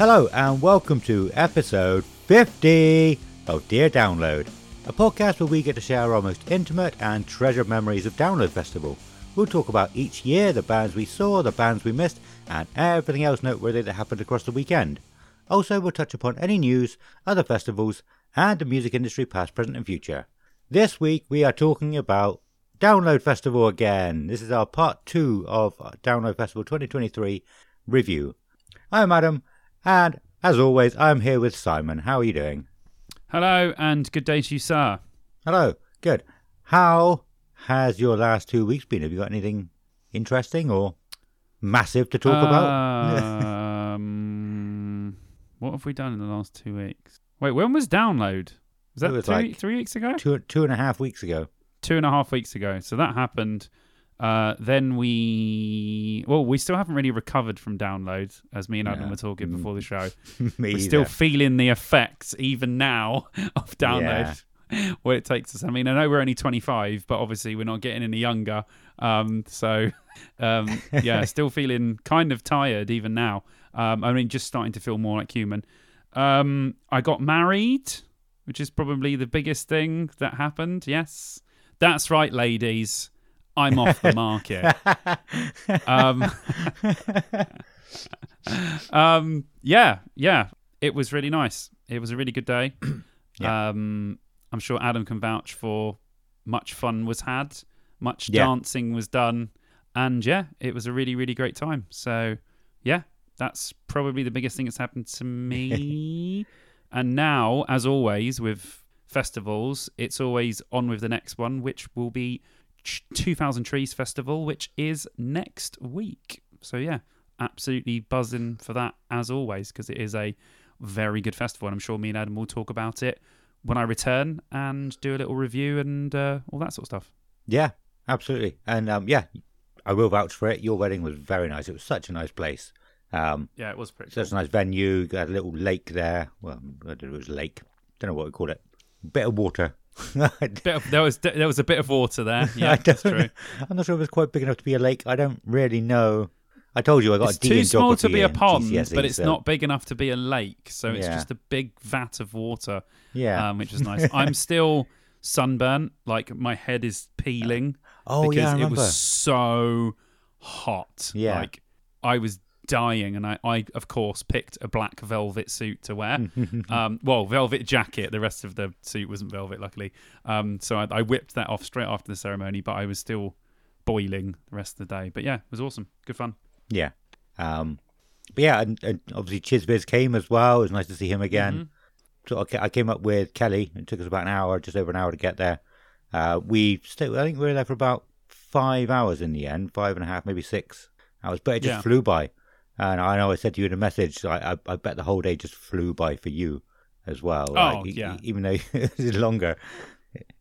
Hello and welcome to episode 50 of Dear Download, a podcast where we get to share our most intimate and treasured memories of Download Festival. We'll talk about each year, the bands we saw, the bands we missed, and everything else noteworthy that happened across the weekend. Also, we'll touch upon any news, other festivals, and the music industry past, present, and future. This week we are talking about Download Festival again. This is our part two of Download Festival 2023 review. I'm Adam, and as always, I'm here with Simon. How are you doing? Hello and good day to you, sir. Hello. Good. How has your last two weeks been? Have you got anything interesting or massive to talk about? Um, what have we done in the last two weeks? Wait, when was download? Was that was two, like- three weeks ago? two two and a half weeks ago. Two and a half weeks ago. So that happened. Uh, then we, well, we still haven't really recovered from download, as me and Adam No. were talking before the show. We're still either. feeling the effects even now of download. What it takes us. I mean, I know we're only 25, but obviously we're not getting any younger. Um, so, um, yeah, still feeling kind of tired even now. Um, I mean, just starting to feel more like human. Um, I got married, which is probably the biggest thing that happened. Yes, that's right, ladies. I'm off the market. um, um, yeah, yeah, it was really nice. It was a really good day. Yeah. Um, I'm sure Adam can vouch for much fun was had, much Yeah. dancing was done, and yeah, it was a really, really great time. So, yeah, that's probably the biggest thing that's happened to me. and now, as always with festivals, it's always on with the next one, which will be 2000 Trees Festival, which is next week. So, yeah, absolutely buzzing for that as always because it is a very good festival. And I'm sure me and Adam will talk about it when I return and do a little review and uh, all that sort of stuff. Yeah, absolutely. And um, yeah, I will vouch for it. Your wedding was very nice. It was such a nice place. Um, Yeah, it was pretty such a nice venue. Got a little lake there. Well, I don't know it was a lake. Don't know what we called it. Bit of water. There was there was a bit of water there. Yeah, that's true. I'm not sure if it's quite big enough to be a lake. I don't really know. I told you I got It's too small to be a pond, GCSE, but it's so- not big enough to be a lake. So it's Yeah. just a big vat of water, Yeah. um, which is nice. I'm still sunburnt. Like my head is peeling. oh because yeah, I it was so hot. Yeah. Like I was dying and I, I of course picked a black velvet suit to wear. um well, velvet jacket. The rest of the suit wasn't velvet, luckily. Um so I, I whipped that off straight after the ceremony, but I was still boiling the rest of the day. But yeah, it was awesome. Good fun. Yeah. Um, but yeah, and, and obviously Chidzvidz came as well. It was nice to see him again. Mm-hmm. So I I came up with Kelly. It took us about an hour, just over an hour to get there. Uh, we stayed, I think we were there for about five hours in the end, five and a half, maybe six hours, but it just Yeah. flew by. And I know I said to you in a message, I, I, I bet the whole day just flew by for you as well. Oh, e- yeah. even though it's longer,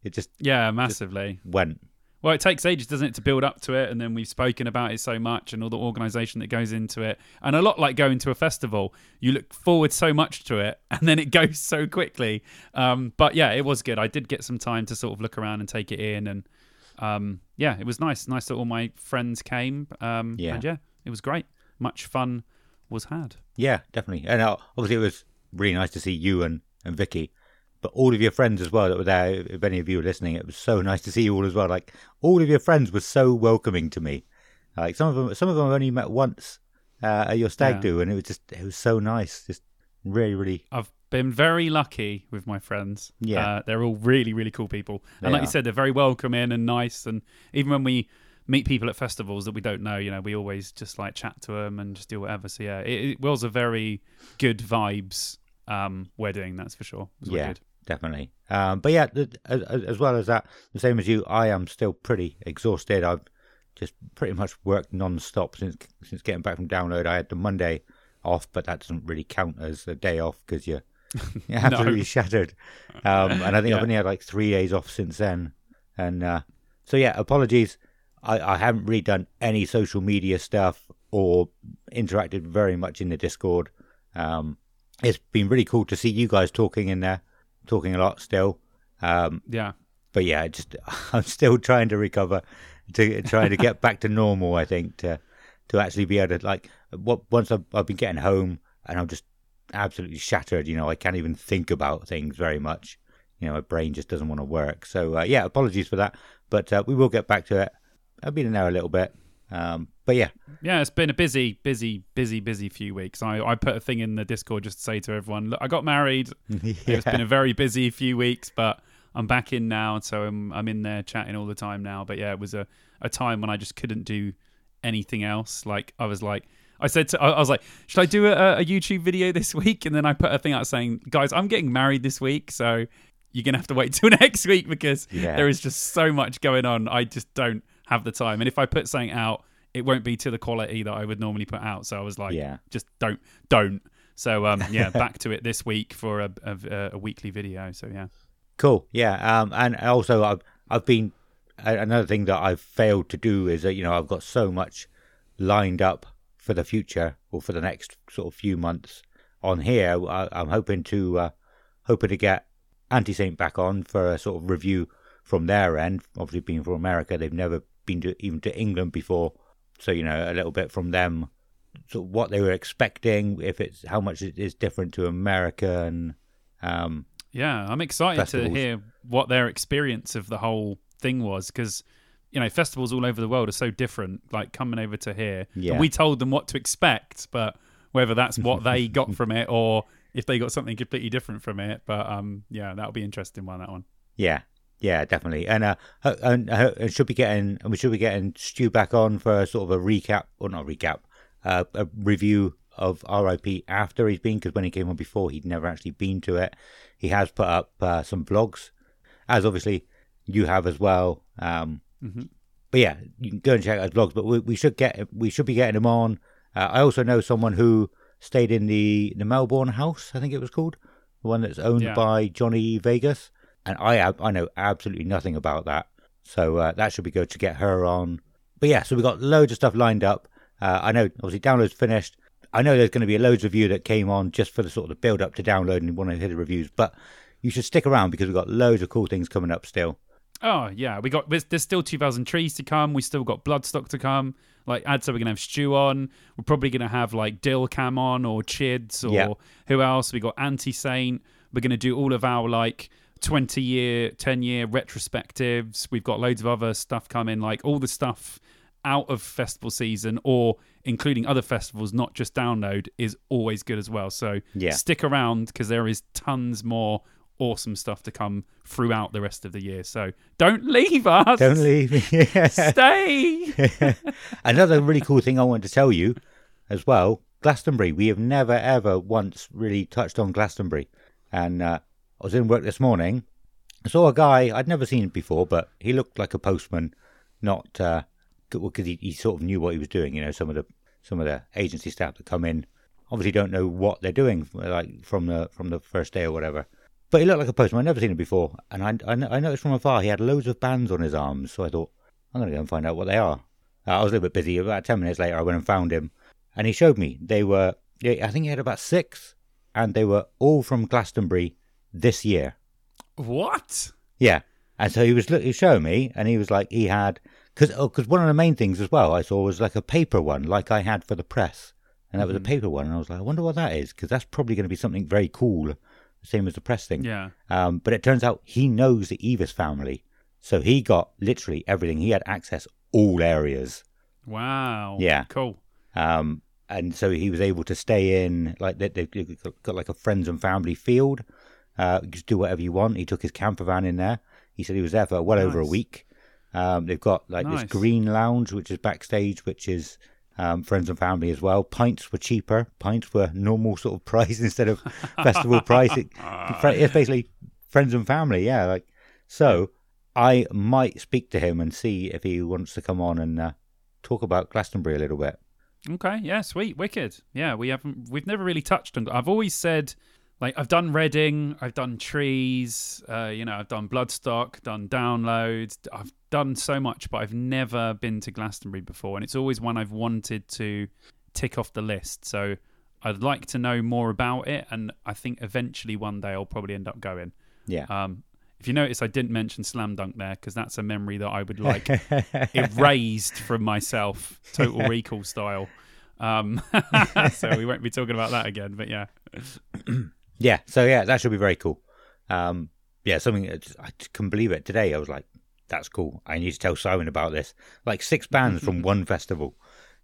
it just Yeah, massively. went. Well, it takes ages, doesn't it, to build up to it? And then we've spoken about it so much and all the organisation that goes into it. And a lot like going to a festival, you look forward so much to it and then it goes so quickly. Um, but yeah, it was good. I did get some time to sort of look around and take it in. And um, yeah, it was nice. Nice that all my friends came. Um, Yeah. And yeah, it was great. Much fun was had. Yeah, definitely. And uh, obviously, it was really nice to see you and, and Vicky, but all of your friends as well that were there. If any of you were listening, it was so nice to see you all as well. Like all of your friends were so welcoming to me. Like some of them, some of them I've only met once uh, at your stag Yeah. do, and it was just it was so nice. Just really, really. I've been very lucky with my friends. Yeah. Uh, they're all really, really cool people. They and like are. you said, they're very welcoming and nice. And even when we meet people at festivals that we don't know, you know, we always just like chat to them and just do whatever. So yeah, it, it was a very good vibes um, wedding, that's for sure. Yeah, definitely. Um, but yeah, the, as, as well as that, the same as you, I am still pretty exhausted. I've just pretty much worked non-stop since since getting back from download. I had the Monday off, but that doesn't really count as a day off because you're, you're absolutely shattered. Um, and I think Yeah. I've only had like three days off since then. And uh, so, yeah, apologies. I, I haven't really done any social media stuff or interacted very much in the Discord. Um, it's been really cool to see you guys talking in there, talking a lot still. Um, Yeah. but yeah, I just I'm still trying to recover, to trying to get back to normal. I think to to actually be able to like what once I've, I've been getting home and I'm just absolutely shattered. You know, I can't even think about things very much. You know, my brain just doesn't want to work. So uh, yeah, apologies for that, but uh, we will get back to it. I've been in there a little bit, um, but yeah, Yeah, it's been a busy, busy, busy, busy few weeks. I, I put a thing in the Discord just to say to everyone, look, I got married. It's been a very busy few weeks, but I'm back in now, so I'm I'm in there chatting all the time now. But yeah, it was a, a time when I just couldn't do anything else. Like I was like, I said to, I I was like, should I do a, a YouTube video this week? And then I put a thing out saying, guys, I'm getting married this week, so you're gonna have to wait till next week because Yeah. there is just so much going on. I just don't have the time, and if I put something out, it won't be to the quality that I would normally put out. So I was like, Yeah. just don't, don't. So um, yeah, back to it this week for a, a, a weekly video. So yeah, Cool. Yeah. Um, and also I've I've been another thing that I've failed to do is that you know I've got so much lined up for the future or for the next sort of few months on here. I, I'm hoping to uh, hoping to get Anti Saint back on for a sort of review from their end. Obviously, being from America, they've never been to even to England before, so you know a little bit from them, sort of what they were expecting, if it's how much it is different to America, and um, yeah, I'm excited to hear what their experience of the whole thing was because you know festivals all over the world are so different. Like coming over to here, Yeah. and we told them what to expect, but whether that's what they got from it or if they got something completely different from it. But um, yeah, that'll be interesting one. That one. Yeah, yeah, definitely. And uh, and, uh, and should be getting and we should be getting Stu back on for a sort of a recap or not recap, uh, a review of RIP after he's been because when he came on before he'd never actually been to it. He has put up uh, some vlogs, as obviously you have as well. Um, Mhm. But yeah, you can go and check out his vlogs. But we, we should get we should be getting him on. Uh, I also know someone who stayed in the the Melbourne house. I think it was called the one that's owned Yeah. by Johnny Vegas and I I know absolutely nothing about that. So uh, that should be good to get her on. But yeah, so we've got loads of stuff lined up. Uh, I know obviously downloads finished. I know there's going to be a loads of you that came on just for the sort of the build up to download and want to hear the reviews. But you should stick around because we've got loads of cool things coming up still. Oh yeah, we got there's, there's still 2,000 trees to come. We still got bloodstock to come. Like Ad said, we're gonna have Stu on. We're probably gonna have like Dill Cam on or Chids or Yeah. who else? We got Anti Saint. We're gonna do all of our like 20 year, 10 year retrospectives. We've got loads of other stuff coming, like all the stuff out of festival season or including other festivals, not just download, is always good as well. So Yeah. stick around because there is tons more awesome stuff to come throughout the rest of the year. So don't leave us. Don't leave. Stay. Another really cool thing I want to tell you as well Glastonbury. We have never, ever once really touched on Glastonbury. And uh, I was in work this morning. I saw a guy, I'd never seen before, but he looked like a postman, not uh, because he, he sort of knew what he was doing. You know, some of the some of the agency staff that come in obviously don't know what they're doing, like from the from the first day or whatever. But he looked like a postman. I'd never seen him before, and I, I, I noticed from afar he had loads of bands on his arms. So I thought, I'm going to go and find out what they are. Uh, I was a little bit busy. About 10 minutes later, I went and found him, and he showed me. They were, I think he had about six, and they were all from Glastonbury this year. what? Yeah. And so he was, look- he was showing me, and he was like, he had, because oh, 'cause one of the main things as well I saw was like a paper one, like I had for the press. And that was a paper one, and I was like, I wonder what that is, because that's probably going to be something very cool, same as the press thing. Yeah. Um, but it turns out he knows the Eavis family. So he got literally everything. He had access all areas. Wow. Yeah. Cool. Um, and so he was able to stay in, like, they, they've got, got like a friends and family field. Uh, just do whatever you want. He took his camper van in there. He said he was there for well over a week. Um, they've got like Nice. this green lounge, which is backstage, which is um, friends and family as well. Pints were cheaper. Pints were normal sort of price instead of festival price. It, it's basically friends and family. Yeah, like so. I might speak to him and see if he wants to come on and uh, talk about Glastonbury a little bit. Okay, yeah, sweet, wicked. Yeah, we haven't, we've never really touched on. I've always said, like, I've done Reading, I've done Trees, uh, you know, I've done Bloodstock, done Downloads, I've done so much, but I've never been to Glastonbury before, and it's always one I've wanted to tick off the list. So I'd like to know more about it, and I think eventually one day I'll probably end up going. Yeah. Um, if you notice, I didn't mention Slam Dunk there because that's a memory that I would like erased from myself, Total Recall style. Um, so we won't be talking about that again. But yeah, Yeah, so yeah, that should be very cool. Um, yeah, something I can believe it today. I was like, "That's cool." I need to tell Simon about this. Like six bands from one festival.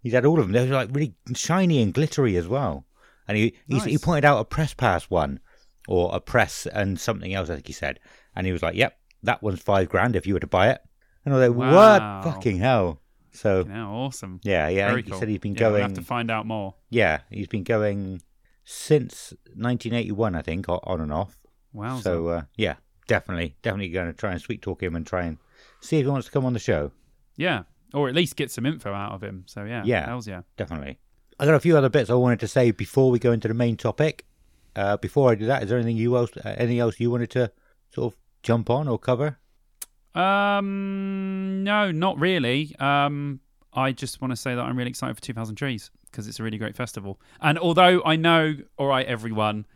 He's had all of them. They were like really shiny and glittery as well. And he he, he pointed out a press pass one, or a press and something else. I think he said, and he was like, "Yep, that one's five grand if you were to buy it." And I was like, Wow. "What? Fucking hell!" So yeah, awesome. yeah, yeah. Very he cool. said he's been Yeah, we'll going. have to find out more. yeah, he's been going since 1981, I think, on and off. Wow. So uh, yeah, definitely, definitely going to try and sweet talk him and try and see if he wants to come on the show. yeah, or at least get some info out of him. So yeah, Yeah. hells yeah. Definitely. I got a few other bits I wanted to say before we go into the main topic. Uh, before I do that, is there anything you else, uh, anything else you wanted to sort of jump on or cover? Um, no, not really. Um, I just want to say that I'm really excited for 2000 Trees because it's a really great festival. And although I know, all right, everyone,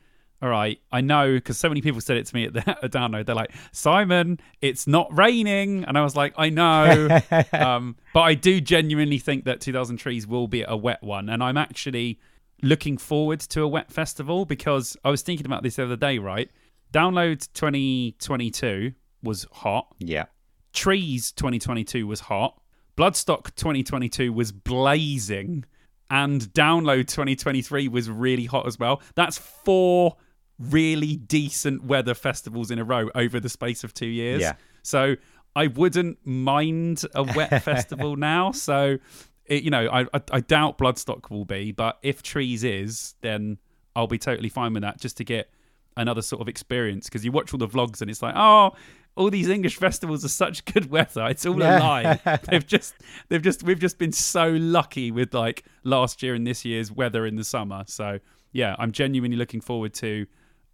all right, I know because so many people said it to me at the at download. They're like, Simon, it's not raining, and I was like, I know. um, but I do genuinely think that 2000 Trees will be a wet one, and I'm actually looking forward to a wet festival because I was thinking about this the other day. Right, Download 2022 was hot. Yeah, Trees 2022 was hot. Bloodstock 2022 was blazing. And Download 2023 was really hot as well. That's four really decent weather festivals in a row over the space of two years. Yeah. So I wouldn't mind a wet festival now. So, it, you know, I, I, I doubt Bloodstock will be, but if Trees is, then I'll be totally fine with that just to get another sort of experience. Because you watch all the vlogs and it's like, oh, all these English festivals are such good weather. It's all a lie. they've just, they've just, we've just been so lucky with like last year and this year's weather in the summer. So yeah, I'm genuinely looking forward to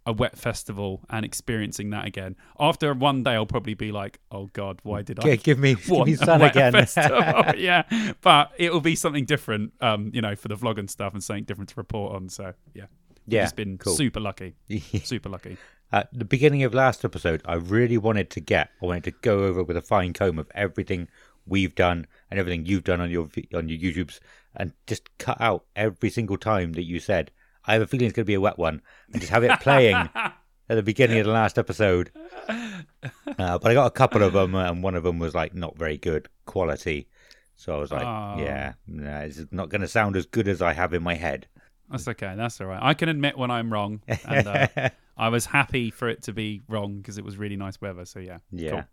a wet festival and experiencing that again. After one day, I'll probably be like, "Oh God, why did I give me, give me sun again. yeah, but it'll be something different, um, you know, for the vlog and stuff, and something different to report on. So yeah, Yeah, just been cool. super lucky, super lucky. At the beginning of last episode, I really wanted to get, I wanted to go over with a fine comb of everything we've done and everything you've done on your on your YouTubes, and just cut out every single time that you said, "I have a feeling it's going to be a wet one," and just have it playing at the beginning of the last episode. Uh, but I got a couple of them, and one of them was like not very good quality. So I was like, Oh. "Yeah, no, it's not going to sound as good as I have in my head." That's okay. That's all right. I can admit when I'm wrong, and uh, I was happy for it to be wrong because it was really nice weather. So yeah, Yeah. Cool.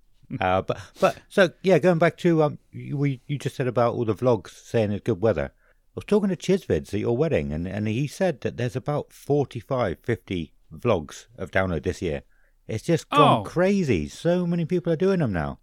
uh, but but so yeah, going back to um, you, we you just said about all the vlogs saying it's good weather. I was talking to Chidzvidz at your wedding, and, and he said that there's about 45, 50 vlogs of download this year. It's just gone Oh. crazy. So many people are doing them now.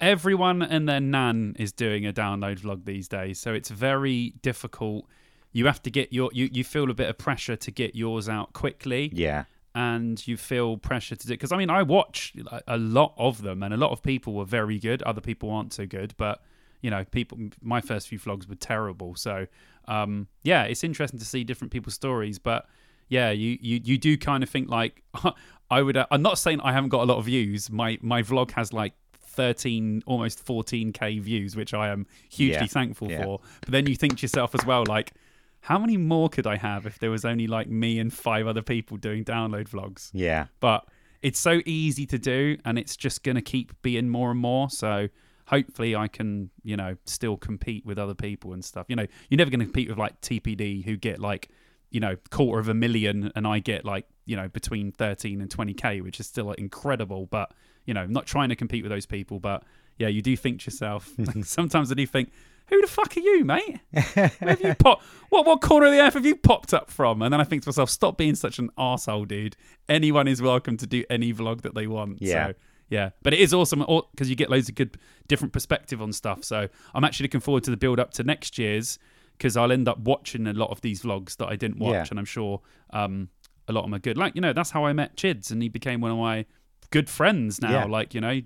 everyone and their nan is doing a download vlog these days so it's very difficult you have to get your you, you feel a bit of pressure to get yours out quickly. Yeah, and you feel pressure to do because i mean i watch a- lot of them and a lot of people were very good. Other people aren't so good but you know people my first few vlogs were terrible. So um yeah it's interesting to see different people's stories but yeah you you, you do kind of think like i would uh, i'm not saying i haven't got a lot of views. My my vlog has like 13 almost 14k views which i am hugely Yeah, thankful yeah. for. But then you think to yourself as well like how many more could i have if there was only like me and five other people doing download vlogs? Yeah, but it's so easy to do and it's just going to keep being more and more. So hopefully i can you know still compete with other people and stuff. You know you're never going to compete with like tpd who get like you know quarter of a million and i get like you know between 13 and 20k which is still like, incredible. But you know not trying to compete with those people but yeah you do think to yourself. Sometimes i do think who the fuck are you mate where have you pop? What what corner of the earth have you popped up from? And then I think to myself, stop being such an arsehole, dude. Anyone is welcome to do any vlog that they want. Yeah. So, yeah. But it is awesome because you get loads of good different perspective on stuff. So I'm actually looking forward to the build up to next year's because I'll end up watching a lot of these vlogs that I didn't watch, Yeah. and I'm sure um, a lot of them are good. Like you know, that's how I met Chids, and he became one of my good friends now. Yeah. Like you know.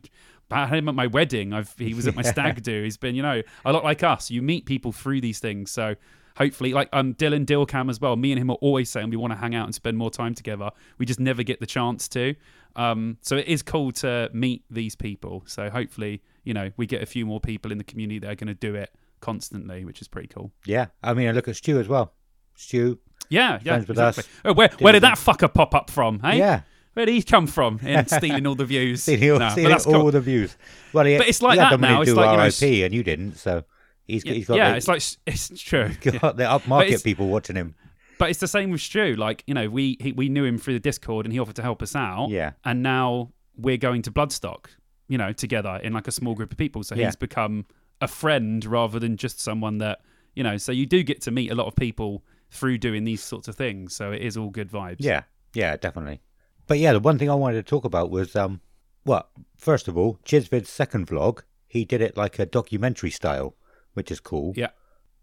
I had him at my wedding. I've, he was at my stag do. He's been, you know, a lot like us. You meet people through these things. So hopefully, like um, Dylan Dillcam as well. Me and him are always saying we want to hang out and spend more time together. We just never get the chance to. Um, so it is cool to meet these people. So hopefully, you know, we get a few more people in the community that are going to do it constantly, which is pretty cool. Yeah, I mean, I look at Stu as well. Stu, Yeah, yeah, exactly. Oh, where where did that fucker pop up from? Hey, yeah, where did he come from? In stealing all the views. stealing, No, but stealing that's all cool. the views. Well, he, But it's like that the now, to it's do like, you know, and you didn't, so he's, he's got yeah, the, it's like it's true. got the But upmarket people watching him. But it's the same with Stu. Like, you know, we he, we knew him through the Discord and he offered to help us out. Yeah. And now we're going to Bloodstock, you know, together in like a small group of people. So Yeah. he's become a friend rather than just someone that, you know, so you do get to meet a lot of people through doing these sorts of things. So it is all good vibes. Yeah, yeah, definitely. But yeah, the one thing I wanted to talk about was um, well, first of all, Chidzvidz's second vlog, he did it like a documentary style, which is cool. Yeah.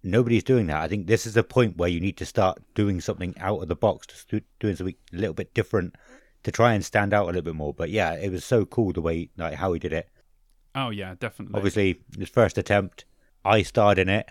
Nobody's doing that. I think this is the point where you need to start doing something out of the box, to stu- doing something a little bit different to try and stand out a little bit more. But yeah, it was so cool the way like how he did it. Oh, yeah, definitely. Obviously, his first attempt, I starred in it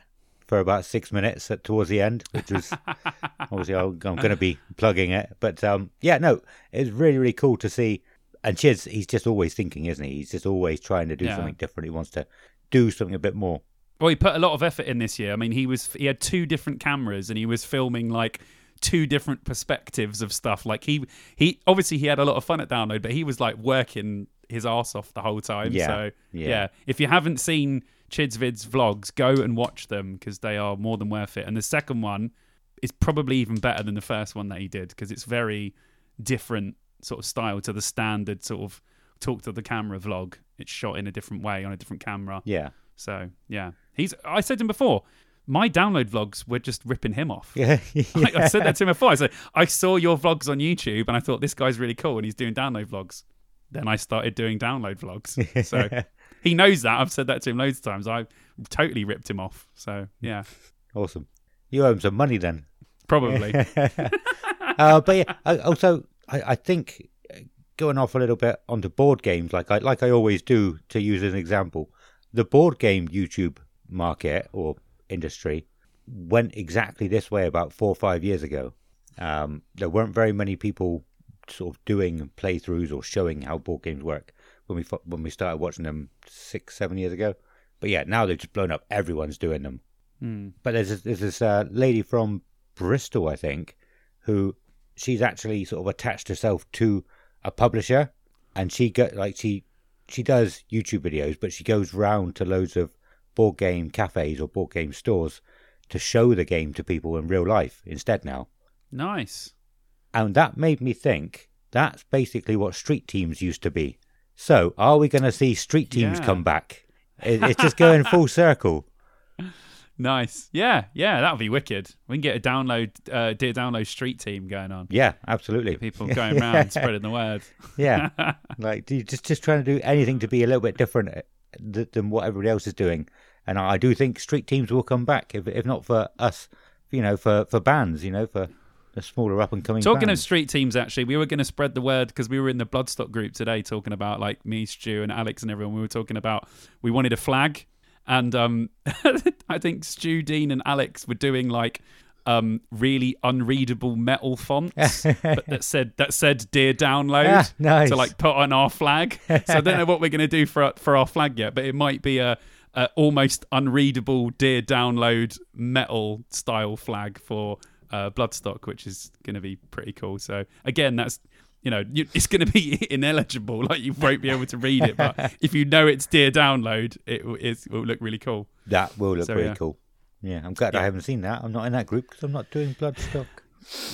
for about six minutes at, towards the end, which was obviously I'm, I'm going to be plugging it. But um, yeah, no, it's really really cool to see. And Chiz, he's just always thinking, isn't he? He's just always trying to do Yeah. something different. He wants to do something a bit more. Well, he put a lot of effort in this year. I mean, he was he had two different cameras and he was filming like two different perspectives of stuff. Like he he obviously he had a lot of fun at download, but he was like working his ass off the whole time. Yeah, So yeah. yeah. if you haven't seen Chidzvidz's vlogs, go and watch them because they are more than worth it. And the second one is probably even better than the first one that he did because it's very different sort of style to the standard sort of talk to the camera vlog. It's shot in a different way on a different camera. Yeah, So yeah, he's. I said to him before, my download vlogs were just ripping him off. yeah, I, I said that to him before. I said I saw your vlogs on YouTube and I thought this guy's really cool and he's doing download vlogs. Then I started doing download vlogs. So he knows that. I've said that to him loads of times. I totally ripped him off. So yeah, awesome. You owe him some money then. probably. uh, but yeah, I, also I, I think going off a little bit onto board games, like I like I always do, to use as an example, the board game YouTube market or industry went exactly this way about four or five years ago. Um, there weren't very many people sort of doing playthroughs or showing how board games work when we when we started watching them six seven years ago. But yeah, now they've just blown up. Everyone's doing them. Hmm. But there's this, there's this uh, lady from Bristol, I think, who she's actually sort of attached herself to a publisher, and she got like she she does YouTube videos, but she goes round to loads of board game cafes or board game stores to show the game to people in real life instead now. Nice. And that made me think that's basically what street teams used to be. So, are we going to see street teams Yeah. come back? It, it's just going full circle. Nice. Yeah, yeah, that would be wicked. We can get a download, uh, dear download street team going on. Yeah, absolutely. People going around spreading the word. Yeah, like do you just just trying to do anything to be a little bit different uh, th- than what everybody else is doing. And I I do think street teams will come back, if if not for us, you know, for for bands, you know, for the smaller up and coming. Talking of street teams, actually, we were going to spread the word because we were in the Bloodstock group today talking about like me, Stu, and Alex and everyone. We were talking about we wanted a flag, and um, I think Stu, Dean, and Alex were doing like um really unreadable metal fonts but that said that said dear download Ah, nice. to like put on our flag so i don't know what we're going to do for for our flag yet but it might be a, a almost unreadable dear download metal style flag for uh, bloodstock which is going to be pretty cool so again that's you know you, it's going to be ineligible like you won't be able to read it but if you know it's dear download it, will- it's- it will look really cool that will look So, really yeah. cool. Yeah, I'm glad I haven't seen that. I'm not in that group because I'm not doing Bloodstock.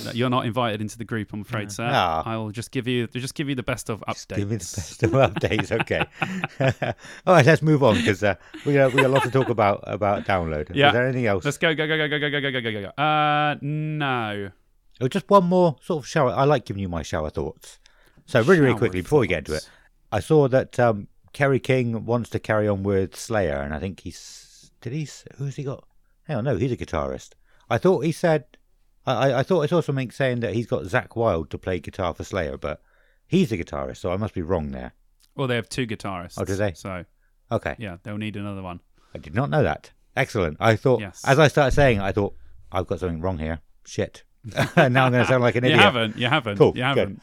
No, You're not invited into the group, I'm afraid, sir. Ah. I will just give you just give you the best of updates. Give me the best of updates, okay? All right, let's move on because uh, we got we got a lot to talk about about download. Yeah. Is there anything else? Let's go, go, go, go, go, go, go, go, go, go, go. Uh, no. Oh, just one more sort of shower. I like giving you my shower thoughts. So really, really Shower quickly before we get into it. I saw that um, Kerry King wants to carry on with Slayer, and I think he's did he? Who's he got? Hang on, no, he's a guitarist. I thought he said. I, I, thought I saw something saying that he's got Zakk Wylde to play guitar for Slayer, but he's a guitarist, so I must be wrong there. Well, they have two guitarists. Oh, do they? So Okay, yeah, they'll need another one. I did not know that. Excellent. I thought, Yes. as I started saying, I thought I've got something wrong here. Shit. now I'm going to sound like an idiot. You haven't. You haven't. Cool, You haven't.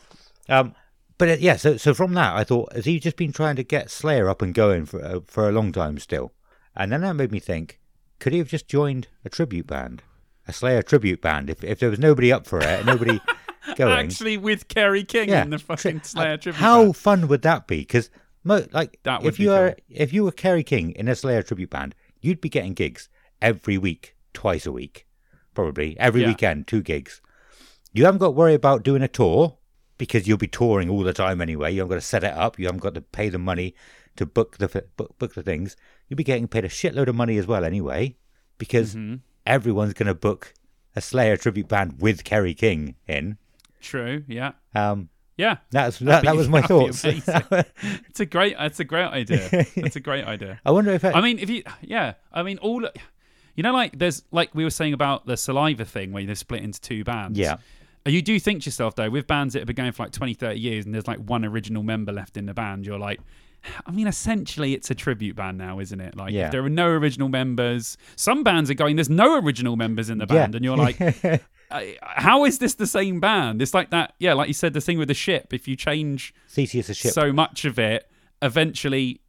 Um, but uh, yeah, so so from that, I thought, has he just been trying to get Slayer up and going for uh, for a long time still? And then that made me think, could he have just joined a tribute band, a Slayer tribute band? If if there was nobody up for it, nobody going, Actually, with Kerry King yeah, in the fucking Slayer tribute. How band. fun would that be? Because mo- like That would if you are cool. if you were Kerry King in a Slayer tribute band, you'd be getting gigs every week, twice a week, probably every Yeah. weekend, two gigs. You haven't got to worry about doing a tour because you'll be touring all the time anyway. You haven't got to set it up. You haven't got to pay the money to book the book, book the things. You'll be getting paid a shitload of money as well anyway because Mhm. Everyone's going to book a Slayer tribute band with Kerry King in. True. Yeah. Um, Yeah. that's that, that was my thoughts. It's a great. It's a great idea. It's a great idea. I wonder if I, I mean, if you, yeah, I mean, all, you know, like there's like we were saying about the saliva thing where they're split into two bands. Yeah. You do think to yourself though, with bands that have been going for like 20, 30 years, and there's like one original member left in the band, you're like, I mean, essentially, it's a tribute band now, isn't it? Like, Yeah. if there are no original members. Some bands are going, there's no original members in the Yeah. band, and you're like, how is this the same band? It's like that, yeah, like you said, the thing with the ship. If you change Theseus a ship. so much of it, eventually,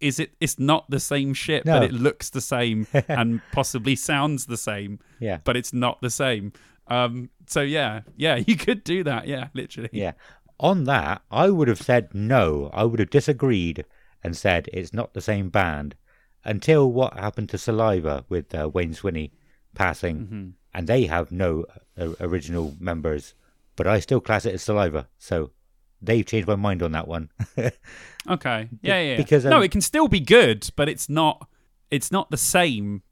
is it? It's not the same ship, No. but it looks the same and possibly sounds the same, yeah. but it's not the same. Um, so yeah, yeah, you could do that. Yeah, literally. Yeah. On that, I would have said no. I would have disagreed and said it's not the same band until what happened to Saliva with uh, Wayne Swinny passing, Mm-hmm. and they have no uh, original members, but I still class it as Saliva. So they've changed my mind on that one. Okay. Yeah, yeah. because, no, um, it can still be good, but it's not. It's not the same.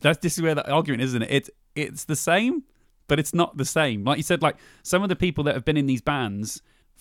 That's this is where the argument is, isn't it? It's it's the same, but it's not the same. Like you said, like some of the people that have been in these bands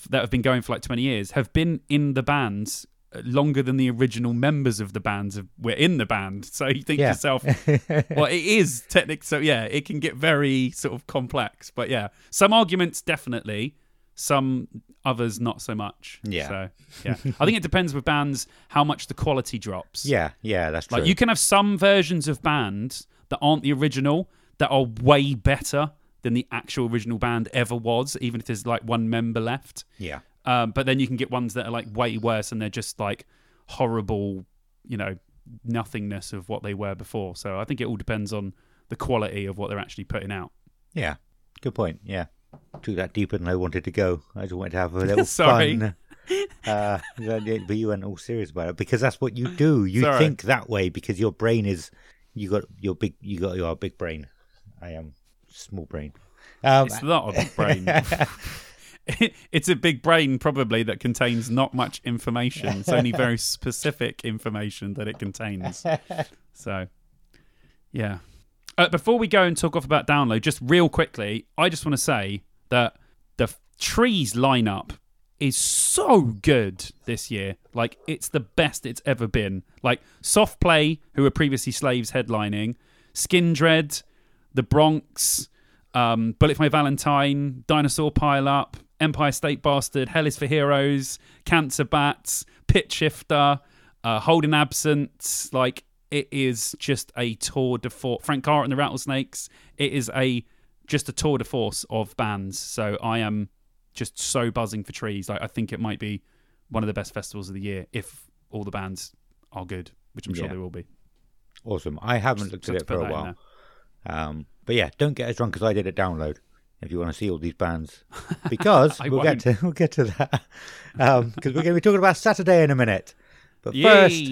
that have been going for like twenty years have been in the bands uh, longer than the original members of the bands have, were in the band. So you think to Yeah. yourself, well, it is technical. So yeah, it can get very sort of complex. But yeah, some arguments definitely, some others not so much. Yeah. So yeah, I think it depends with bands how much the quality drops. yeah, yeah, that's true. Like you can have some versions of bands that aren't the original that are way better than the actual original band ever was, even if there's like one member left. yeah, Um, but then you can get ones that are like way worse and they're just like horrible, you know, nothingness of what they were before. So I think it all depends on the quality of what they're actually putting out. yeah. Good point. Yeah. Took that deeper than I wanted to go. I just wanted to have a little Sorry. fun. Uh, but you went all serious about it because that's what you do. You Sorry. think that way because your brain is you got your big you got your big brain. I am small brain. Um, It's not a big brain. it's a big brain, probably, that contains not much information. It's only very specific information that it contains. So, yeah. Uh, before we go and talk off about download, just real quickly, I just want to say that the f- trees lineup is so good this year. Like, it's the best it's ever been. Like, Soft Play, who were previously Slaves headlining, Skindred, The Bronx, um, Bullet for My Valentine, Dinosaur Pile Up, Empire State Bastard, Hell is for Heroes, Cancer Bats, Pitchshifter, uh, Holding Absent. Like, it is just a tour de force. Frank Carter and the Rattlesnakes. It is a just a tour de force of bands. So I am just so buzzing for trees. Like, I think it might be one of the best festivals of the year if all the bands are good, which I'm sure Yeah. they will be. awesome. I haven't looked at it for a while. Um, but yeah, don't get as drunk as I did at download if you want to see all these bands because we'll get to we'll get to that because we're going to be talking about Saturday in a minute. But first,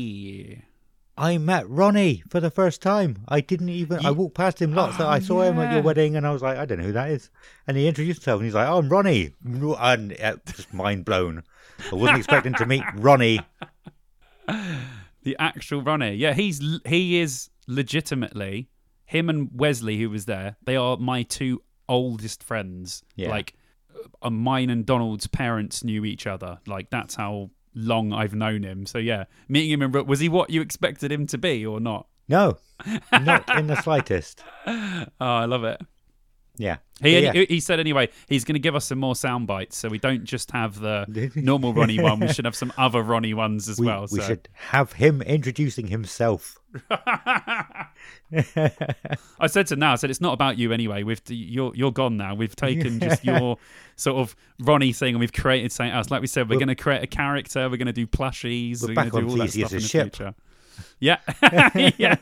I met Ronnie for the first time. I didn't even. I walked past him lots. Oh, I saw him at your wedding, and I was like, I don't know who that is. And he introduced himself, and he's like, "Oh, I'm Ronnie." And uh, just mind blown. I wasn't expecting to meet Ronnie. The actual Ronnie. Yeah, he's he is legitimately him and Wesley, who was there. They are my two oldest friends. Yeah. Like, uh, mine and Donald's parents knew each other. Like that's how long I've known him. So yeah, meeting him in was he what you expected him to be or not? No, not in the slightest. Oh, I love it. Yeah. He, yeah. he, he said anyway, he's going to give us some more sound bites, so we don't just have the normal Ronnie one. We should have some other Ronnie ones as we, well. we so. should have him introducing himself. I said to now, I said it's not about you anyway. We've you're you're gone now. We've taken just your sort of Ronnie thing and we've created something else. Like we said, we're, going to create a character. We're going to do plushies. We're We're, back going to do on all that stuff in the ship. future. Yeah, yeah.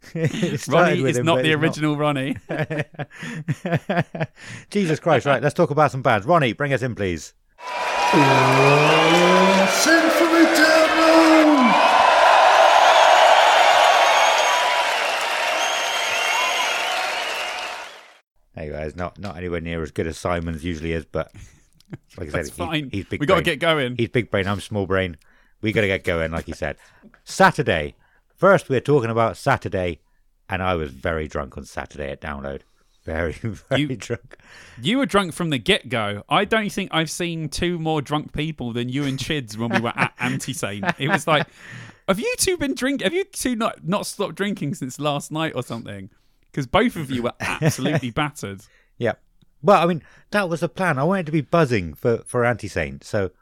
Ronnie is him, not the original Ronnie. Jesus Christ! Right, let's talk about some bands. Ronnie, bring us in, please. Symphony Download! Anyway, it's not not anywhere near as good as Simon's usually is, but like I said, That's he- fine. he's big. we got to get going. He's big brain. I'm small brain. We got to get going, like he said. Saturday. First, we're talking about Saturday, and I was very drunk on Saturday at download. Very, very You- drunk. You were drunk from the get go. I don't think I've seen two more drunk people than you and Chids when we were at Anti Saint. It was like, have you two been drink? Have you two not not stopped drinking since last night or something? Because both of you were absolutely battered. Yeah. Well, I mean, that was the plan. I wanted to be buzzing for, for Anti Saint. So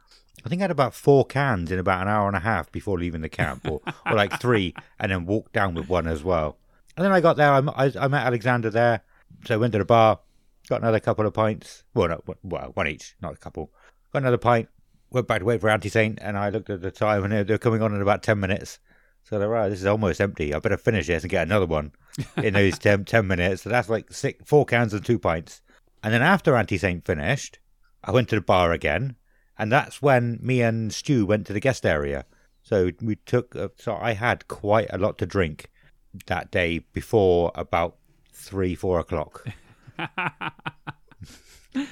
I think I had about four cans in about an hour and a half before leaving the camp, or, or like three, and then walked down with one as well. And then I got there, I met Alexander there. So I went to the bar, got another couple of pints. Well, no, well, one each, not a couple. Got another pint, went back to wait for Anti Saint, and I looked at the time, and they're, they're coming on in about 10 minutes. So they're right, this is almost empty. I better finish this and get another one in those 10, 10 minutes. So that's like six, four cans and two pints. And then after Anti Saint finished, I went to the bar again, and that's when me and Stu went to the guest area. So we took, uh, so I had quite a lot to drink that day before about three, four o'clock.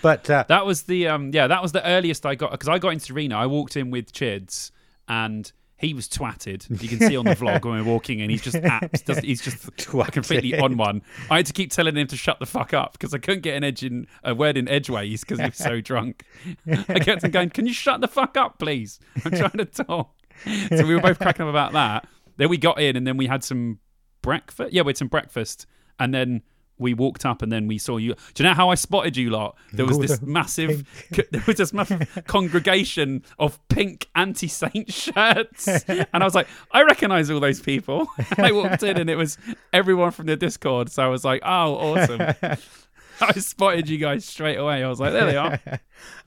but uh, That was the um yeah, that was the earliest I got because I got into Reno. I walked in with Chids and he was twatted. You can see on the vlog when we're walking in. He's just abs, does, he's just Twatted. completely on one. I had to keep telling him to shut the fuck up because I couldn't get an edge in a word in edgeways because he was so drunk. I kept on going, "Can you shut the fuck up, please? I'm trying to talk." So we were both cracking up about that. Then we got in and then we had some breakfast. Yeah, we had some breakfast and then we walked up and then we saw you. Do you know how I spotted you lot? There was this massive, there was this massive congregation of pink anti-saint shirts, and I was like, I recognise all those people. And I walked in and it was everyone from the Discord. So I was like, oh, awesome. I spotted you guys straight away. I was like, there they are.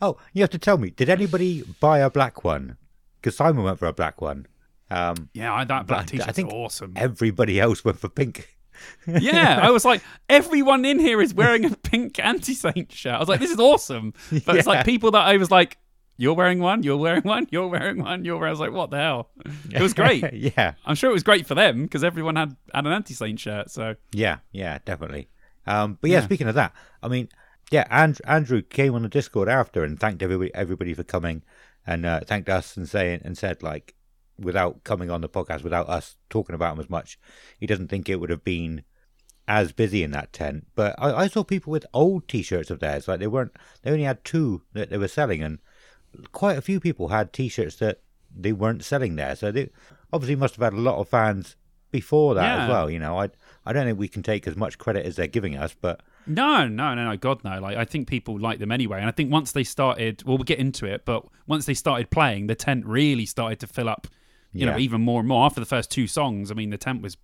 oh, you have to tell me, did anybody buy a black one? Because Simon went for a black one. Um, Yeah, I- that black But I t-shirt's think awesome. everybody else went for pink. Yeah, I was like, everyone in here is wearing a pink anti-saint shirt. I was like, this is awesome. But it's like people that I was like, you're wearing one, you're wearing one, you're wearing one, you're wearing. I was like, what the hell? It was great. yeah, I'm sure it was great for them because everyone had had an anti-saint shirt. So yeah, yeah, definitely. Um, but yeah, Yeah. speaking of that, I mean, yeah, and, Andrew came on the Discord after and thanked everybody, everybody for coming, and uh, thanked us and saying and said like, without coming on the podcast, without us talking about him as much, he doesn't think it would have been as busy in that tent. But I, I saw people with old T-shirts of theirs, like they weren't, they only had two that they were selling, and quite a few people had T-shirts that they weren't selling there. So they obviously must have had a lot of fans before that Yeah. as well. You know, I I don't think we can take as much credit as they're giving us, but no, no, no, no, God no. Like I think people like them anyway, and I think once they started, well, we'll get into it, but once they started playing, the tent really started to fill up. You know, even more and more after the first two songs. I mean, the tent was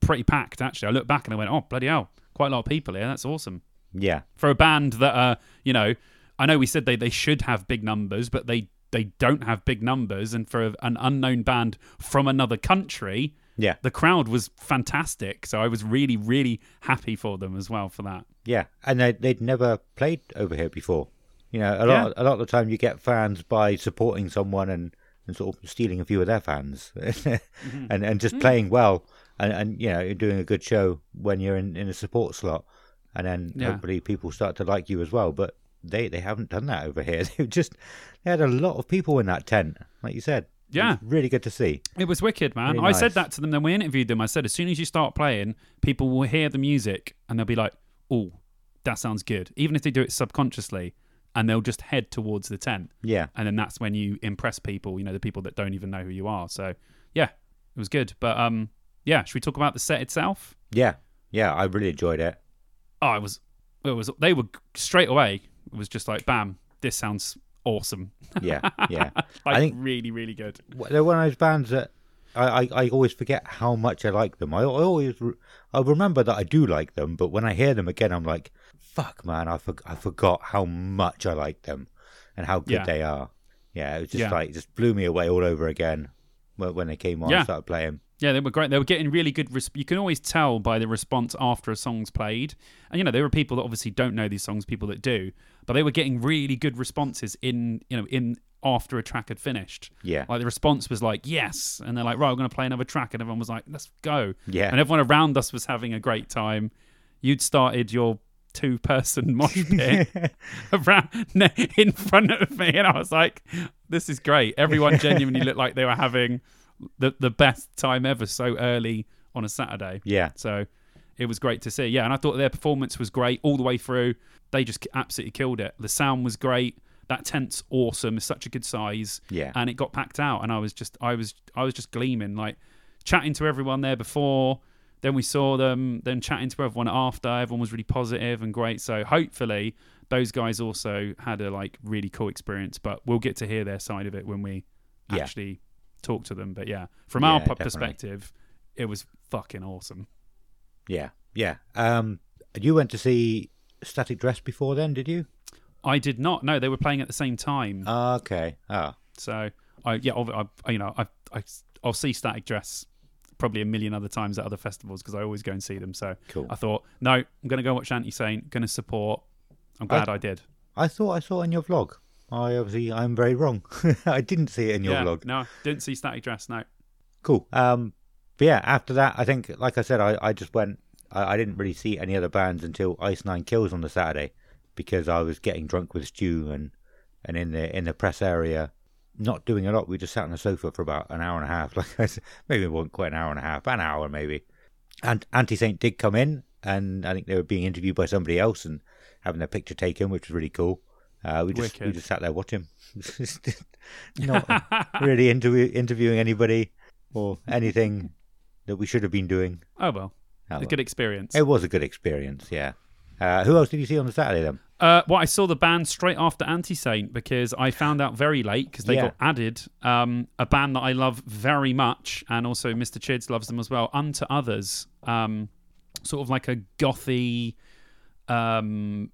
pretty packed. Actually, I looked back and I went, "Oh, bloody hell, quite a lot of people here. That's awesome." yeah, for a band that uh you know i know we said they, they should have big numbers but they they don't have big numbers and for an unknown band from another country yeah, the crowd was fantastic so i was really really happy for them as well for that yeah, and they they'd never played over here before. You know, a lot a lot of the time you get fans by supporting someone and, and sort of stealing a few of their fans, mm-hmm. and and just mm. playing well and and you know you're doing a good show when you're in, in a support slot, and then Yeah. hopefully people start to like you as well. But they they haven't done that over here. They just they had a lot of people in that tent, like you said. Yeah. really good to see. it was wicked man Really i said that to them then we interviewed them i said as soon as you start playing people will hear the music and they'll be like oh that sounds good even if they do it subconsciously and they'll just head towards the tent Yeah, and then that's when you impress people you know the people that don't even know who you are so yeah it was good but um yeah, should we talk about the set itself? Yeah, yeah, I really enjoyed it. Oh, it was, it was. They were straight away. It was just like, bam, this sounds awesome. Yeah, yeah. Like I think- really, really good. They're one of those bands that I, I, I always forget how much I like them. I, I always I remember that I do like them, but when I hear them again, I'm like, fuck, man, I, for, I forgot how much I like them and how good Yeah. they are. Yeah, it was just Yeah. like, just blew me away all over again when, when they came on Yeah. and started playing. Yeah, they were great. They were getting really good. Res- you can always tell by the response after a song's played. And you know, there were people that obviously don't know these songs, people that do, but they were getting really good responses in you know in after a track had finished. Yeah. Like the response was like yes, and they're like right, we're going to play another track, and everyone was like let's go. Yeah. And everyone around us was having a great time. You'd started your two-person mosh pit around in front of me, and I was like, "This is great." Everyone genuinely looked like they were having the the best time ever so early on a Saturday. Yeah. So it was great to see. Yeah, and I thought their performance was great all the way through. They just absolutely killed it. The sound was great. That tent's awesome. It's such a good size. Yeah. And it got packed out, and I was just, I was, I was just gleaming, like chatting to everyone there before. Then we saw them. Then chatting to everyone after. Everyone was really positive and great. So hopefully those guys also had a like really cool experience. But we'll get to hear their side of it when we Yeah. actually talk to them. But yeah, from Yeah, our definitely. perspective, it was fucking awesome. Yeah. Yeah. Um, you went to see Static Dress before then, did you? I did not No, they were playing at the same time. Okay. Ah, So I yeah, I you know I, I I'll see Static Dress probably a million other times at other festivals because I always go and see them. So Cool. I thought no, I'm going to go watch Anti Saint. Going to support. I'm glad I, did. I thought I saw it in your vlog. I obviously I'm very wrong. I didn't see it in your yeah, vlog. no, didn't see Static Dress. No, Cool. Um, but yeah, after that, I think, like I said, I, I just went. I, I didn't really see any other bands until Ice Nine Kills on the Saturday because I was getting drunk with Stu and and in the in the press area, not doing a lot. We just sat on the sofa for about an hour and a half. Like I said, maybe it wasn't quite an hour and a half, an hour maybe. And Anti Saint did come in, and I think they were being interviewed by somebody else and having their picture taken, which was really cool. Uh, we just we just sat there watching, not really interview, interviewing anybody or anything that we should have been doing. oh well, Oh, a well. good experience. It was a good experience, yeah. Uh, who else did you see on the Saturday then? Uh, well, I saw the band straight after Anti Saint because I found out very late because they Yeah. got added. Um, a band that I love very much, and also Mr. Chids loves them as well. Unto Others, um, sort of like a gothy um,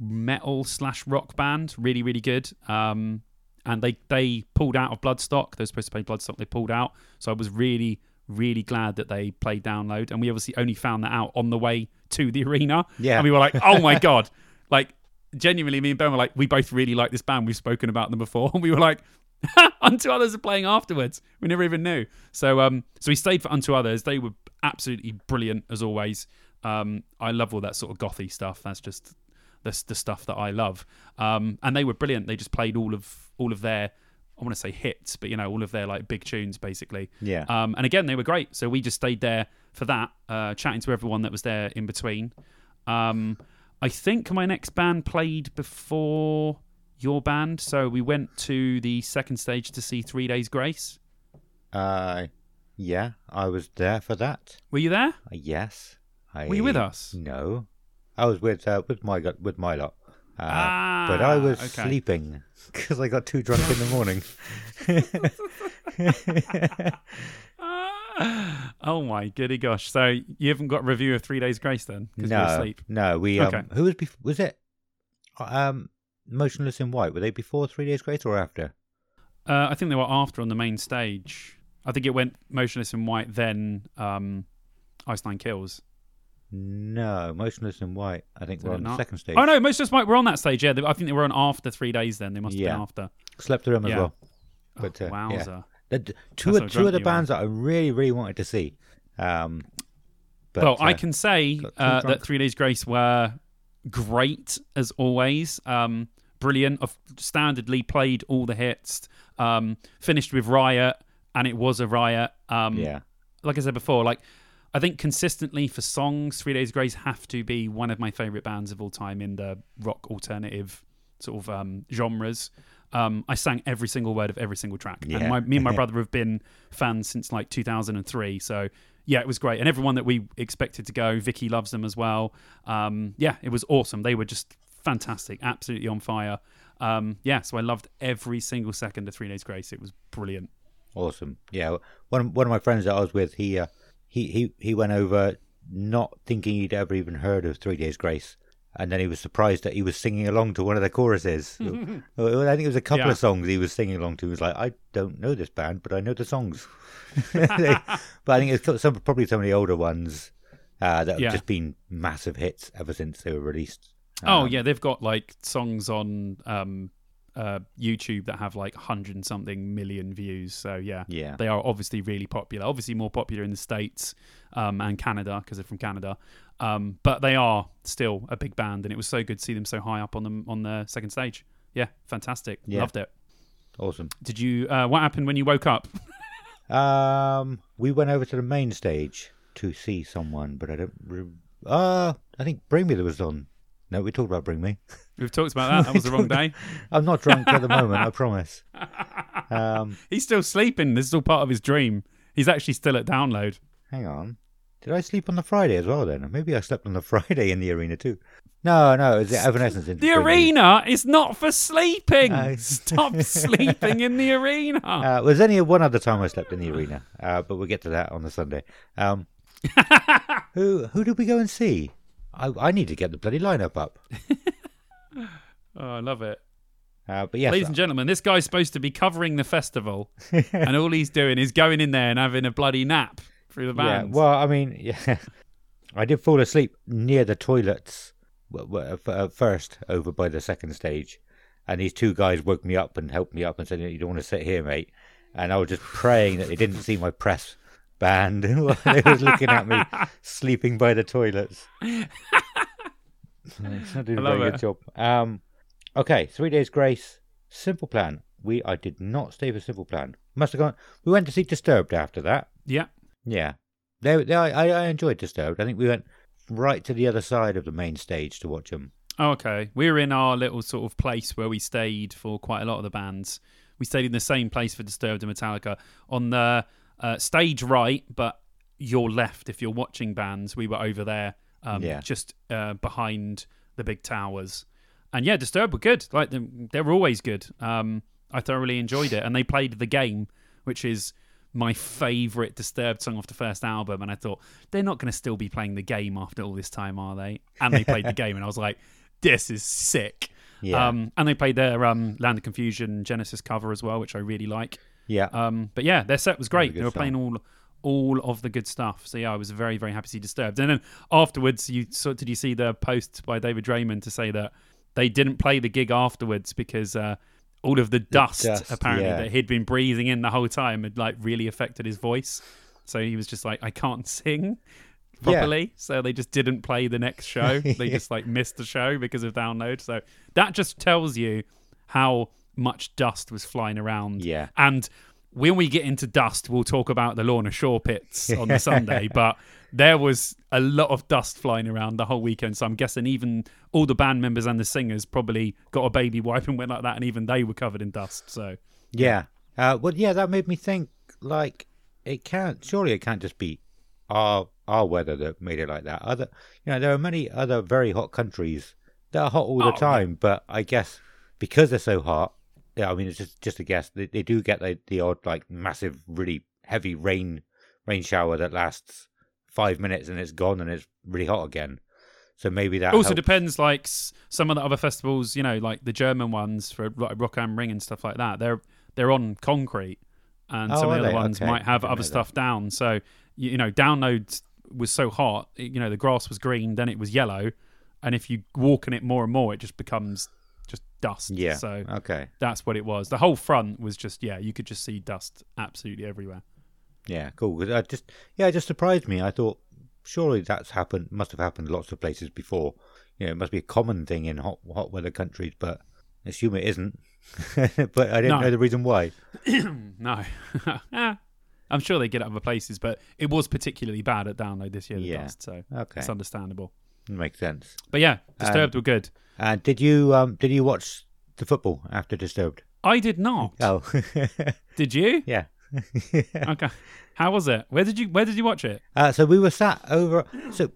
metal slash rock band, really really good. Um, and they they pulled out of Bloodstock. They were supposed to play Bloodstock. They pulled out, so I was really really glad that they played Download. And we obviously only found that out on the way to the arena. Yeah. and we were like, oh my god, like genuinely, me and Ben were like, we both really like this band. We've spoken about them before. And we were like, Unto Others are playing afterwards. We never even knew. So, um, so we stayed for Unto Others. They were absolutely brilliant as always. Um, I love all that sort of gothy stuff. That's just the the stuff that I love. Um, and they were brilliant. They just played all of all of their. I want to say hits, but you know, all of their like big tunes basically. Yeah. Um, and again, they were great. So we just stayed there for that, uh, chatting to everyone that was there in between. Um, I think my next band played before your band, so we went to the second stage to see Three Days Grace. Uh, yeah, I was there for that. Were you there? Uh, yes. I, Were you with us? No, I was with uh, with my with my lot. Uh, Ah, but I was okay. sleeping because I got too drunk in the morning. oh my goody gosh! So you haven't got a review of Three Days Grace then? No, no, we um, Okay. who was bef- was it? Um, Motionless in White. Were they before Three Days Grace or after? Uh, I think they were after on the main stage. I think it went Motionless in White, then um, Ice Nine Kills. No, Motionless in White. I think Did we're on the second stage. Oh no, Motionless in White were on that stage. Yeah, I think they were on after three days. Then they must have Yeah. been after. Slept through them as well. But, oh, uh, wowza! yeah. The, two of, two of the bands that I really really wanted to see. Um, but, well, I uh, can say uh, that Three Days Grace were great as always. Um, brilliant. Of standardly played all the hits. Um, finished with Riot, and it was a riot. Um, yeah, like I said before, like I think consistently for songs, Three Days Grace have to be one of my favorite bands of all time in the rock alternative sort of um, genres. Um, I sang every single word of every single track, Yeah. and my, me and my brother have been fans since like 2003. So yeah, it was great, and everyone that we expected to go, Vicky loves them as well. Um, yeah, it was awesome. They were just fantastic, absolutely on fire. Um, yeah, so I loved every single second of Three Days Grace. It was brilliant. Awesome. Yeah. One one of my friends that I was with, he uh, he he he went over not thinking he'd ever even heard of Three Days Grace, and then he was surprised that he was singing along to one of the choruses. I think it was a couple Yeah. of songs he was singing along to. He was like, I don't know this band, but I know the songs. But I think it's some probably some of the older ones uh, that have Yeah. just been massive hits ever since they were released. Oh Um, yeah, they've got like songs on um, uh, YouTube that have like hundred and something million views. So yeah, Yeah. they are obviously really popular. Obviously more popular in the states um, and Canada because they're from Canada. Um, but they are still a big band, and it was so good to see them so high up on the on the second stage. Yeah, fantastic. Yeah. Loved it. Awesome. Did you? Uh, what happened when you woke up? Um, we went over to the main stage to see someone, but I don't. Re- uh, I think Bring Me that was on. No, we talked about Bring Me. We've talked about that. That was the wrong day. I'm not drunk at the moment, I promise. Um, He's still sleeping. This is all part of his dream. He's actually still at download. hang on. Did I sleep on the Friday as well then? Maybe I slept on the Friday in the arena too. No, no, it was the Evanescence. in The arena is not for sleeping. Uh, Stop sleeping in the arena. Uh, there's only one other time I slept in the arena, uh, but we'll get to that on the Sunday. Um, who who did we go and see? I, I need to get the bloody lineup up. Oh, I love it. Uh, but yes, Ladies and gentlemen, this guy's supposed to be covering the festival, and all he's doing is going in there and having a bloody nap through the Yeah, well, I mean, yeah, I did fall asleep near the toilets f- at first over by the second stage, and these two guys woke me up and helped me up and said, "You don't want to sit here, mate." And I was just praying that they didn't see my press band while they was looking at me sleeping by the toilets. It's not doing a I very it. good job. Um, okay, three days grace. Simple plan. We I did not stay for simple plan. Must have gone. We went to see Disturbed after that. yeah. Yeah, they, they, I, I enjoyed Disturbed. I think we went right to the other side of the main stage to watch them. Oh, okay. We were in our little sort of place where we stayed for quite a lot of the bands. We stayed in the same place for Disturbed and Metallica on the uh, stage right, but your left if you're watching bands. We were over there, um, Yeah. just uh, behind the big towers. And yeah, Disturbed were good. Like they they were always good. Um, I thoroughly enjoyed it, and they played the game, which is my favorite Disturbed song off the first album. And I thought they're not going to still be playing the game after all this time, are they? And they played the game, and I was like, this is sick. Yeah, Um, and they played their um, Land of Confusion Genesis cover as well, which I really like. yeah, Um, but yeah, their set was great. They were song. playing all all of the good stuff. So yeah, I was very very happy to see Disturbed. And then afterwards, you saw, did you see the post by David Draiman to say that they didn't play the gig afterwards because uh, all of the dust, dust, apparently yeah. that he'd been breathing in the whole time had like really affected his voice. So he was just like, I can't sing Yeah. properly. So they just didn't play the next show. They just like missed the show because of download. So that just tells you how much dust was flying around. Yeah. And when we get into dust, we'll talk about the Lorna Shore pits on the Sunday. But there was a lot of dust flying around the whole weekend. So I'm guessing even all the band members and the singers probably got a baby wipe and went like that, and even they were covered in dust. So yeah. Uh, well, yeah, that made me think. Like, it can't. Surely it can't just be our our weather that made it like that. Other, you know, there are many other very hot countries that are hot all Oh, the time. But I guess because they're so hot, yeah. I mean, it's just just a guess. They, they do get the, the odd like massive, really heavy rain rain shower that lasts five minutes and it's gone and it's really hot again. So maybe that also helps. depends like some of the other festivals you know like the german ones for like rock am ring and stuff like that they're they're on concrete and Oh, some of the other they? ones Okay. might have other stuff down so you, you know download was so hot you know the grass was green then it was yellow and if you walk in it more and more it just becomes just dust Yeah. so Okay. that's what it was the whole front was just yeah you could just see dust absolutely everywhere Yeah, cool. 'Cause I just yeah, it just surprised me. I thought surely that's happened, must have happened lots of places before. You know, it must be a common thing in hot hot weather countries, but I assume it isn't. but I didn't No. know the reason why. no i'm sure they get it other places but it was particularly bad at download this year the Yeah. dust so Okay, it's understandable makes sense. But yeah, Disturbed were good. And did you um did you watch the football after Disturbed? I did not. Oh, Did you? yeah. Okay. How was it? Where did you Where did you watch it? Uh, so we were sat over. So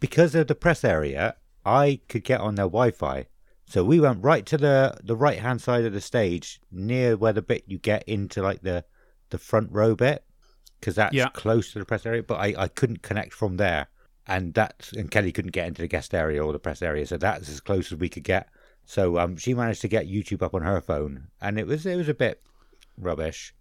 because of the press area, I could get on their Wi-Fi. So we went right to the the right hand side of the stage, near where the bit you get into like the the front row bit, because that's Yeah. close to the press area. But I, I couldn't connect from there, and that's and Kelly couldn't get into the guest area or the press area, so that's as close as we could get. So um, she managed to get YouTube up on her phone, and it was it was a bit rubbish,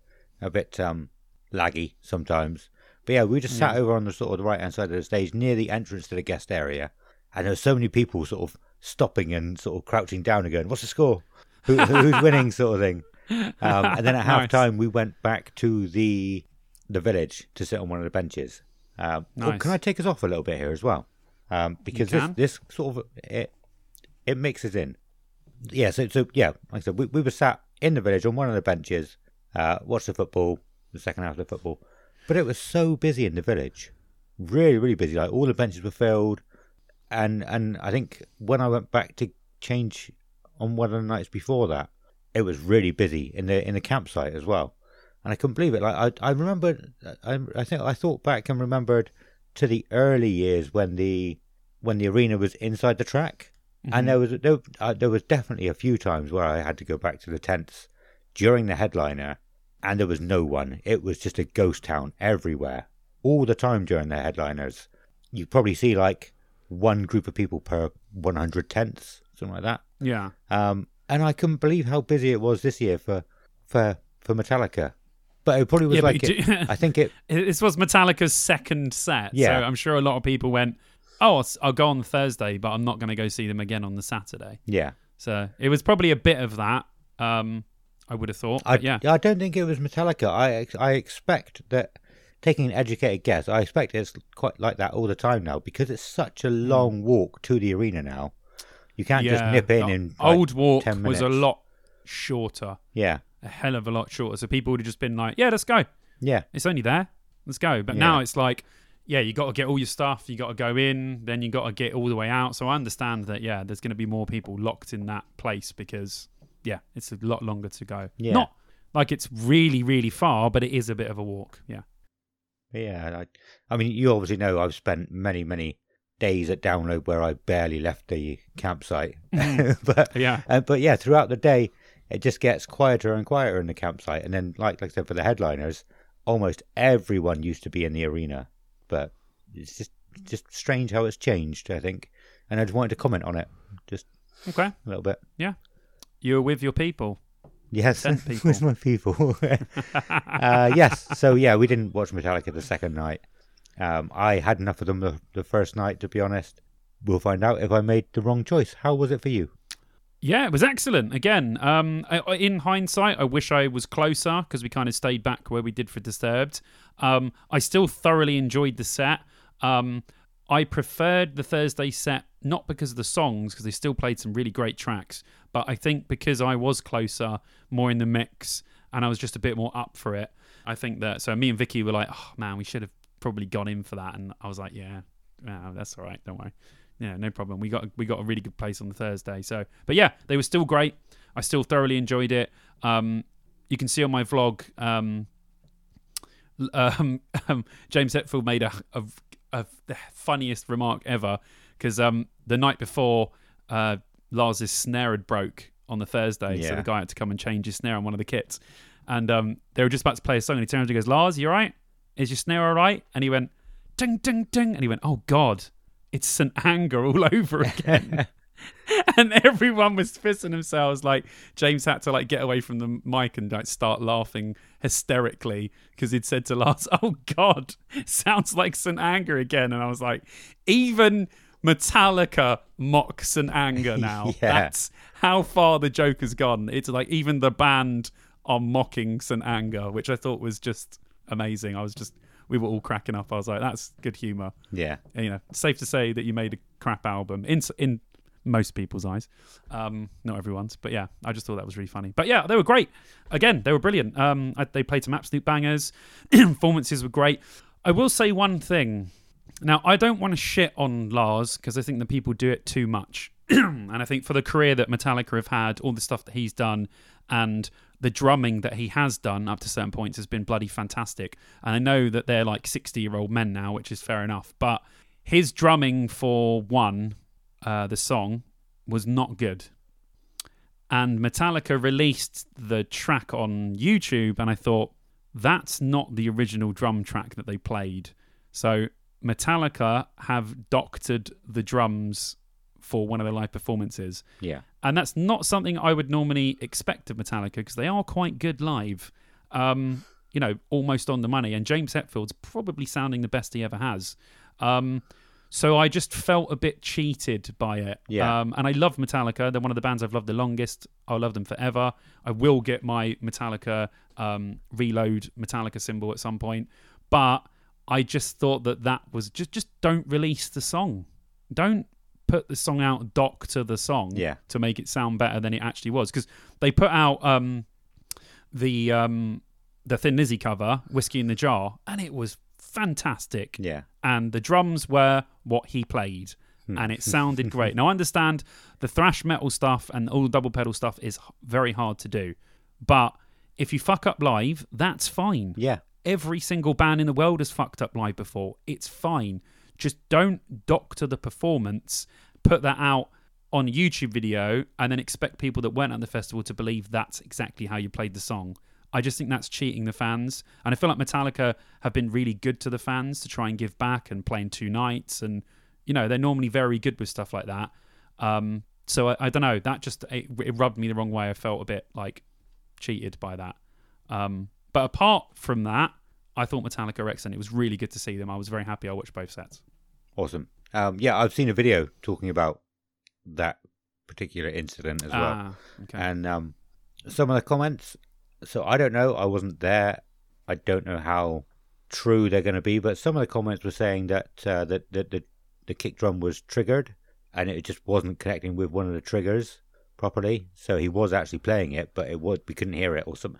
a bit um laggy sometimes. But yeah, we just sat over on the sort of the right hand side of the stage near the entrance to the guest area, and there were so many people sort of stopping and sort of crouching down and going, "What's the score? Who, who's winning?" sort of thing. Um, and then at half time, we went back to the the village to sit on one of the benches. Um, oh, Nice. can I take us off a little bit here as well? Um, because this, this sort of it it mixes in. Yeah, so so yeah, like I said, we, we were sat in the village on one of the benches, uh, watched the football, the second half of the football, but it was so busy in the village, really really busy. Like all the benches were filled, and and I think when I went back to change on one of the nights before that, it was really busy in the in the campsite as well, and I couldn't believe it. Like I I remember, I I think I thought back and remembered to the early years when the when the arena was inside the track, and there was there, uh, there was definitely a few times where I had to go back to the tents during the headliner, and there was no one. It was just a ghost town everywhere, all the time during the headliners. You probably see like one group of people per 100 tents, something like that. Yeah. Um, and I couldn't believe how busy it was this year for for for Metallica. But it probably was Yeah, like it, do- I think it This was Metallica's second set. Yeah. So I'm sure a lot of people went, "Oh, I'll I'll go on Thursday, but I'm not going to go see them again on the Saturday." yeah. So it was probably a bit of that. Um, I would have thought. I, yeah. I don't think it was Metallica. I I expect that taking an educated guess, I expect it's quite like that all the time now because it's such a long walk to the arena now. You can't just Hmm. Nip in in like, old walk 10 was a lot shorter, Yeah, a hell of a lot shorter. So people would have just been like, "Yeah, let's go. yeah, It's only there. Let's go." But Yeah. now it's like, yeah, you got to get all your stuff. You got to go in, then you got to get all the way out. So I understand that. Yeah, there's going to be more people locked in that place because yeah, it's a lot longer to go. Yeah. Not like it's really really far, but it is a bit of a walk. Yeah. yeah. I, I mean, you obviously know I've spent many many days at download where I barely left the campsite, but Yeah. Uh, but yeah, throughout the day, it just gets quieter and quieter in the campsite. And then, like, like I said, for the headliners, almost everyone used to be in the arena. But it's just just strange how it's changed, I think. And I just wanted to comment on it just Okay. a little bit. You're with your people. Yes, people. with my people. uh, yes, so yeah, we didn't watch Metallica the second night. Um, I had enough of them the, the first night, to be honest. We'll find out if I made the wrong choice. How was it for you? Yeah, it was excellent. Again, um, in hindsight, I wish I was closer because we kind of stayed back where we did for Disturbed. Um, I still thoroughly enjoyed the set. Um, I preferred the Thursday set not because of the songs, because they still played some really great tracks, but I think because I was closer, more in the mix, and I was just a bit more up for it. I think that. So me and Vicky were like, "Oh man, we should have probably gone in for that," and I was like, "Yeah, that's all right. Don't worry." yeah, no problem. We got we got a really good place on the Thursday. So, but yeah, they were still great. I still thoroughly enjoyed it. Um, you can see on my vlog, um, um, um, James Hetfield made a, a, the funniest remark ever because um, the night before, uh, Lars's snare had broke on the Thursday, so the guy had to come and change his snare on one of the kits, and um, they were just about to play a song, and he turns and goes, "Lars, you all right? Is your snare all right?" And he went, "Ding, ding, ding," and he went, "Oh God." It's St. Anger all over again. and everyone was pissing themselves. Like James had to like get away from the mic and like start laughing hysterically because he'd said to Lars, "Oh God, sounds like St. Anger again." And I was like, even Metallica mocks St. Anger now. Yeah. That's how far the joke has gone. It's like even the band are mocking St. Anger, which I thought was just amazing. I was just we were all cracking up. I was like, "That's good humor." Yeah. you know, safe to say that you made a crap album in in most people's eyes, um, not everyone's, but yeah, I just thought that was really funny. But yeah, they were great. Again, they were brilliant. Um, I, they played some absolute bangers. Performances were great. I will say one thing. Now, I don't want to shit on Lars because I think the people do it too much. and I think for the career that Metallica have had, all the stuff that he's done, and the drumming that he has done up to certain points has been bloody fantastic. And I know that they're like 60 year old men now, which is fair enough. But his drumming for one, uh, the song, was not good. And Metallica released the track on YouTube, and I thought, that's not the original drum track that they played. So Metallica have doctored the drums for one of their live performances. Yeah. And that's not something I would normally expect of Metallica because they are quite good live. Um, you know, almost on the money. And James Hetfield's probably sounding the best he ever has. Um, so I just felt a bit cheated by it. Yeah. Um, and I love Metallica. They're one of the bands I've loved the longest. I'll love them forever. I will get my Metallica um, reload Metallica symbol at some point. But I just thought that that was just just don't release the song. Don't put the song out doc to the song Yeah. to make it sound better than it actually was because they put out um, the um, the Thin Lizzy cover, Whiskey in the Jar, and it was fantastic. Yeah. And the drums were what he played. Hmm. And it sounded great. Now, I understand the thrash metal stuff and all the double pedal stuff is very hard to do. But if you fuck up live, that's fine. Yeah. Every single band in the world has fucked up live before. It's fine. Just don't doctor the performance, put that out on a YouTube video, and then expect people that weren't at the festival to believe that's exactly how you played the song. I just think that's cheating the fans. And I feel like Metallica have been really good to the fans to try and give back and playing two nights. And, you know, they're normally very good with stuff like that. Um, so I, I don't know. That just, it, it rubbed me the wrong way. I felt a bit like cheated by that. Um, but apart from that, I thought Metallica were excellent. It was really good to see them. I was very happy I watched both sets. Awesome. Um, yeah, I've seen a video talking about that particular incident as well. Ah, okay. And um, some of the comments, so I don't know, I wasn't there. I don't know how true they're going to be, but some of the comments were saying that uh, that, that the, the kick drum was triggered and it just wasn't connecting with one of the triggers properly. So he was actually playing it, but it was we couldn't hear it or some,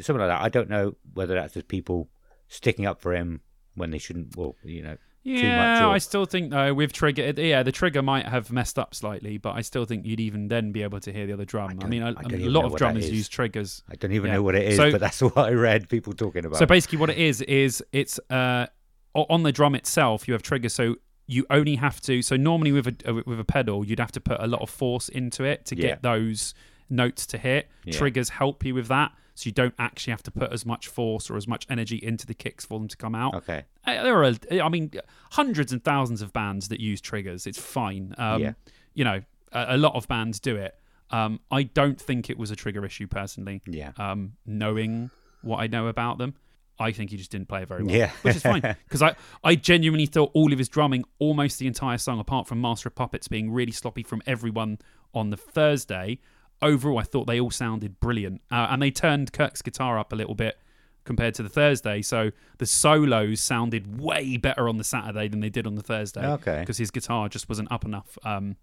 something like that. I don't know whether that's just people sticking up for him when they shouldn't, well, you know. Yeah, I still think though with trigger, yeah, the trigger might have messed up slightly, but I still think you'd even then be able to hear the other drum. I, don't- mean, a, I don't a lot of drummers use triggers. I don't even Yeah. know what it is, So- but that's what I read people talking about. So basically, what it is is it's uh, on the drum itself. You have triggers, so you only have to. So normally with a uh, with a pedal, you'd have to put a lot of force into it to Yeah. get those notes to hit. Yeah. Triggers help you with that, so you don't actually have to put as much force or as much energy into the kicks for them to come out. okay. Uh, There are, I mean, hundreds and thousands of bands that use triggers. It's fine. Um, Yeah. You know, a, a lot of bands do it. Um, I don't think it was a trigger issue personally. Yeah. Um, knowing what I know about them, I think he just didn't play it very well. Yeah. which is fine because I, I genuinely thought all of his drumming, almost the entire song, apart from Master of Puppets being really sloppy from everyone on the Thursday. Overall, I thought they all sounded brilliant, uh, and they turned Kirk's guitar up a little bit compared to the Thursday. So the solos sounded way better on the Saturday than they did on the Thursday. Okay. because his guitar just wasn't up enough. Um,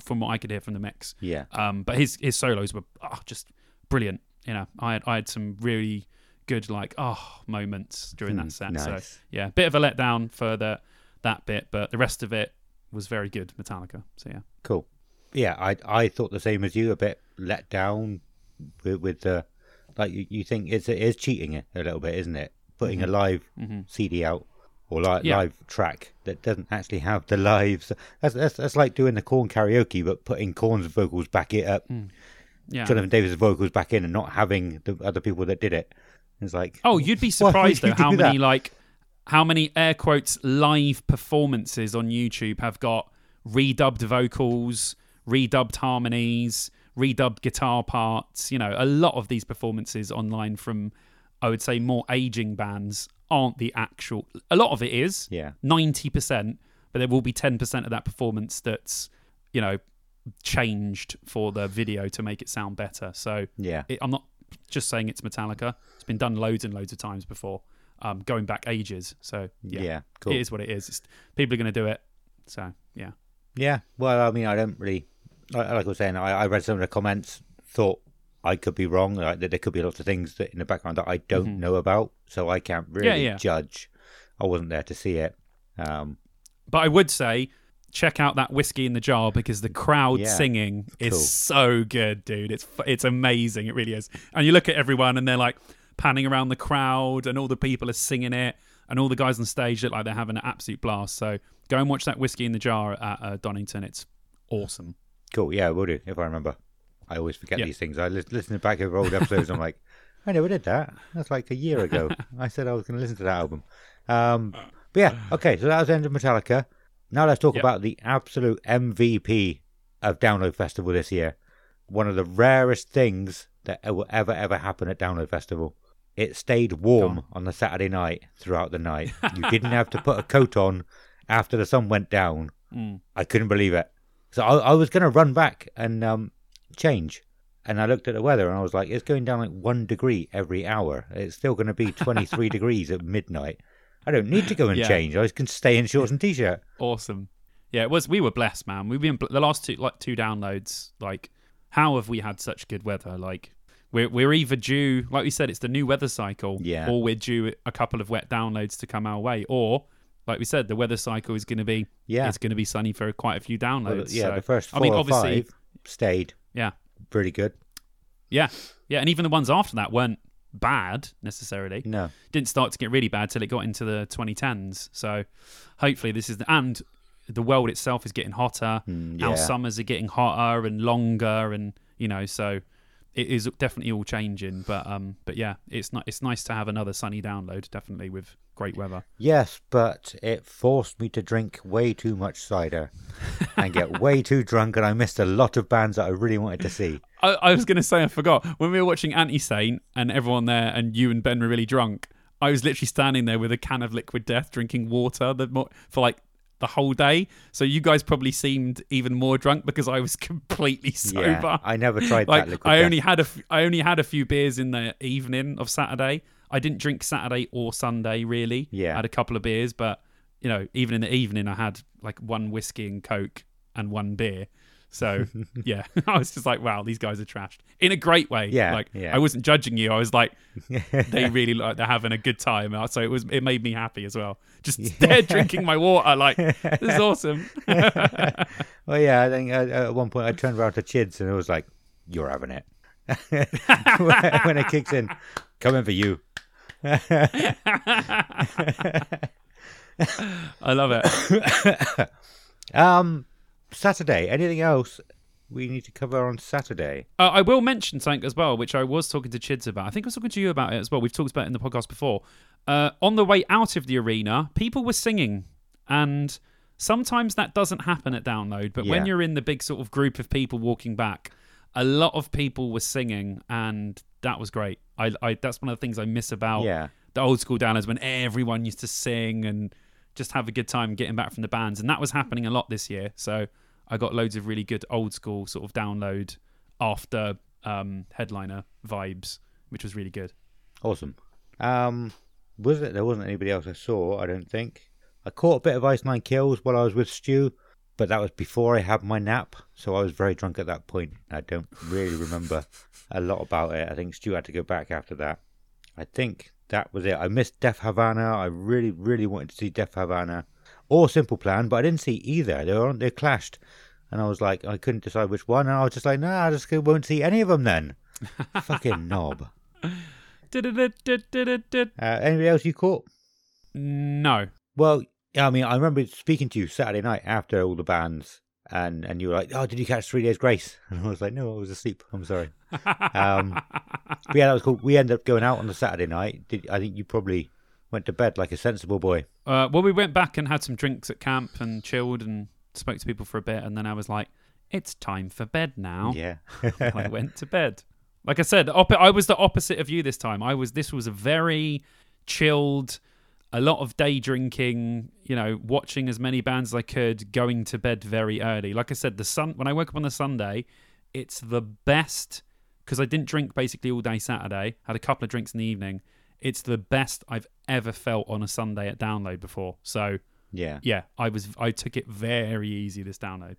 from what I could hear from the mix. Yeah. Um, but his his solos were oh, just brilliant. You know, I had I had some really good like oh moments during Hmm, that set. So nice. yeah, bit of a letdown for the that bit, but the rest of it was very good. Metallica. So yeah. Cool. Yeah, I I thought the same as you. A bit let down with, with the like you, you think it's it is cheating a little bit, isn't it? Putting a live CD out or li- Mm-hmm. Yeah. live track that doesn't actually have the live. That's, that's that's like doing the Korn karaoke, but putting Korn's vocals back it up, Mm. Yeah. Jonathan Davis' vocals back in, and not having the other people that did it. It's like Oh, you'd be surprised you though how do many that? like how many air quotes live performances on YouTube have got redubbed vocals, redubbed harmonies, redubbed guitar parts. You know, a lot of these performances online from I would say more aging bands aren't the actual. A lot of it is yeah, ninety percent, but there will be ten percent of that performance that's you know changed for the video to make it sound better. So yeah, it, I'm not just saying it's Metallica. It's been done loads and loads of times before, um, going back ages. So yeah, yeah, cool. it is what it is. It's, people are going to do it. So yeah, Yeah, well, I mean, I don't really, like, like I was saying, I, I read some of the comments, thought I could be wrong, like, that there could be lots of things that in the background that I don't know about, so I can't really Mm-hmm. yeah. judge. I wasn't there to see it. Um, but I would say check out that whiskey in the jar because the crowd Yeah. singing is Cool. so good, dude. It's it's amazing. It really is. And you look at everyone and they're like panning around the crowd, and all the people are singing it, and all the guys on stage look like they're having an absolute blast. So go and watch that whiskey in the jar at uh, Donington. It's awesome. Cool. Yeah, we'll do if I remember. I always forget Yeah. these things. I lis- listen back over old episodes. I'm like, I never did that. That's like a year ago. I said I was going to listen to that album. Um, but yeah, okay. So that was the end of Metallica. Now let's talk Yep. about the absolute MVP of Download Festival this year. One of the rarest things that will ever ever happen at Download Festival. It stayed warm on the Saturday night throughout the night. You didn't have to put a coat on after the sun went down. Mm. I couldn't believe it. So I, I was going to run back and um, change. And I looked at the weather and I was like, it's going down like one degree every hour. It's still going to be 23 degrees at midnight. I don't need to go and Yeah. change. I can stay in shorts and t-shirt. Awesome. Yeah, it was. We were blessed, man. We've been the last two like two downloads. Like, how have we had such good weather? Like, we're we're either due, like we said, it's the new weather cycle, Yeah. or we're due a couple of wet downloads to come our way, or like we said, the weather cycle is going to be Yeah. it's going to be sunny for quite a few downloads. Well, yeah, so- the first four I mean, or obviously, five stayed yeah, pretty good. yeah, yeah, and even the ones after that weren't bad necessarily. No. didn't start to get really bad till it got into the 2010s. So hopefully this is the and the world itself is getting hotter. Mm, Our summers are getting hotter and longer, and you know, so it is definitely all changing. But um, but yeah, it's not. It's nice to have another sunny download, definitely with great weather. Yes, but it forced me to drink way too much cider and get way too drunk, and I missed a lot of bands that I really wanted to see. I, I was going to say I forgot when we were watching Anti Saint and everyone there and you and Ben were really drunk. I was literally standing there with a can of liquid death, drinking water the, mo- for like the whole day. So you guys probably seemed even more drunk because I was completely sober. Yeah, I never tried like that I death. only had a f- I only had a few beers in the evening of Saturday. I didn't drink Saturday or Sunday really. Yeah. I had a couple of beers, but you know, even in the evening, I had like one whiskey and coke and one beer. So yeah, I was just like, wow, these guys are trashed in a great way. Yeah, like yeah. I wasn't judging you. I was like, they really like they're having a good time. Uh, So it was it made me happy as well. Just there drinking my water, like this is awesome. Well, yeah, I think uh, at one point I turned around to Chids and it was like, "You're having it." when it kicks in, coming for you. I love it. Um, Saturday. Anything else we need to cover on Saturday? Uh, I will mention something as well, which I was talking to Chids about. I think I was talking to you about it as well. We've talked about it in the podcast before. Uh, on the way out of the arena, people were singing, and sometimes that doesn't happen at download. But when you're in the big sort of group of people walking back, a lot of people were singing, and that was great. I, I that's one of the things I miss about Yeah. the old school downloads when everyone used to sing and just have a good time getting back from the bands, and that was happening a lot this year. So I got loads of really good old school sort of download after um, headliner vibes, which was really good. Awesome. Um, was it? There wasn't anybody else I saw. I don't think. I caught a bit of Ice Nine Kills while I was with Stu, but that was before I had my nap, so I was very drunk at that point. I don't really remember a lot about it. I think Stu had to go back after that. I think that was it. I missed Def Havana. I really, really wanted to see Def Havana or Simple Plan, but I didn't see either. They were they clashed, and I was like, I couldn't decide which one, and I was just like, nah, I just won't see any of them then. Fucking knob. Uh, anybody else you caught? No. Well, yeah, I mean, I remember speaking to you Saturday night after all the bands, and and you were like, "Oh, did you catch Three Days Grace?" And I was like, "No, I was asleep. I'm sorry." Um, but yeah, that was cool. We ended up going out on the Saturday night. Did I think you probably went to bed like a sensible boy? Uh, well, we went back and had some drinks at camp and chilled and spoke to people for a bit, and then I was like, "It's time for bed now." Yeah, I went to bed. Like I said, op- I was the opposite of you this time. I was. This was a very chilled, a lot of day drinking. You know, watching as many bands as I could, going to bed very early. Like I said, the sun. When I woke up on the Sunday, it's the best because I didn't drink basically all day Saturday. Had a couple of drinks in the evening. It's the best I've ever felt on a Sunday at download before. So yeah, yeah, I was. I took it very easy this download.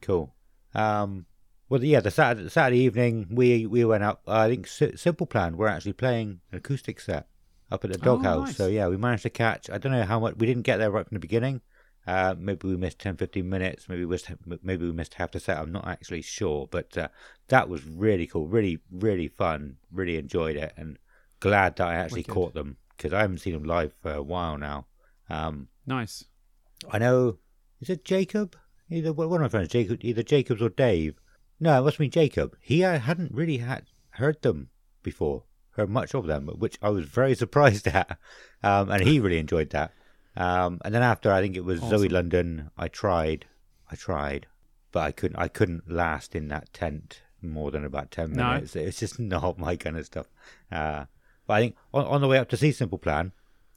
cool. Um, well, yeah, the Saturday, Saturday evening we we went up. I think S- Simple Plan. We're actually playing an acoustic set up at the Oh, Doghouse. nice. So yeah, we managed to catch. I don't know how much. We didn't get there right from the beginning. Uh, maybe we missed 10, 15 minutes. Maybe we missed, maybe we missed half the set. I'm not actually sure, but uh, that was really cool. Really, really fun. Really enjoyed it, and glad that I actually Wicked. caught them because I haven't seen them live for a while now. Um, Nice. I know. Is it Jacob? Either one of my friends, Jacob, either Jacobs or Dave. No, it must be Jacob. He hadn't really had heard them before, heard much of them, which I was very surprised at, um, and he really enjoyed that. Um, and then after, I think it was Zoe London. I tried, I tried, but I couldn't. I couldn't last in that tent more than about ten No. minutes. It's just not my kind of stuff. Uh, but I think on, on the way up to see Simple Plan,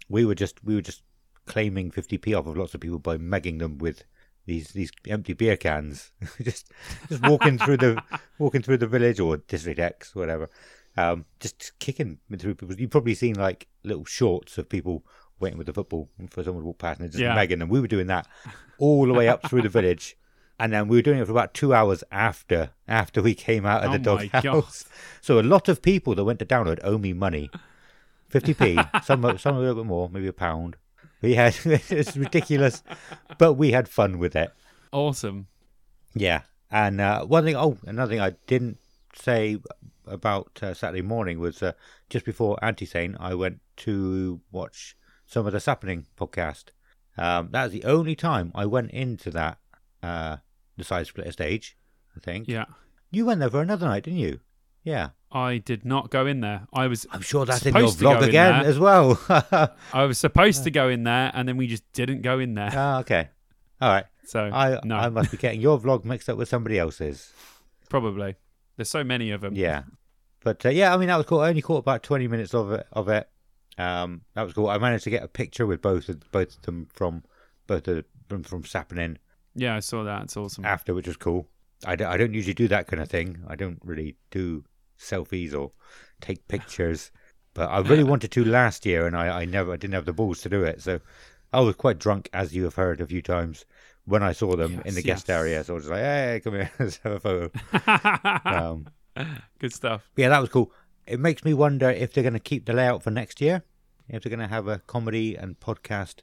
we were just we were just claiming 50p off of lots of people by megging them with these these empty beer cans just just walking through the walking through the village or district x whatever um just kicking through people. You've probably seen like little shorts of people waiting with the football for someone to walk past and just Yeah. megging them we were doing that all the way up through the village. And then we were doing it for about two hours after after we came out of Oh the dog my house so a lot of people that went to download owe me money. 50p some some a little bit more maybe a pound. We had it's ridiculous. But we had fun with it. Awesome. yeah. And uh, one thing oh another thing i didn't say about uh, saturday morning was uh, just before Anti Saint i went to watch some of the sappening podcast um, that was the only time i went into that uh, the side splitter stage i think Yeah. you went there for another night didn't you yeah I did not go in there. I was i'm sure that's in your Supposed to go vlog again as well I was supposed to go in there, and then we just didn't go in there. Ah, okay all right So I no, I must be getting your vlog mixed up with somebody else's. probably. There's so many of them. Yeah, but uh, yeah, I mean that was cool. I only caught about twenty minutes of it. Of it, um, that was cool. I managed to get a picture with both of both of them from both of from from Sappening Yeah, I saw that. It's awesome. after, which was cool. I don't, usually do that kind of thing. I don't really do selfies or take pictures, but I really wanted to last year, and I, I never I didn't have the balls to do it. So I was quite drunk, as you have heard a few times. When I saw them in the Yes, guest area, so I was like, "Hey, come here, let's have a photo." Um, Good stuff. yeah, that was cool. It makes me wonder if they're going to keep the layout for next year. If they're going to have a comedy and podcast,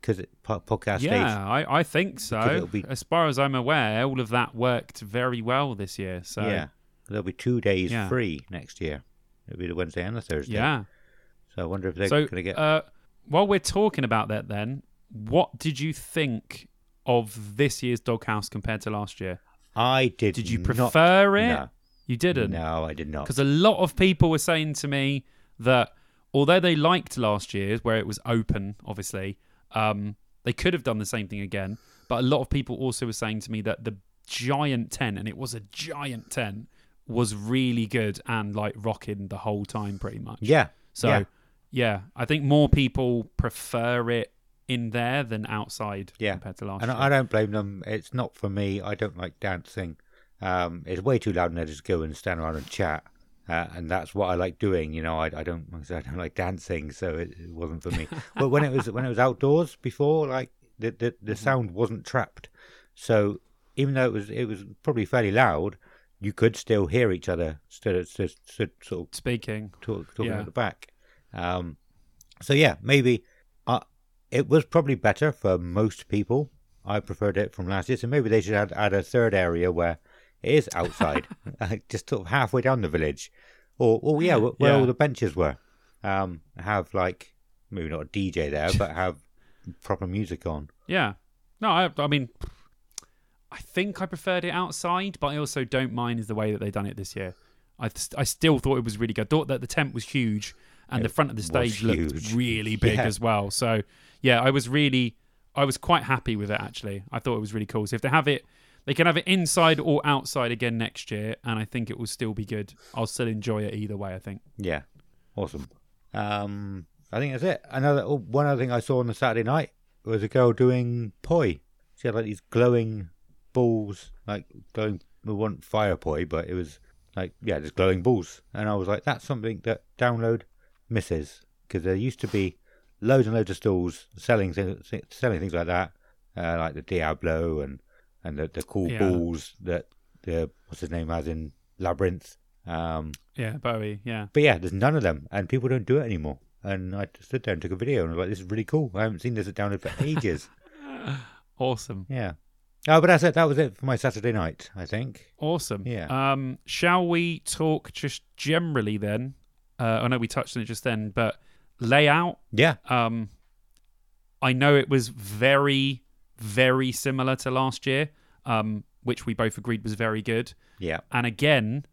because po- podcast. Yeah, I, I think so. be- As far as I'm aware, all of that worked very well this year. So yeah, there'll be two days Yeah. free next year. It'll be the Wednesday and the Thursday. yeah. So I wonder if they're So going to get. uh, while we're talking about that, then what did you think of this year's Doghouse compared to last year? I did. Did you not- prefer it? No, You didn't. no, I did not. Because a lot of people were saying to me that although they liked last year's, where it was open, obviously, um, they could have done the same thing again. But a lot of people also were saying to me that the giant tent, and it was a giant tent, was really good and like rocking the whole time, pretty much. Yeah. So, yeah. yeah, I think more people prefer it in there than outside Yeah. compared to last And year. I I don't blame them. It's not for me. I don't like dancing. Um, it's way too loud, and I just go and stand around and chat. Uh, and that's what I like doing. You know, I, I don't like I don't like dancing, so it, it wasn't for me. but when it was when it was outdoors before, like the the, the sound wasn't trapped, so even though it was it was probably fairly loud, you could still hear each other, still sort of Speaking. talk, talking Yeah. at the back. Um, so yeah, maybe uh, it was probably better for most people. I preferred it from last year, so maybe they should add, add a third area where it is outside, uh, just sort of halfway down the village, or or yeah, where, where Yeah. all the benches were. Um, have like maybe not a DJ there, but have proper music on. Yeah. No, I, I mean, I think I preferred it outside, but I also don't mind the way that they've done it this year. I, st- I still thought it was really good. I thought that the tent was huge and It the front of the stage looked really big Yeah. as well. So, yeah, I was really, I was quite happy with it actually. I thought it was really cool. So if they have it, they can have it inside or outside again next year, and I think it will still be good. I'll still enjoy it either way. I think. Yeah, awesome. Um, I think that's it. Another oh, one other thing I saw on the Saturday night was a girl doing poi. She had like these glowing balls, like glowing. It wasn't fire poi, but it was like yeah, just glowing balls. And I was like, that's something that download misses because there used to be loads and loads of stalls selling things, selling things like that, uh, like the diabolo and and the, the cool Yeah. balls that the what's his name has in Labyrinth. Um, Yeah, Bowie. Yeah. but yeah, there's none of them, and people don't do it anymore. And I just stood there and took a video, and I was like, "This is really cool. I haven't seen this at download for ages." Awesome. Yeah. Oh, but that's it. That was it for my Saturday night. I think. Awesome. Yeah. Um, shall we talk just generally then? Uh, I know we touched on it just then, but layout. Yeah. Um, I know it was very, very similar to last year, um, which we both agreed was very good. Yeah. And again,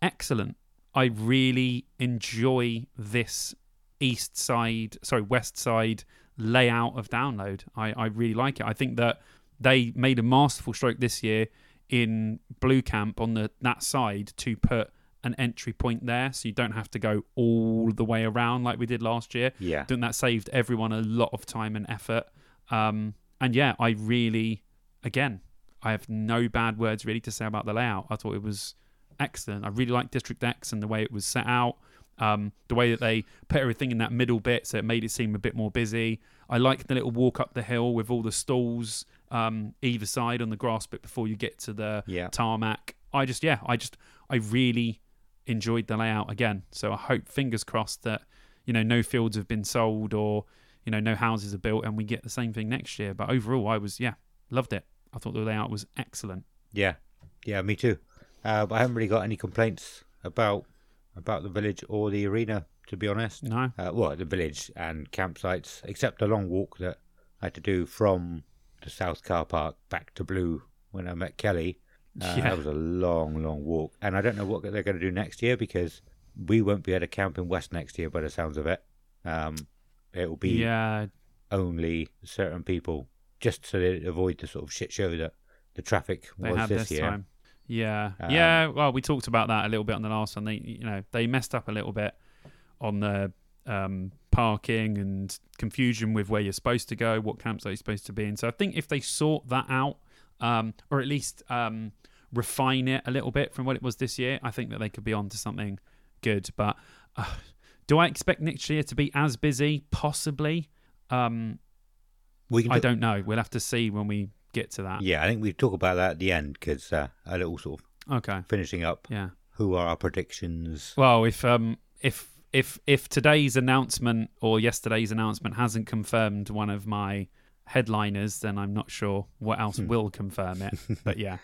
excellent. I really enjoy this east side, sorry, west side layout of download. I, I really like it. I think that they made a masterful stroke this year in Blue Camp on the that side to put an entry point there so you don't have to go all the way around like we did last year. Yeah. I think that saved everyone a lot of time and effort. Um, and yeah, I really, again, I have no bad words really to say about the layout. I thought it was excellent. I really liked District X and the way it was set out. Um, the way that they put everything in that middle bit, so it made it seem a bit more busy. I liked the little walk up the hill with all the stalls um, either side on the grass bit before you get to the Yeah. tarmac. I just, yeah, I just, I really enjoyed the layout again. So I hope, fingers crossed, that you know no fields have been sold or you know no houses are built, and we get the same thing next year. But overall, I was, yeah, loved it. I thought the layout was excellent. Yeah. Yeah. Me too. Uh, but I haven't really got any complaints about about the village or the arena, to be honest. No, Uh, well, the village and campsites, except the long walk that I had to do from the south car park back to Blue when I met Kelly. Uh, Yeah. That was a long, long walk, and I don't know what they're going to do next year because we won't be able to camp in West next year, by the sounds of it. Um, it will be yeah, only certain people, just so they avoid the sort of shit show that the traffic they was this, this year. time. Yeah, Um, yeah. Well, we talked about that a little bit on the last one. They, you know, they messed up a little bit on the um, parking and confusion with where you're supposed to go, what campsite you're supposed to be in. So I think if they sort that out, um, or at least um, refine it a little bit from what it was this year, I think that they could be on to something good. But uh, do I expect next year to be as busy? Possibly. Um, We can I do- don't know. We'll have to see when we get to that. Yeah, I think we talk about that at the end because uh, a little sort of Okay. finishing up. Yeah. Who are our predictions? Well, if um if if if today's announcement or yesterday's announcement hasn't confirmed one of my headliners, then I'm not sure what else Hmm. will confirm it. but yeah,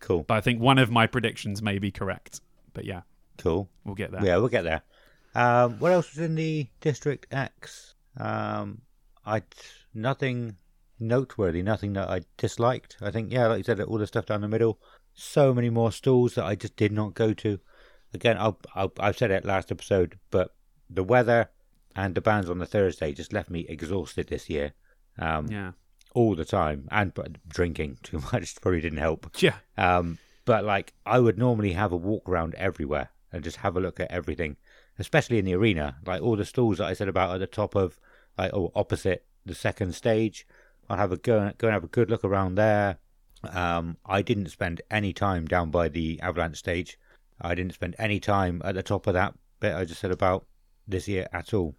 Cool, but I think one of my predictions may be correct. But yeah, cool. we'll get there. Yeah, we'll get there. Um, what else was in the District X? Um, I nothing noteworthy, nothing that I disliked. I think yeah, like you said, all the stuff down the middle. So many more stalls that I just did not go to. Again, I'll, I'll, I've said it last episode, but the weather and the bands on the Thursday just left me exhausted this year. Um, Yeah. all the time, and but drinking too much probably didn't help. Yeah. Um, but like I would normally have a walk around everywhere and just have a look at everything, especially in the arena. Like all the stalls that I said about at the top of, like oh, opposite the second stage. I'll have a go, go and have a good look around there. Um, I didn't spend any time down by the avalanche stage. I didn't spend any time at the top of that bit I just said about this year at all,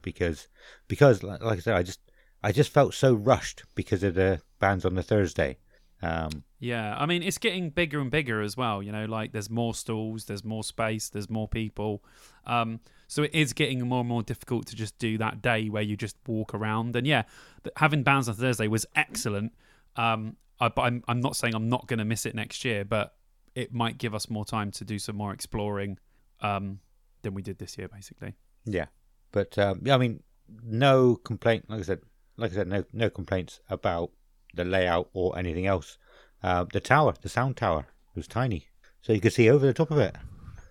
because because like, like I said, I just I just felt so rushed because of the bands on the Thursday. Um, Yeah, I mean it's getting bigger and bigger as well. You know, like there's more stalls, there's more space, there's more people. Um, so it is getting more and more difficult to just do that day where you just walk around. And yeah, having bands on Thursday was excellent. Um, I, I'm I'm not saying I'm not going to miss it next year, but it might give us more time to do some more exploring um, than we did this year, basically. Yeah, but um, yeah, I mean, no complaint. Like I said, like I said, no no complaints about the layout or anything else. Uh, the tower, the sound tower, was tiny, so you could see over the top of it.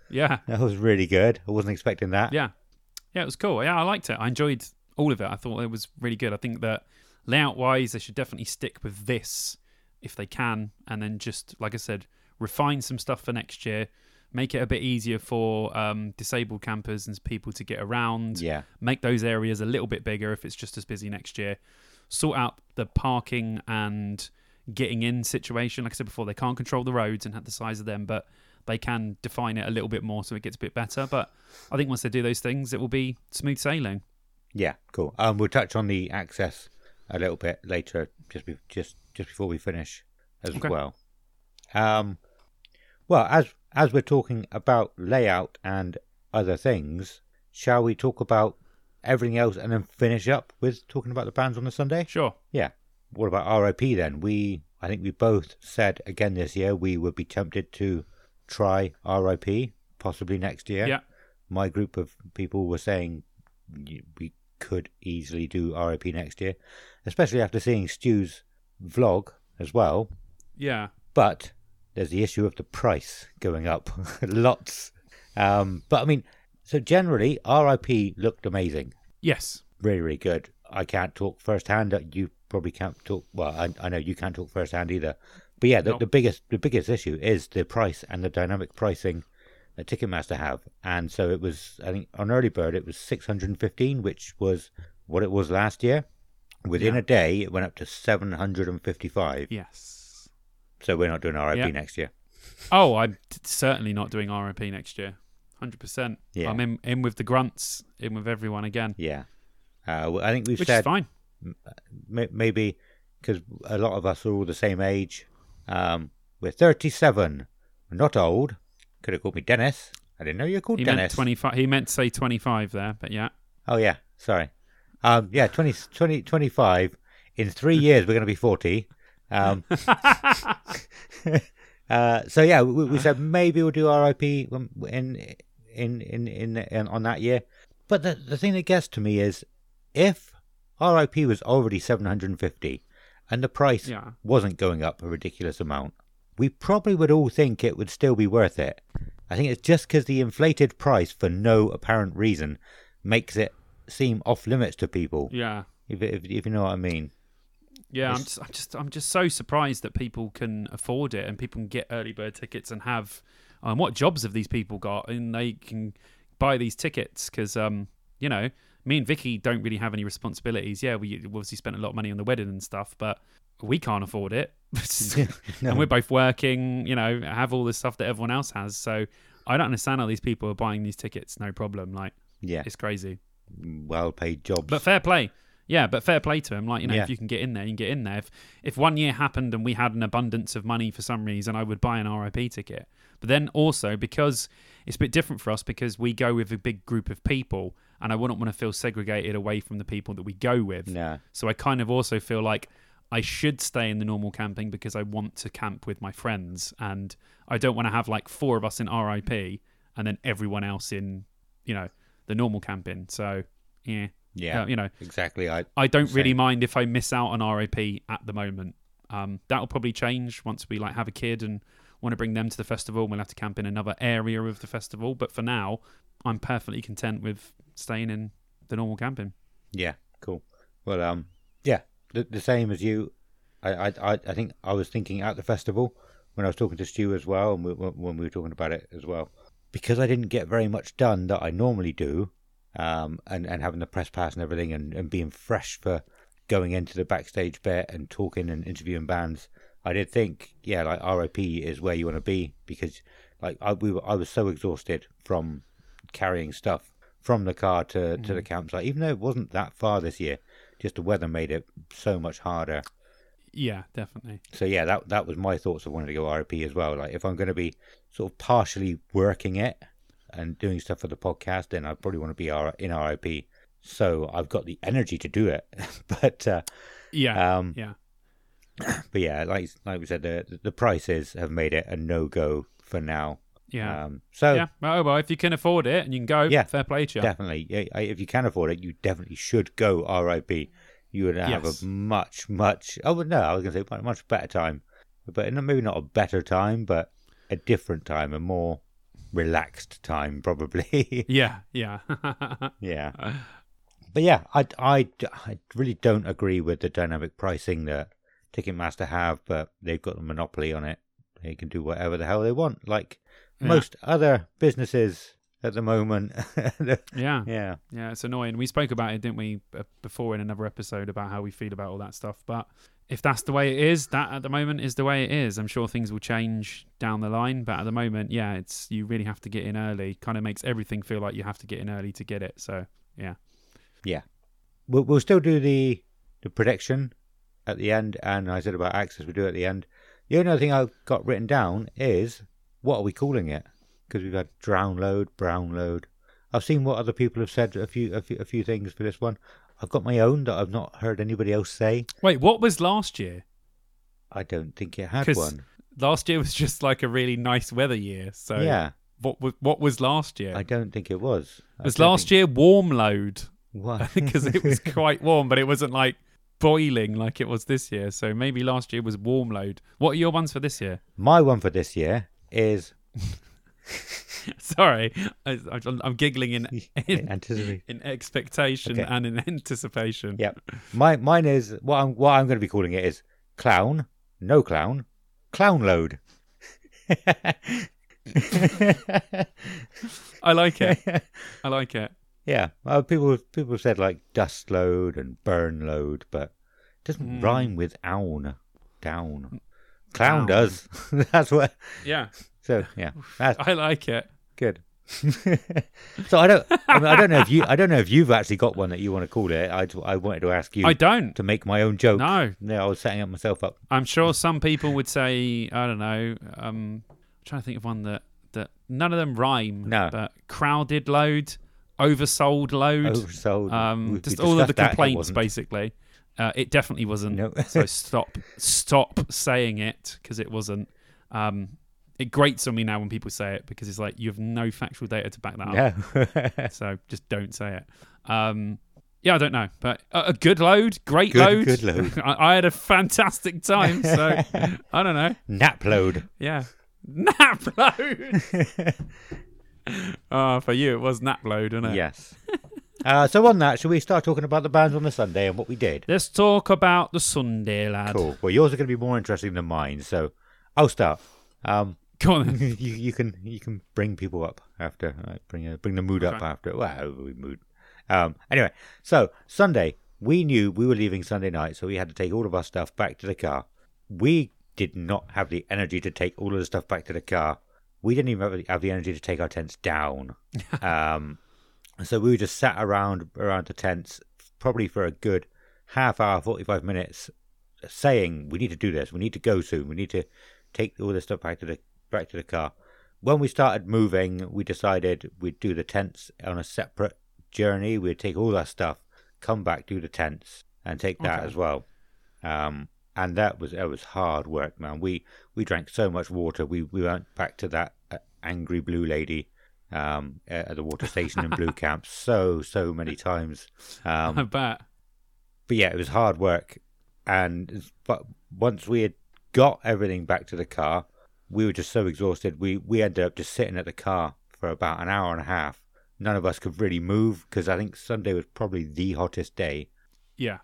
Yeah, That was really good. I wasn't expecting that. yeah, yeah. It was cool. Yeah, I liked it. I enjoyed all of it. I thought it was really good. I think that layout wise, they should definitely stick with this if they can, and then just like I said, refine some stuff for next year. Make it a bit easier for um, disabled campers and people to get around. Yeah, Make those areas a little bit bigger if it's just as busy next year. Sort out the parking and getting in situation. Like I said before, they can't control the roads and have the size of them, but they can define it a little bit more so it gets a bit better. But I think once they do those things, it will be smooth sailing. yeah, cool. Um, we'll touch on the access a little bit later, just be, just just before we finish as Okay. well. Um, well, as as we're talking about layout and other things, shall we talk about everything else and then finish up with talking about the bands on the Sunday? Sure. Yeah. What about RIP then? We, I think we both said again this year we would be tempted to try RIP possibly next year. Yeah. My group of people were saying we could easily do RIP next year, especially after seeing Stu's vlog as well. Yeah. But there's the issue of the price going up lots. Um, but I mean, so generally, RIP looked amazing, Yes. really, really good. I can't talk firsthand. You probably can't talk. Well, I, I know you can't talk firsthand either. But yeah, the, Nope. the biggest the biggest issue is the price and the dynamic pricing that Ticketmaster have. And so it was, I think, on early bird it was 615, which was what it was last year. Within Yeah. a day, it went up to 755. Yes. So we're not doing RIP Yeah. next year. Oh, I'm t- certainly not doing RIP next year. Hundred percent. Yeah. I'm in in with the grunts, in with everyone again, Yeah. Uh, I think we've which said is fine. May- maybe because a lot of us are all the same age. Um, we're 37. We're not old. Could have called me Dennis. I didn't know you were called He meant twenty five. He meant to say twenty five there, but yeah. Oh, yeah. Sorry. Um, yeah, 20, 20, 25. In three years, we're going to be 40. Um, uh, so, yeah, we, we said maybe we'll do RIP in, in, in, in, in on that year. But the, the thing that gets to me is if RIP was already 750 and the price Yeah. wasn't going up a ridiculous amount, we probably would all think it would still be worth it. I think it's just because the inflated price for no apparent reason makes it seem off limits to people. Yeah. If, if, if you know what I mean. Yeah, I'm just, I'm just, I'm just so surprised that people can afford it and people can get early bird tickets and have. Um, what jobs have these people got? And they can buy these tickets because, um, you know, me and Vicky don't really have any responsibilities. Yeah, we obviously spent a lot of money on the wedding and stuff, but we can't afford it. No. And we're both working, you know, have all the stuff that everyone else has. So I don't understand how these people are buying these tickets. No problem. Like Yeah, it's crazy. well paid jobs. But fair play. Yeah, but fair play to him. Like, you know, Yeah. if you can get in there, you can get in there. If if one year happened and we had an abundance of money for some reason, I would buy an RIP ticket. But then also because it's a bit different for us because we go with a big group of people and I wouldn't want to feel segregated away from the people that we go with. nah, So I kind of also feel like I should stay in the normal camping because I want to camp with my friends and I don't want to have like four of us in RIP and then everyone else in, you know, the normal camping. So, yeah. yeah, Uh, you know, exactly. I I don't really mind if I miss out on RIP at the moment. Um, that'll probably change once we like have a kid and want to bring them to the festival. We'll have to camp in another area of the festival. But for now, I'm perfectly content with staying in the normal camping. Yeah, cool. Well, um, yeah, the, the same as you. I, I, I think I was thinking at the festival when I was talking to Stu as well, and we, when we were talking about it as well, because I didn't get very much done that I normally do, um, and and having the press pass and everything, and, and being fresh for going into the backstage bit and talking and interviewing bands. I did think, yeah, like RIP is where you want to be because, like, I we were, I was so exhausted from carrying stuff from the car to, to the campsite, even though it wasn't that far this year. Just the weather made it so much harder. Yeah, definitely. So yeah, that that was my thoughts of wanting to go RIP as well. Like if I'm going to be sort of partially working it and doing stuff for the podcast, then I probably want to be in RIP. So I've got the energy to do it. but uh, Yeah, um, yeah, but yeah, like like we said, the the prices have made it a no go for now. Yeah, Um, so yeah. Well, well, if you can afford it and you can go, Yeah, fair play to you. definitely, yeah, if you can afford it, you definitely should go RIP. You would have Yes. a much, much. Oh no, I was going to say much, better time, but maybe not a better time, but a different time, a more relaxed time, probably. Yeah, yeah, yeah, but yeah, I, I, I really don't agree with the dynamic pricing that Ticketmaster have, but they've got a monopoly on it. They can do whatever the hell they want, like Yeah. most other businesses at the moment. yeah. yeah. Yeah, it's annoying. We spoke about it, didn't we, before in another episode about how we feel about all that stuff. But if that's the way it is, that at the moment is the way it is. I'm sure things will change down the line, but at the moment, yeah, it's you really have to get in early. Kind of makes everything feel like you have to get in early to get it. So yeah. yeah, We'll, we'll still do the the prediction at the end, and I said about access we do at the end. The only other thing I've got written down is what are we calling it? Because we've had drown load, brown load. I've seen what other people have said. A few, a few, a few things for this one. I've got my own that I've not heard anybody else say. Wait, what was last year? I don't think it had one. Last year was just like a really nice weather year. So yeah, what was what was last year? I don't think it was. I was last think- year warm load What? because it was quite warm, but it wasn't like boiling like it was this year. So maybe last year was warm load. What are your ones for this year? my one for this year is Sorry, I, I'm, I'm giggling in in, anticipate. in expectation Okay. and in anticipation. Yep. My mine is what I'm what I'm going to be calling it is clown, no clown, clown load. I like it. I like it. yeah, uh, people people said like dust load and burn load, but it doesn't Mm. rhyme with own, down. Clown does. That's what. Yeah, So yeah, that's I like it. good. so I don't. I, mean, I don't know if you. I don't know if you've actually got one that you want to call it. I I wanted to ask you I don't. to make my own joke. No, No, I was setting up myself up. I'm sure some people would say I don't know. Um, I'm trying to think of one that that none of them rhyme. No. but crowded load, oversold load. Oversold. um, We- we just all of the that. Complaints, basically. Uh, it definitely wasn't. No. so stop, stop saying it because it wasn't. Um, it grates on me now when people say it because it's like you have no factual data to back that up. No. So just don't say it. Um, yeah, I don't know, but a, a good load, great Good- load. good load. I, I had a fantastic time. So I don't know. Nap load. Yeah, nap load. Oh, for you it was nap load, wasn't it? Yes. Uh, so on that, shall we start talking about the bands on the Sunday and what we did? Let's talk about the Sunday, lad. Cool. Well, yours are going to be more interesting than mine, so I'll start. Um, Go on. Then. you, you can you can bring people up after uh, bring uh, bring the mood up after well we mood. Um, anyway, so Sunday we knew we were leaving Sunday night, so we had to take all of our stuff back to the car. We did not have the energy to take all of the stuff back to the car. We didn't even have the, have the energy to take our tents down. um, so we just sat around around the tents probably for a good half hour, forty five minutes, saying we need to do this. We need to go soon. We need to take all this stuff back to the back to the car. When we started moving, we decided we'd do the tents on a separate journey. We'd take all that stuff, come back, do the tents, and take that Okay. as well. Um, and that was that was hard work, man. We we drank so much water. We we went back to that uh, angry blue lady um, at the water station in Blue Camp so so many times. Um, I bet. but yeah, it was hard work. And but once we had got everything back to the car, we were just so exhausted. We we ended up just sitting at the car for about an hour and a half. None of us could really move because I think Sunday was probably the hottest day, Yeah.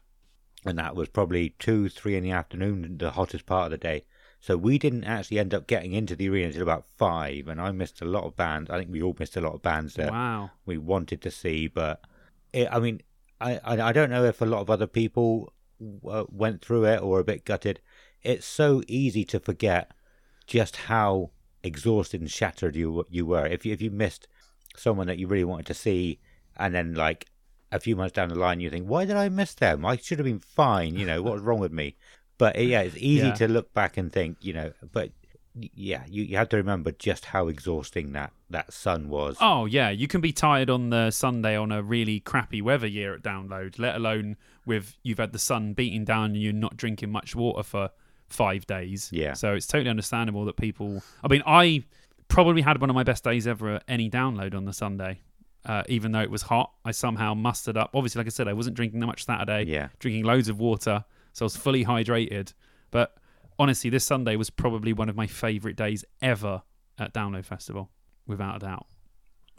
and that was probably two, three in the afternoon, the hottest part of the day. So we didn't actually end up getting into the arena until about five, and I missed a lot of bands. I think we all missed a lot of bands that Wow. we wanted to see, but it, I mean, I, I don't know if a lot of other people uh, went through it or a bit gutted. It's so easy to forget just how exhausted and shattered you you were. If you if you missed someone that you really wanted to see, and then like a few months down the line, you think, why did I miss them? I should have been fine. You know, what was wrong with me? But yeah, it's easy Yeah. to look back and think, you know, but yeah, you, you have to remember just how exhausting that that sun was. Oh yeah, you can be tired on the Sunday on a really crappy weather year at download, let alone with you've had the sun beating down and you're not drinking much water for five days. Yeah. So it's totally understandable that people. I mean, I probably had one of my best days ever at any download on the Sunday. Uh, even though it was hot, I somehow mustered up. Obviously, like I said, I wasn't drinking that much Saturday. Yeah. Drinking loads of water, so I was fully hydrated. But honestly, this Sunday was probably one of my favourite days ever at Download Festival, without a doubt.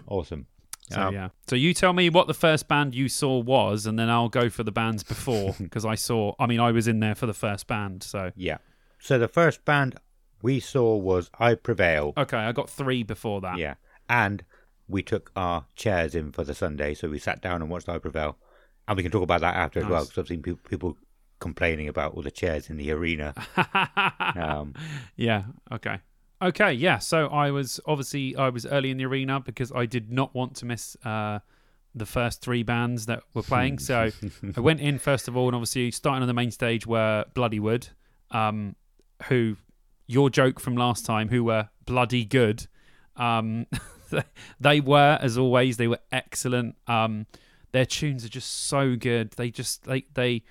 Awesome. So Um, yeah. So you tell me what the first band you saw was, and then I'll go for the bands before because I saw. I mean, I was in there for the first band. So Yeah. So the first band we saw was I Prevail. okay, I got three before that. Yeah. And we took our chairs in for the Sunday, so we sat down and watched I Prevail. And we can talk about that after as well, because I've seen people, people complaining about all the chairs in the arena. Um, yeah. Okay. Okay. Yeah. So I was obviously I was early in the arena because I did not want to miss uh, the first three bands that were playing. so I went in first of all, and obviously starting on the main stage were Bloodywood, um, who your joke from last time, who were bloody good. Um, they were, as always, they were excellent. Um, their tunes are just so good. They just they they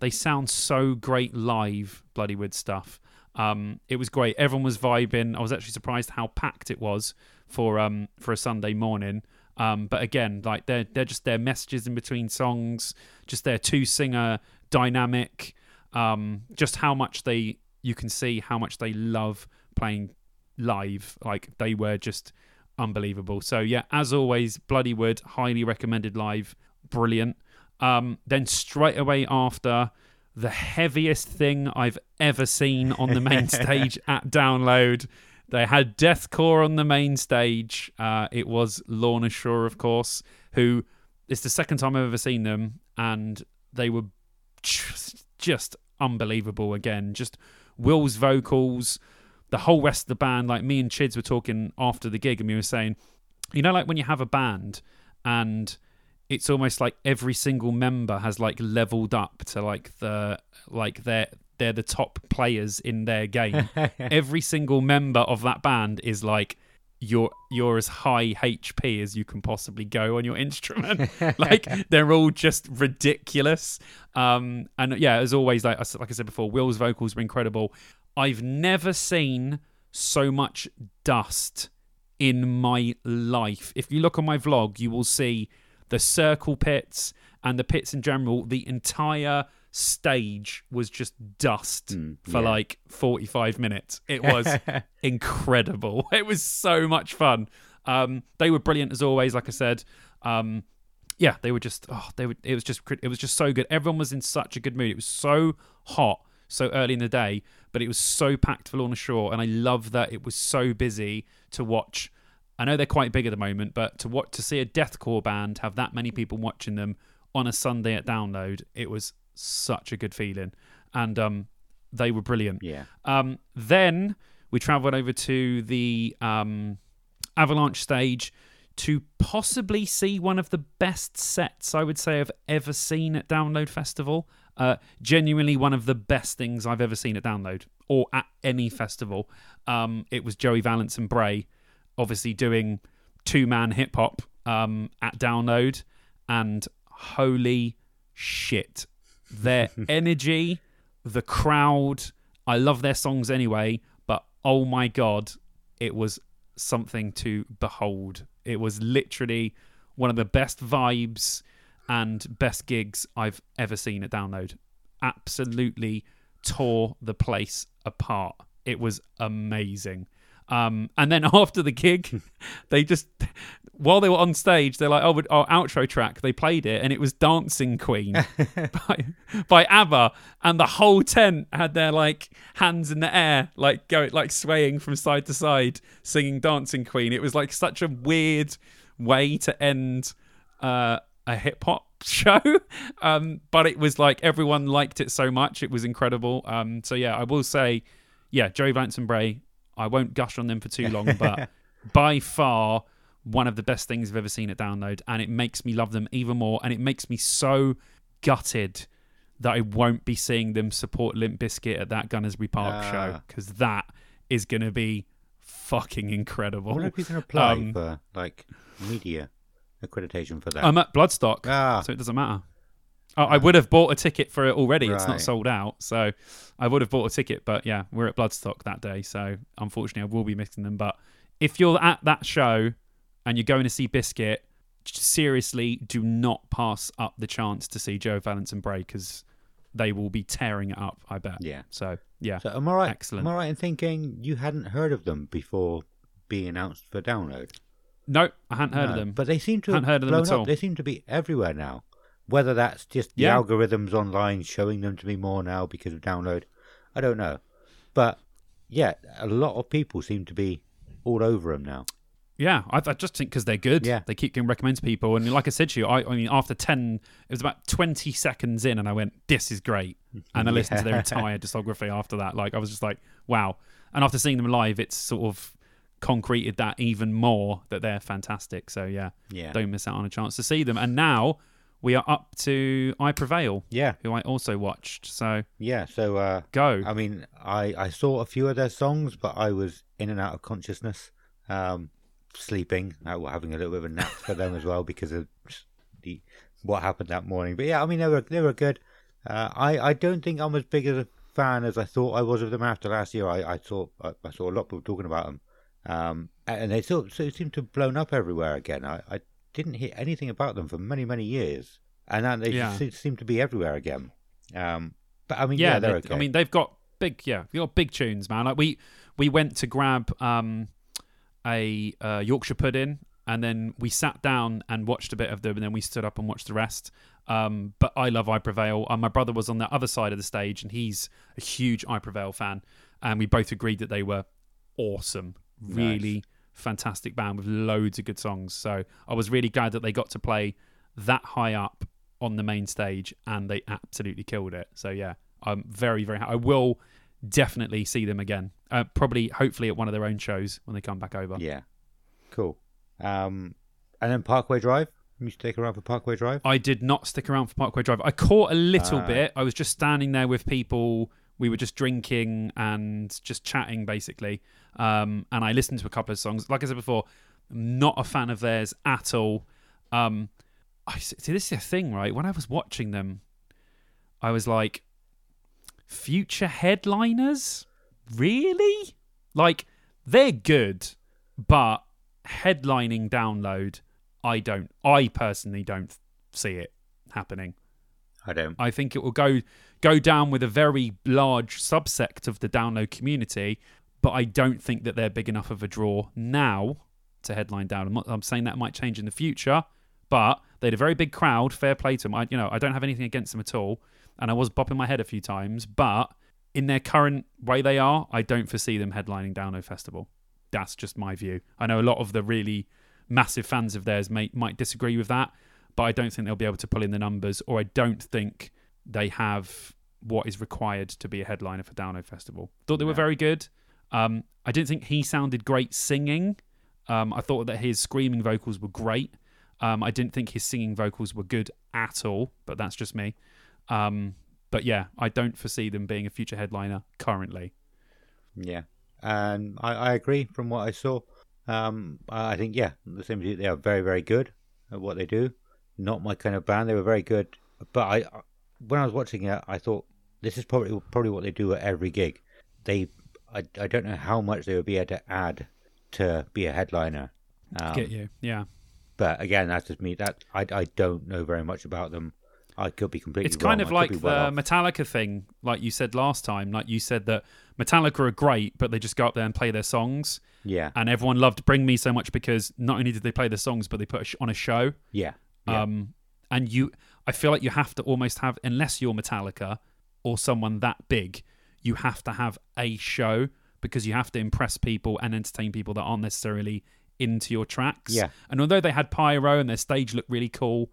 they sound so great live. Bloodywood stuff. Um, it was great. Everyone was vibing. I was actually surprised how packed it was for um for a Sunday morning. Um, but again, like they're they're just their messages in between songs, just their two singer dynamic, um, just how much they you can see how much they love playing live. Like they were just unbelievable. So yeah, as always, Bloodywood, highly recommended live, brilliant. Um, then straight away after, the heaviest thing I've ever seen on the main stage at Download. They had Deathcore on the main stage. Uh, it was Lorna Shore, of course, who it's the second time I've ever seen them, and they were just, just unbelievable again. Just Will's vocals, the whole rest of the band. Like me and Chids were talking after the gig, and we were saying, you know, like when you have a band and it's almost like every single member has like leveled up to like the like their they're the top players in their game. Every single member of that band is like you're you're as high HP as you can possibly go on your instrument. like they're all just ridiculous. Um, and yeah, as always, like like I said before, Will's vocals were incredible. I've never seen so much dust in my life. If you look on my vlog, you will see the circle pits and the pits in general. The entire stage was just dust Mm, for yeah. like 45 minutes. It was incredible. It was so much fun. Um, they were brilliant as always. Like I said, um, yeah, they were just oh, they were. It was just it was just so good. Everyone was in such a good mood. It was so hot so early in the day, but it was so packed for Lorna Shore, and I love that it was so busy to watch. I know they're quite big at the moment, but to watch to see a deathcore band have that many people watching them on a Sunday at Download, it was such a good feeling, and um, they were brilliant. Yeah. Um, then we travelled over to the um, Avalanche stage to possibly see one of the best sets I would say I've ever seen at Download Festival. Uh, genuinely one of the best things I've ever seen at Download or at any festival. Um, it was Joey Valence and Brae, obviously doing two man hip hop um, at Download, and holy shit, their energy, the crowd. I love their songs anyway, but oh my god, it was something to behold. It was literally one of the best vibes and best gigs I've ever seen at Download. Absolutely tore the place apart. It was amazing. Um, and then after the gig, they just, while they were on stage, they're like, "Oh, our outro track." They played it, and it was "Dancing Queen" by, by ABBA, and the whole tent had their like hands in the air, like going, like swaying from side to side, singing "Dancing Queen." It was like such a weird way to end uh, a hip hop show, um, but it was like everyone liked it so much, it was incredible. Um, so yeah, I will say, yeah, Joey Vance and Brae. I won't gush on them for too long, but by far one of the best things I've ever seen at Download, and it makes me love them even more, and it makes me so gutted that I won't be seeing them support Limp Bizkit at that Gunnersbury Park Ah. show because that is going to be fucking incredible. wonder if you can apply Um, for like media accreditation for that. I'm at Bloodstock, ah, so it doesn't matter. I, I would have bought a ticket for it already. It's not sold out, so I would have bought a ticket. But yeah, we're at Bloodstock that day, so unfortunately, I will be missing them. But if you're at that show and you're going to see Bizkit, seriously, do not pass up the chance to see Joe Valence and Brae because they will be tearing it up. I bet. yeah. So yeah, So am I right? Excellent. Am I right in thinking you hadn't heard of them before being announced for download? no, I hadn't heard of them. But they seem to have heard of them blown at up. all. They seem to be everywhere now. Whether that's just the Yeah. algorithms online showing them to me more now because of download, I don't know. But yeah, a lot of people seem to be all over them now. Yeah, I, I just think because they're good. Yeah. They keep getting recommended to people. And like I said to you, I, I mean, after 10, it was about 20 seconds in, and I went, this is great. And I listened to their entire discography after that. Like, I was just like, wow. And after seeing them live, it's sort of concreted that even more that they're fantastic. So, yeah, Yeah. don't miss out on a chance to see them. And now we are up to I Prevail, Yeah. who I also watched. So, Yeah. So uh, go. I mean, I, I saw a few of their songs, but I was in and out of consciousness, um, sleeping, uh, having a little bit of a nap for them as well because of the what happened that morning. But yeah, I mean they were they were good. Uh, I I don't think I'm as big as a fan as I thought I was of them after last year. I I saw I, I saw a lot of people talking about them, um, and they sort so seem to have blown up everywhere again. I, I didn't hear anything about them for many many years, and then they Yeah. se- seem to be everywhere again. Um, but I mean, yeah, yeah, they're they- okay. I mean, they've got big, yeah, they got big tunes, man. Like we we went to grab um a uh, Yorkshire pudding, and then we sat down and watched a bit of them, and then we stood up and watched the rest. Um, but I love I Prevail. Uh, my brother was on the other side of the stage, and he's a huge I Prevail fan, and we both agreed that they were awesome, really fantastic band with loads of good songs. So I was really glad that they got to play that high up on the main stage, and they absolutely killed it. So yeah, I'm very very. Ha- I will definitely see them again. Uh, probably, hopefully, at one of their own shows when they come back over. yeah, cool. Um, and then Parkway Drive. You stick around for Parkway Drive. I did not stick around for Parkway Drive. I caught a little Ah. bit. I was just standing there with people. We were just drinking and just chatting, basically. Um, and I listened to a couple of songs. Like I said before, I'm not a fan of theirs at all. Um, I see. This is a thing, right? When I was watching them, I was like, future headliners, really? Like they're good, but headlining download, I don't. I personally don't see it happening. I don't. I think it will go go down with a very large subsect of the download community, but I don't think that they're big enough of a draw now to headline down. I'm, not, I'm saying that might change in the future, but they had a very big crowd. Fair play to them. I, you know, I don't have anything against them at all, and I was bopping my head a few times, but in their current way they are, I don't foresee them headlining Download Festival. That's just my view. I know a lot of the really massive fans of theirs may, might disagree with that, but I don't think they'll be able to pull in the numbers, or I don't think they have what is required to be a headliner for Download Festival. Thought they were very good. Um, I didn't think he sounded great singing. Um, I thought that his screaming vocals were great. Um, I didn't think his singing vocals were good at all, but that's just me. Um, but yeah, I don't foresee them being a future headliner currently. Yeah, and I, I agree from what I saw. Um, I think yeah, the you, they are very very good at what they do. Not my kind of band. They were very good, but I when I was watching it, I thought this is probably probably what they do at every gig. They I, I don't know how much they would be able to add to be a headliner. Um, Get you? Yeah. But again, that's just me. That I I don't know very much about them. I could be completely. It's kind wrong. of like the well. Metallica thing, like you said last time. Like you said that Metallica are great, but they just go up there and play their songs, yeah and everyone loved "Bring Me" so much because not only did they play the songs, but they put a sh- on a show. yeah yeah Um, and you, I feel like you have to almost have, unless you're Metallica or someone that big, you have to have a show because you have to impress people and entertain people that aren't necessarily into your tracks. Yeah. And although they had pyro and their stage looked really cool,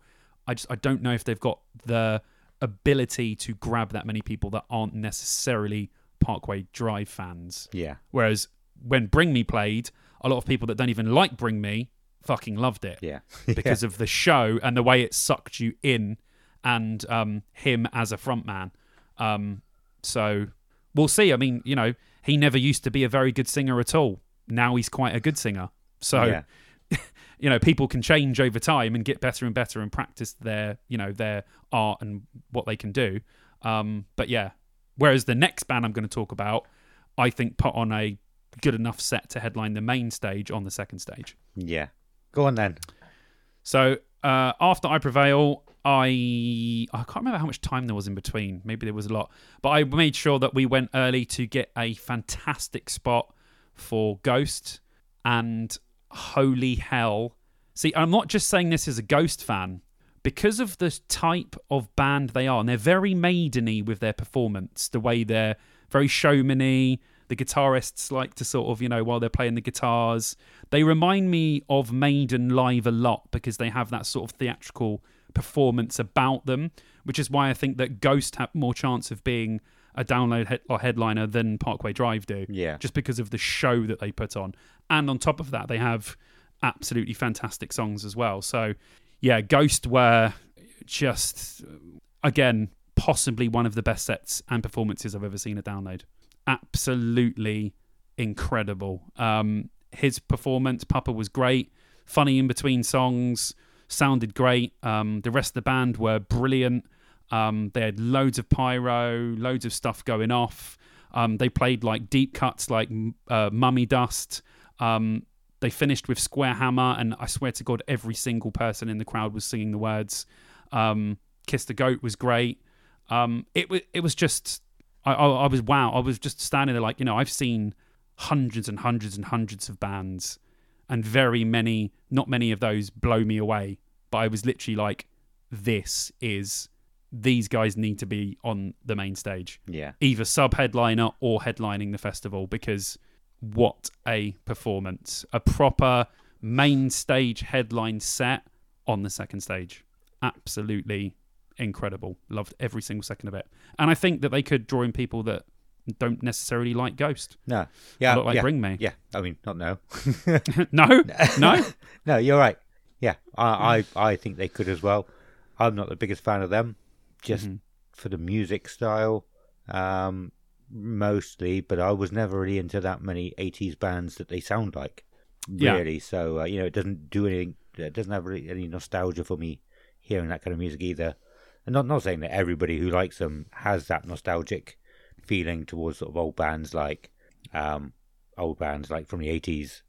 I just I don't know if they've got the ability to grab that many people that aren't necessarily Parkway Drive fans. yeah Whereas when Bring Me played, a lot of people that don't even like Bring Me fucking loved it yeah because of the show and the way it sucked you in and um, him as a frontman. Um, so we'll see. I mean, you know, he never used to be a very good singer at all. Now he's quite a good singer. So, Yeah. you know, people can change over time and get better and better and practice their, you know, their art and what they can do. Um, but yeah, whereas the next band I'm going to talk about, I think put on a good enough set to headline the main stage on the second stage. yeah. Go on then. So uh, after I Prevail, I I can't remember how much time there was in between. Maybe there was a lot, but I made sure that we went early to get a fantastic spot for Ghost. And holy hell! See, I'm not just saying this as a Ghost fan because of the type of band they are, and they're very maideny with their performance. The way they're very showmany. The guitarists like to sort of, you know, while they're playing the guitars, they remind me of Maiden live a lot because they have that sort of theatrical performance about them, which is why I think that Ghost have more chance of being a download head- or headliner than Parkway Drive do Yeah. just because of the show that they put on. And on top of that, they have absolutely fantastic songs as well. So, yeah, Ghost were just, again, possibly one of the best sets and performances I've ever seen at Download. Absolutely incredible. Um, his performance, Papa, was great. Funny in between songs, sounded great. Um, the rest of the band were brilliant. Um, they had loads of pyro, loads of stuff going off. Um, they played like deep cuts like uh, Mummy Dust. Um, they finished with Square Hammer, and I swear to God, every single person in the crowd was singing the words. Um, Kiss the Goat was great. It was it was just I, I, I was wow. I was just standing there like you know I've seen hundreds and hundreds and hundreds of bands, and very many not many of those blow me away. But I was literally like, this is these guys need to be on the main stage, Yeah. either sub headliner or headlining the festival because what a performance! A proper main stage headline set on the second stage. Absolutely incredible. Loved every single second of it. And I think that they could draw in people that don't necessarily like Ghost. No. Yeah. like yeah. Bring Me. Yeah. I mean, not no. no, no. no, you're right. Yeah. I, I, I think they could as well. I'm not the biggest fan of them, just Mhm. for the music style, um, mostly. But I was never really into that many '80s bands that they sound like, Yeah. really. So uh, you know, it doesn't do anything. It doesn't have really any nostalgia for me hearing that kind of music either. And not not saying that everybody who likes them has that nostalgic feeling towards sort of old bands like um, old bands like from the '80s.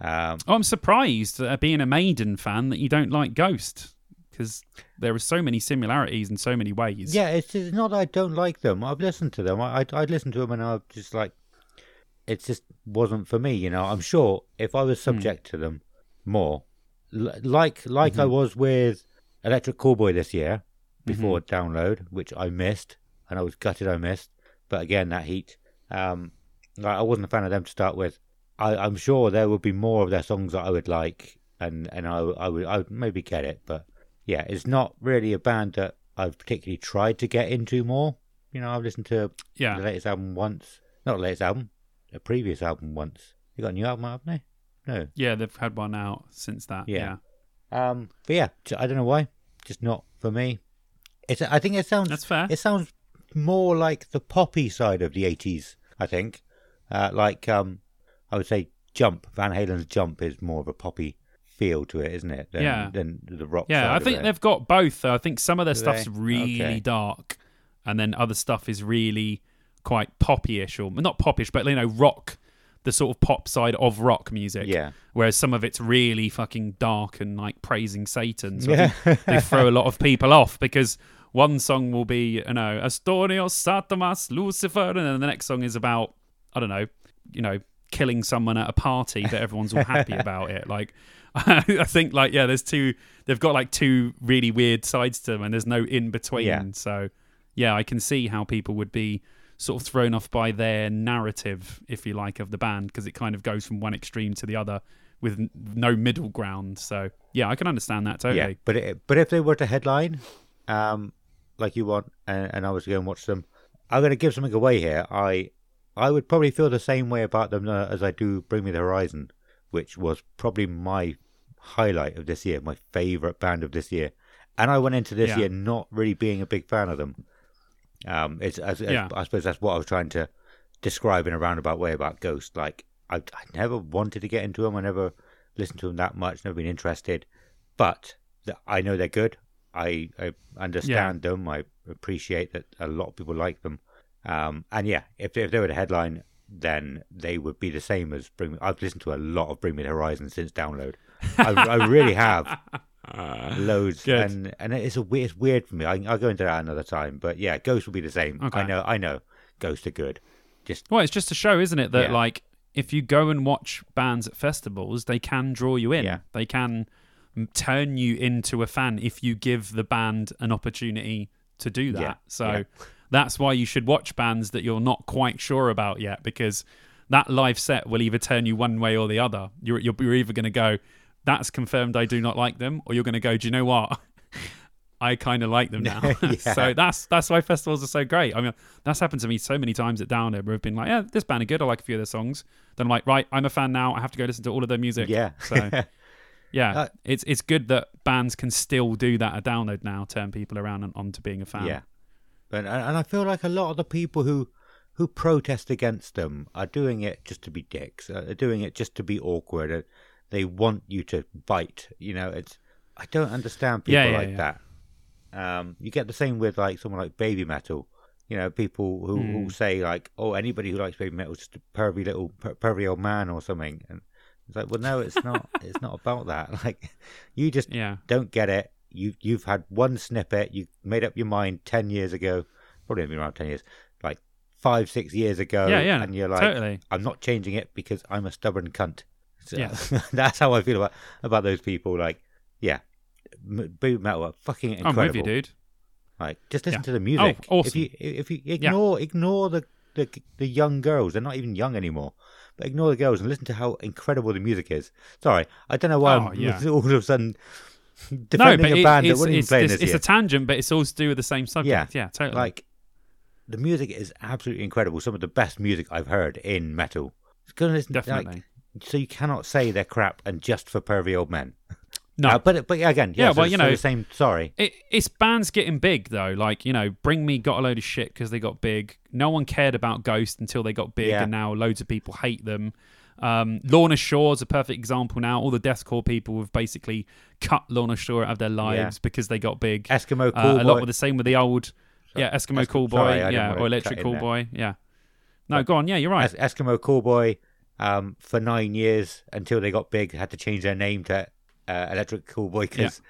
Um, Oh, I'm surprised, uh, being a Maiden fan, that you don't like Ghost because there are so many similarities in so many ways. Yeah, it's, it's not that I don't like them. I've listened to them. I, I'd, I'd listen to them and I'm just like, it just wasn't for me. You know, I'm sure if I was subject to them more, l- like like I was with Electric Callboy this year before download, which I missed and I was gutted I missed. But again, that heat, um, I wasn't a fan of them to start with. I, I'm sure there would be more of their songs that I would like, and and I, I would I would maybe get it, but yeah, it's not really a band that I've particularly tried to get into more. You know, I've listened to Yeah. the latest album once, not the latest album, a previous album once. They got a new album out, haven't they? No. Yeah, they've had one out since that. Yeah. Yeah. Um, but yeah, I don't know why, just not for me. It's I think it sounds That's fair. it sounds more like the poppy side of the eighties. I think, uh, like um, I would say Jump Van Halen's Jump is more of a poppy feel to it, isn't it? Than, Yeah. Than the rock. Yeah, I think they've got both. Though. I think some of their Do stuff's they? really Okay. dark, and then other stuff is really quite poppy-ish, or not poppish, but you know, rock, the sort of pop side of rock music. Yeah. Whereas some of it's really fucking dark and like praising Satan. So Yeah. they throw a lot of people off because one song will be, you know, Astorios, Satanas, Lucifer, and then the next song is about, I don't know, you know, killing someone at a party, that everyone's all happy about it. Like, I think, like, yeah, there's two, they've got like two really weird sides to them, and there's no in between. Yeah. So, yeah, I can see how people would be sort of thrown off by their narrative, if you like, of the band, because it kind of goes from one extreme to the other with no middle ground. So, yeah, I can understand that totally. Yeah, but it, but if they were to headline, um, like you want, and, and I was going to go and watch them, I'm going to give something away here. I I would probably feel the same way about them uh, as I do Bring Me the Horizon, which was probably my highlight of this year, my favorite band of this year, and I went into this Yeah. year not really being a big fan of them. Um, it's as, as- Yeah. I suppose that's what I was trying to describe in a roundabout way about Ghost. Like I, I never wanted to get into them. I never listened to them that much. Never been interested. But th- I know they're good. I, I understand them. I appreciate that a lot of people like them. Um, and yeah, if if they were the headline, then they would be the same as Bring Me. I've listened to a lot of Bring Me the Horizon since download. I, I really have loads, Good. and and it's a weird, it's weird for me. I, I'll go into that another time. But yeah, Ghost will be the same. Okay. I know, I know. Ghost are good. Just Well, it's just a show, isn't it? That Yeah. like if you go and watch bands at festivals, they can draw you in. Yeah. They can turn you into a fan if you give the band an opportunity to do that. Yeah. So Yeah. that's why you should watch bands that you're not quite sure about yet, because that live set will either turn you one way or the other. You're you're, you're either going to go, "That's confirmed. I do not like them," or you're going to go, "Do you know what?" I kind of like them now. Yeah. so that's that's why festivals are so great. I mean, that's happened to me so many times at Downer where I've been like, yeah, this band are good. I like a few of their songs. Then I'm like, right, I'm a fan now. I have to go listen to all of their music. yeah. So yeah, Uh, it's it's good that bands can still do that A download now, turn people around and onto being a fan. Yeah, and and I feel like a lot of the people who who protest against them are doing it just to be dicks. Uh, they're doing it just to be awkward. Uh, They want you to bite. You know, it's I don't understand people Yeah, yeah, like yeah. that. Um, you get the same with like someone like Babymetal. You know, people who, Hmm. who say like, "Oh, anybody who likes Babymetal is just a pervy little per- pervy old man or something," and it's like, well, no, it's not. it's not about that. Like, you just Yeah. don't get it. You you've had one snippet. You made up your mind ten years ago. Probably been around ten years, like five, six years ago. Yeah, yeah, And you're like, totally. I'm not changing it because I'm a stubborn cunt. So, Yeah. that's how I feel about about those people. Like, yeah, m- boot metal, are fucking incredible. I'm with you, dude. Like, just listen Yeah. to the music. Oh, awesome. If you if you ignore ignore the, the the young girls, they're not even young anymore. But ignore the girls and listen to how incredible the music is. Sorry, I don't know why Oh, I'm yeah. all of a sudden No, defending but a it- band that it's, wasn't even playing this it's a tangent, but it's all to do with the same subject. Yeah, yeah, totally. Like the music is absolutely incredible. Some of the best music I've heard in metal. It's gonna listen, like, Definitely. so you cannot say they're crap and just for pervy old men. no, Uh, but but again, Yeah, yeah, so, well, you so know- the same. Sorry, It, it's bands getting big though. Like you know, Bring Me got a load of shit because they got big. No one cared about Ghost until they got big, Yeah. and now loads of people hate them. Um, Lorna is a perfect example now. All the deathcore people have basically cut Lorna Shore out of their lives because they got big. Eskimo Uh, Cool a lot with the same with the old, yeah, Eskimo Eskimo- Callboy, sorry, yeah, or Electric Cool. Boy, yeah. No, go on, yeah, you're right. Es- Eskimo Callboy um, for nine years until they got big, had to change their name to uh, Electric Callboy because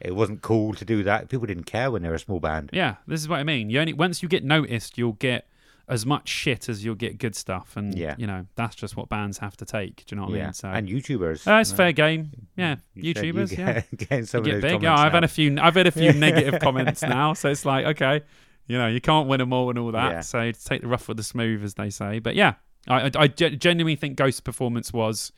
it wasn't cool to do that. People didn't care when they were a small band. Yeah, this is what I mean. You only once you get noticed, you'll get as much shit as you'll get good stuff, and Yeah. you know that's just what bands have to take. Do you know what I mean? So and YouTubers. uh, it's fair game. Yeah, you said you YouTubers. get, yeah, some get big. Yeah, I've had a few. I've had a few negative comments now, so it's like okay, you know, you can't win them all and all that. Yeah. So take the rough with the smooth, as they say. But yeah, I, I, I genuinely think Ghost's performance was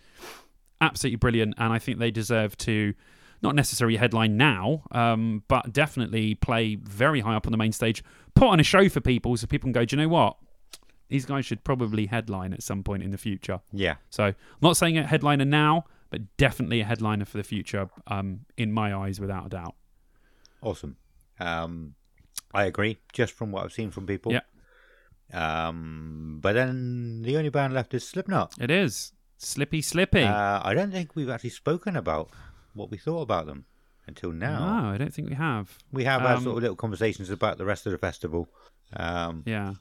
absolutely brilliant, and I think they deserve to not necessarily headline now, um, but definitely play very high up on the main stage, put on a show for people, so people can go. Do you know what? These guys should probably headline at some point in the future. Yeah, So I'm not saying a headliner now, but definitely a headliner for the future, um, in my eyes, without a doubt. awesome. Um, I agree, just from what I've seen from people. Yeah. Um, but then the only band left is Slipknot. It is slippy, slippy. Uh, I don't think we've actually spoken about what we thought about them until now. No, I don't think we have. We have had Um, sort of little conversations about the rest of the festival. Um, Yeah.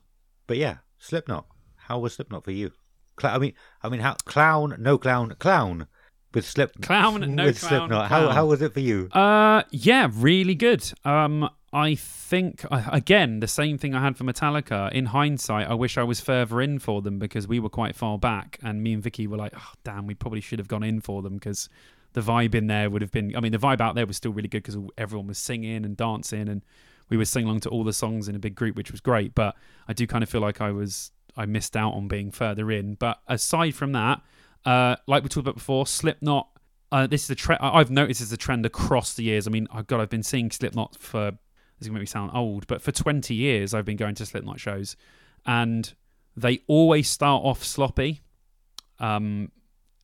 but yeah, Slipknot. How was Slipknot for you? Cl- I mean, I mean, how clown, no clown, clown with Slip Clown, no with clown, Slipknot. How how was it for you? Uh, yeah, really good. Um, I think again the same thing I had for Metallica. In hindsight, I wish I was further in for them because we were quite far back, and me and Vicky were like, "Oh, damn, we probably should have gone in for them because the vibe in there would have been. I mean, the vibe out there was still really good because everyone was singing and dancing, and we were sing along to all the songs in a big group, which was great. But I do kind of feel like I was I missed out on being further in. But aside from that, uh, like we talked about before, Slipknot. Uh, this is a trend I've noticed is a trend across the years. I mean, oh God, I've been seeing Slipknot for this is going to make me sound old, but for 20 years I've been going to Slipknot shows, and they always start off sloppy, um,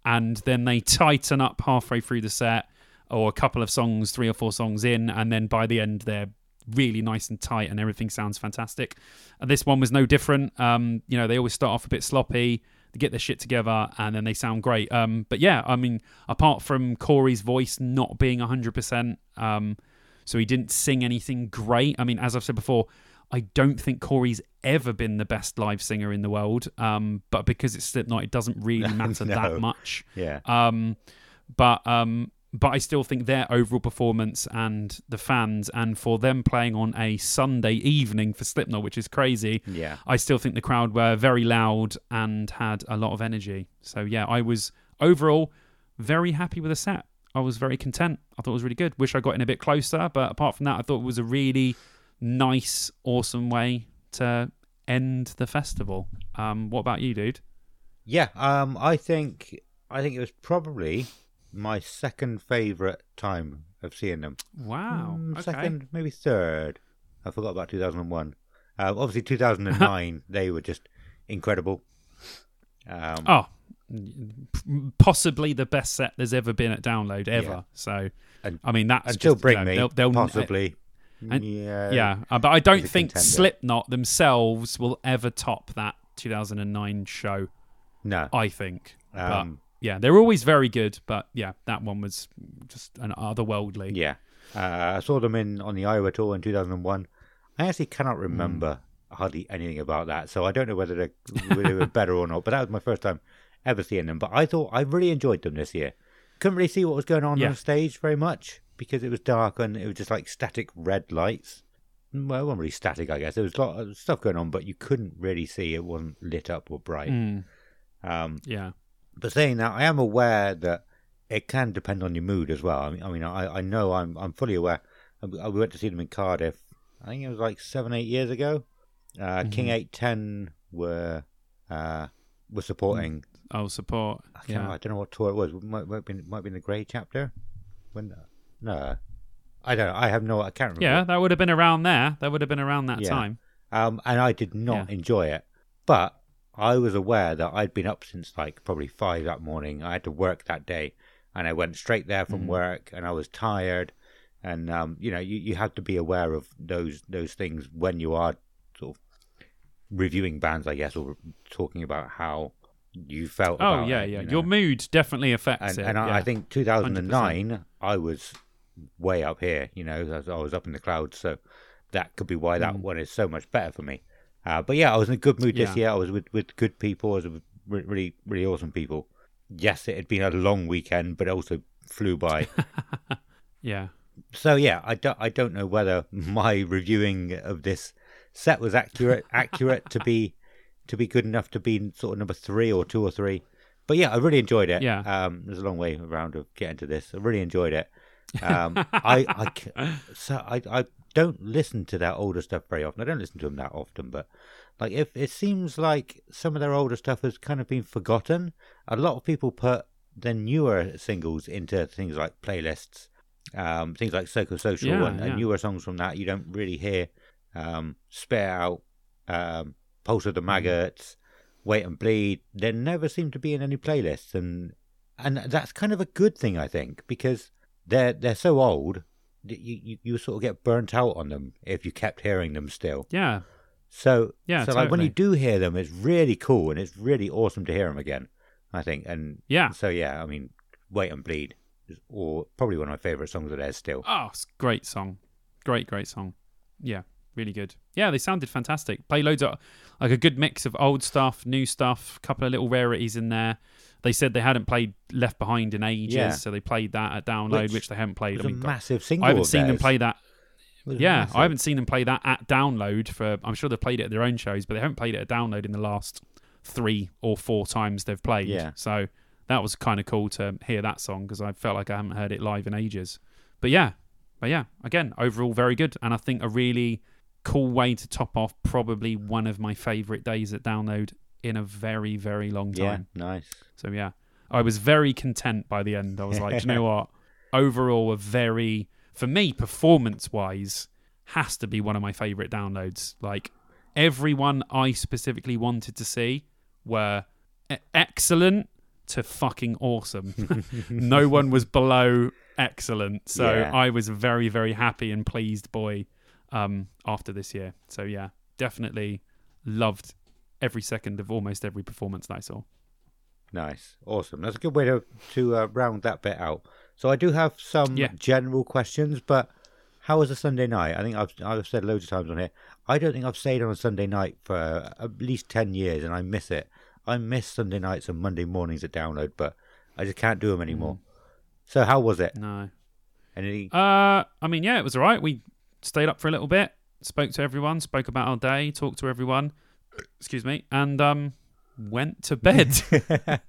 and then they tighten up halfway through the set, or a couple of songs, three or four songs in, and then by the end they're really nice and tight, and everything sounds fantastic. And this one was no different. Um, you know, they always start off a bit sloppy. They get their shit together and then they sound great. Um, but yeah, I mean, apart from Corey's voice not being 100%, um, so he didn't sing anything great. I mean, as I've said before, I don't think Corey's ever been the best live singer in the world. Um, but because it's Slipknot, it doesn't really matter No. that much. Yeah, Um, but um, but I still think their overall performance and the fans, and for them playing on a Sunday evening for Slipknot, which is crazy, yeah. I still think the crowd were very loud and had a lot of energy. So yeah, I was overall very happy with the set. I was very content. I thought it was really good. Wish I got in a bit closer, but apart from that, I thought it was a really nice, awesome way to end the festival. Um, what about you, dude? Yeah, um, I think I think it was probably my second favorite time of seeing them. Wow. Mm, okay. Second, maybe third. I forgot about 2001. Uh, obviously, 2009 they were just incredible. Um, Oh, possibly the best set there's ever been at Download ever. Yeah. So, And I mean, that's just, Bring you know, Me, they'll, they'll, possibly. and- yeah, yeah, uh, but I don't think contender. Slipknot themselves will ever top that 2009 show. No, I think. um, yeah, they're always very good, but yeah, that one was just an otherworldly. Yeah. Uh, I saw them in on the Iowa tour in 2001. I actually cannot remember hardly anything about that, so I don't know whether they were better or not. But that was my first time ever seeing them. But I thought I really enjoyed them this year. Couldn't really see what was going on Yeah. on stage very much because it was dark and it was just like static red lights. Well, it wasn't really static, I guess. There was a lot of stuff going on, but you couldn't really see. It wasn't lit up or bright. Mm, Um, yeah. but saying that, I am aware that it can depend on your mood as well. I mean, I mean, I, I know I'm I'm fully aware. I, we went to see them in Cardiff. I think it was like seven, eight years ago. Uh, King Eight Ten were uh, were supporting. Oh, support. I, Yeah. I don't know what tour it was. It might, might have been might have been the Grey chapter. When no, I don't. know. I have no. I can't remember. Yeah, that would have been around there. That would have been around that Yeah. time. Um, and I did not Yeah. enjoy it. But I was aware that I'd been up since like probably five that morning. I had to work that day, and I went straight there from Mhm. work, and I was tired. And um, you know, you, you have to be aware of those those things when you are sort of reviewing bands, I guess, or talking about how you felt. Oh about yeah, it, yeah. you know. Your mood definitely affects and, it. and I, yeah. I think 2009, I was way up here. You know, I was- up in the clouds, so that could be why that Mm. one is so much better for me. Uh, but yeah, I was in a good mood this Yeah. year. I was with, with good people. I was with really really awesome people. Yes, it had been a long weekend, but it also flew by. yeah. so yeah, I don't I don't know whether my reviewing of this set was accurate accurate to be to be good enough to be sort of number three or two or three. But yeah, I really enjoyed it. Yeah. Um, there's a long way around of getting to this. I really enjoyed it. Um, I, I, so I, I don't listen to their older stuff very often. I don't listen to them that often, but like if it seems like some of their older stuff has kind of been forgotten. A lot of people put their newer singles into things like playlists, um, things like Psychosocial Yeah, and, and newer songs from that. You don't really hear um, Spit It Out, um, Pulse of the hmm. Maggots, Wait and Bleed. They never seem to be in any playlists, and and that's kind of a good thing, I think, because they're they're so old that you, you, you sort of get burnt out on them if you kept hearing them still. Yeah. So Yeah, so like when you do hear them, it's really cool and it's really awesome to hear them again. I think, and Yeah. so yeah, I mean, Wait and Bleed is or probably one of my favorite songs of theirs still. Oh, it's a great song. Great, great song. Yeah, really good. Yeah, they sounded fantastic. Play loads of like a good mix of old stuff, new stuff, a couple of little rarities in there. They said they hadn't played Left Behind in ages, Yeah. so they played that at download, Which which, they haven't played. I a mean, massive single. I haven't seen them play that. Yeah, massive. I haven't seen them play that at download for. I'm sure they've played it at their own shows, but they haven't played it at download in the last three or four times they've played. Yeah. So that was kind of cool to hear that song because I felt like I haven't heard it live in ages. But yeah, but yeah, again, overall very good, and I think a really cool way to top off probably one of my favorite days at download in a very very long Yeah, time. nice. So yeah, I was very content by the end. I was like, you know what? Overall, a very for me performance wise has to be one of my favorite downloads. Like everyone I specifically wanted to see were e- excellent to fucking awesome. no one was below excellent. So Yeah. I was a very very happy and pleased boy um, after this year. So yeah, definitely loved every second of almost every performance that I saw. Nice, awesome. That's a good way to to uh, round that bit out. So I do have some Yeah. general questions, but how was a Sunday night? I think I've I've said loads of times on here. I don't think I've stayed on a Sunday night for at least ten years, and I miss it. I miss Sunday nights and Monday mornings at download, but I just can't do them anymore. So how was it? No. Any? Uh, I mean, yeah, it was all right. We stayed up for a little bit, spoke to everyone, spoke about our day, talked to everyone. Excuse me, and um, went to bed,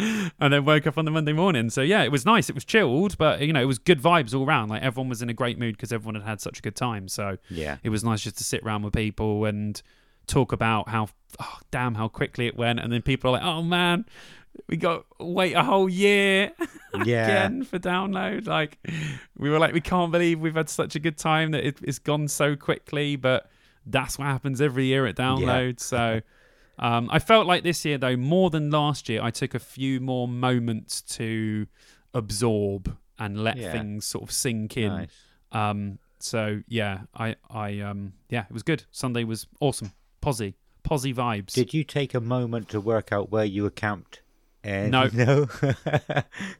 and then woke up on the Monday morning. So yeah, it was nice. It was chilled, but you know, it was good vibes all round. Like everyone was in a great mood because everyone had had such a good time. So yeah, it was nice just to sit around with people and talk about how oh, damn how quickly it went, and then people are like, oh man. We got wait a whole year yeah, again for download. Like we were like, we can't believe we've had such a good time that it, it's gone so quickly. But that's what happens every year at download. So um, I felt like this year, though, more than last year, I took a few more moments to absorb and let Yeah. things sort of sink in. nice. Um, so yeah, I, I, um, yeah, it was good. Sunday was awesome. Posy, posy vibes. Did you take a moment to work out where you were camped And No. no,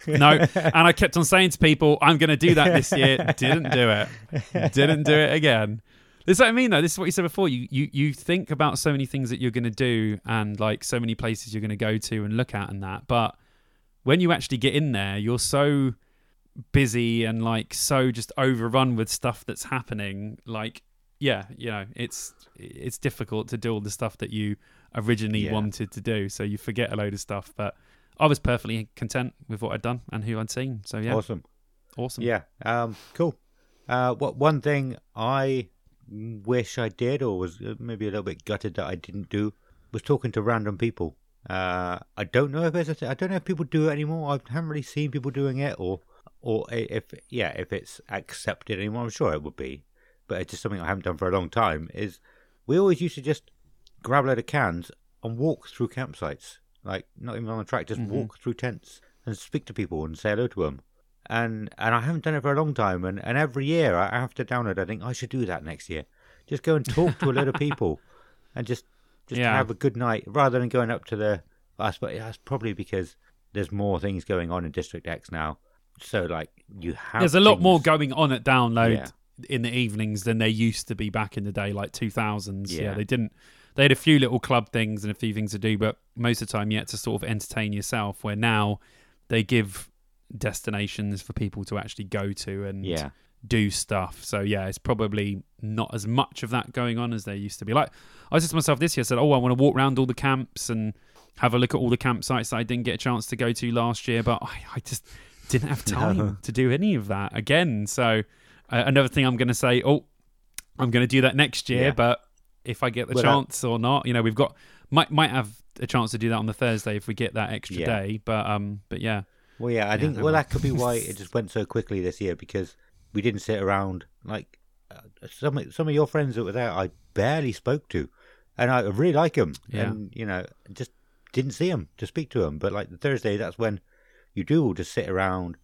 No, and I kept on saying to people, "I'm going to do that this year." Didn't do it. Didn't do it again. This is what I mean, though. This is what you said before. You you you think about so many things that you're going to do, and like so many places you're going to go to and look at, and that. But when you actually get in there, you're so busy and like so just overrun with stuff that's happening. Like, yeah, you know, it's it's difficult to do all the stuff that you originally Yeah. wanted to do. So you forget a load of stuff, but. I was perfectly content with what I'd done and who I'd seen. So yeah, awesome. awesome. Yeah, um, cool. Uh, what one thing I wish I did, or was uh, maybe a little bit gutted that I didn't do, was talking to random people. Uh, I don't know if there's a th- I don't know if people do it anymore. I haven't really seen people doing it, or or if yeah, if it's accepted anymore. I'm sure it would be, but it's just something I haven't done for a long time. Is we always used to just grab a load of cans and walk through campsites, like not even on the track, just Mhm. walk through tents and speak to people and say hello to them and and I haven't done it for a long time. And, and every year I have to download. I think I should do that next year. Just go and talk to a lot of people, and just just Yeah. have a good night rather than going up to the. I suppose that's probably because there's more things going on in District X now. So like you have. There's a lot more going on at download Yeah. in the evenings than there used to be back in the day, like 2000s. Yeah. Yeah. they didn't. They had a few little club things and a few things to do, but most of the time you had to sort of entertain yourself. Where now they give destinations for people to actually go to and Yeah, do stuff. So yeah, it's probably not as much of that going on as there used to be. Like I was just to myself this year, I said, "Oh, I want to walk around all the camps and have a look at all the campsites that I didn't get a chance to go to last year, but I, I just didn't have time No. to do any of that again." So uh, another thing I'm going to say, "Oh, I'm going to do that next year," Yeah. but if I get the chance or not, you know, we've got might might have a chance to do that on the Thursday if we get that extra Yeah. day. But um, but yeah, well, yeah. I Yeah, think well that could be why it just went so quickly this year because we didn't sit around like uh, some of- some of your friends that were there. I barely spoke to, and I really like them. Yeah. And you know, just didn't see them to speak to them. But like the Thursday, that's when you do all just sit around,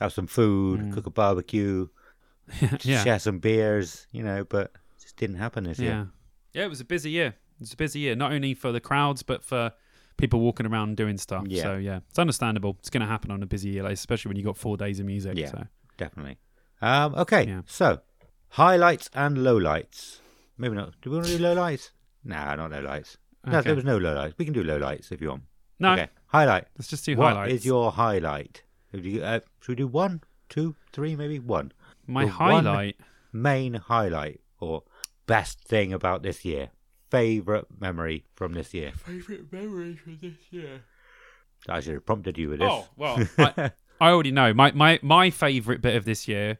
have some food, Mm. cook a barbecue, yeah. share some beers. You know, but it just didn't happen this Yeah. year. Yeah, it was a busy year. It was a busy year, not only for the crowds, but for people walking around doing stuff. Yeah. So, yeah, it's understandable. It's going to happen on a busy year, like, especially when you got four days of music. Yeah. So, Definitely. Um, okay, Yeah. so highlights and lowlights. Maybe not. Do we want to do lowlights? Nah, not lowlights. No, Okay. there was no lowlights. We can do lowlights if you want. no, Okay. Highlight. let's just do What is highlights. your highlight? You, uh, should we do one, two, three, maybe one? My one- highlight. Main highlight or best thing about this year? Favorite memory from this year? Favorite memory from this year. I should have prompted you with this. Oh well, I, I already know. My my my favorite bit of this year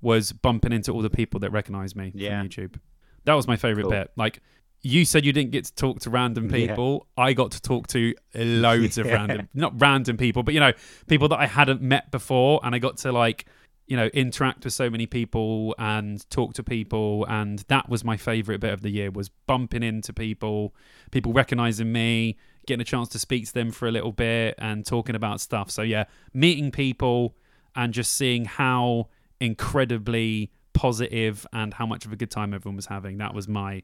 was bumping into all the people that recognize me Yeah. from YouTube. That was my favorite Cool. bit. Like you said, you didn't get to talk to random Yeah. people. I got to talk to loads of random, not random people, but you know, people that I hadn't met before, and I got to like. You know, interact with so many people and talk to people, and that was my favorite bit of the year. Was bumping into people, people recognizing me, getting a chance to speak to them for a little bit and talking about stuff. So yeah, meeting people and just seeing how incredibly positive and how much of a good time everyone was having. That was my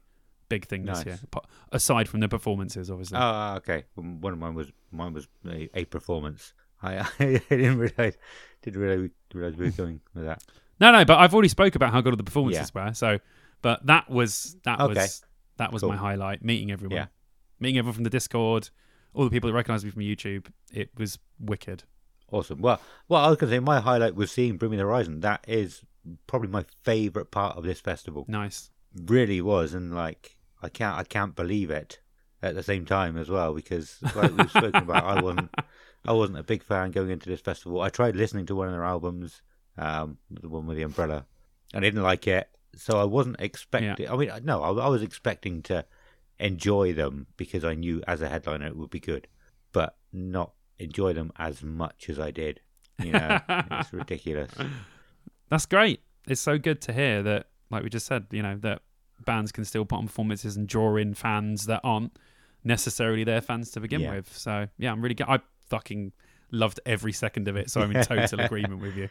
big thing this Nice. year. Aside from the performances, obviously. Oh, okay. One of mine was mine was a, a performance. I, I didn't realize didn't realize, realize we were going with that. no, no, but I've already spoke about how good all the performances were. So, but that was that Okay. was that was Cool. my highlight. Meeting everyone, Yeah. meeting everyone from the Discord, all the people that recognise me from YouTube. It was wicked. Awesome. Well, well, I was going to say my highlight was seeing Bring Me the Horizon. That is probably my favorite part of this festival. Nice. Really was, and like I can't, I can't believe it at the same time as well because like we've spoken about, I wasn't, I wasn't a big fan going into this festival. I tried listening to one of their albums, um, the one with the umbrella, and I didn't like it. So I wasn't expecting. I mean, no, I, I was expecting to enjoy them because I knew as a headliner it would be good, but not enjoy them as much as I did. You know, it's ridiculous. That's great. It's so good to hear that, like we just said, you know, that bands can still put on performances and draw in fans that aren't necessarily their fans to begin Yeah. with. So yeah, I'm really. Good. I fucking loved every second of it. So I'm in total agreement with you.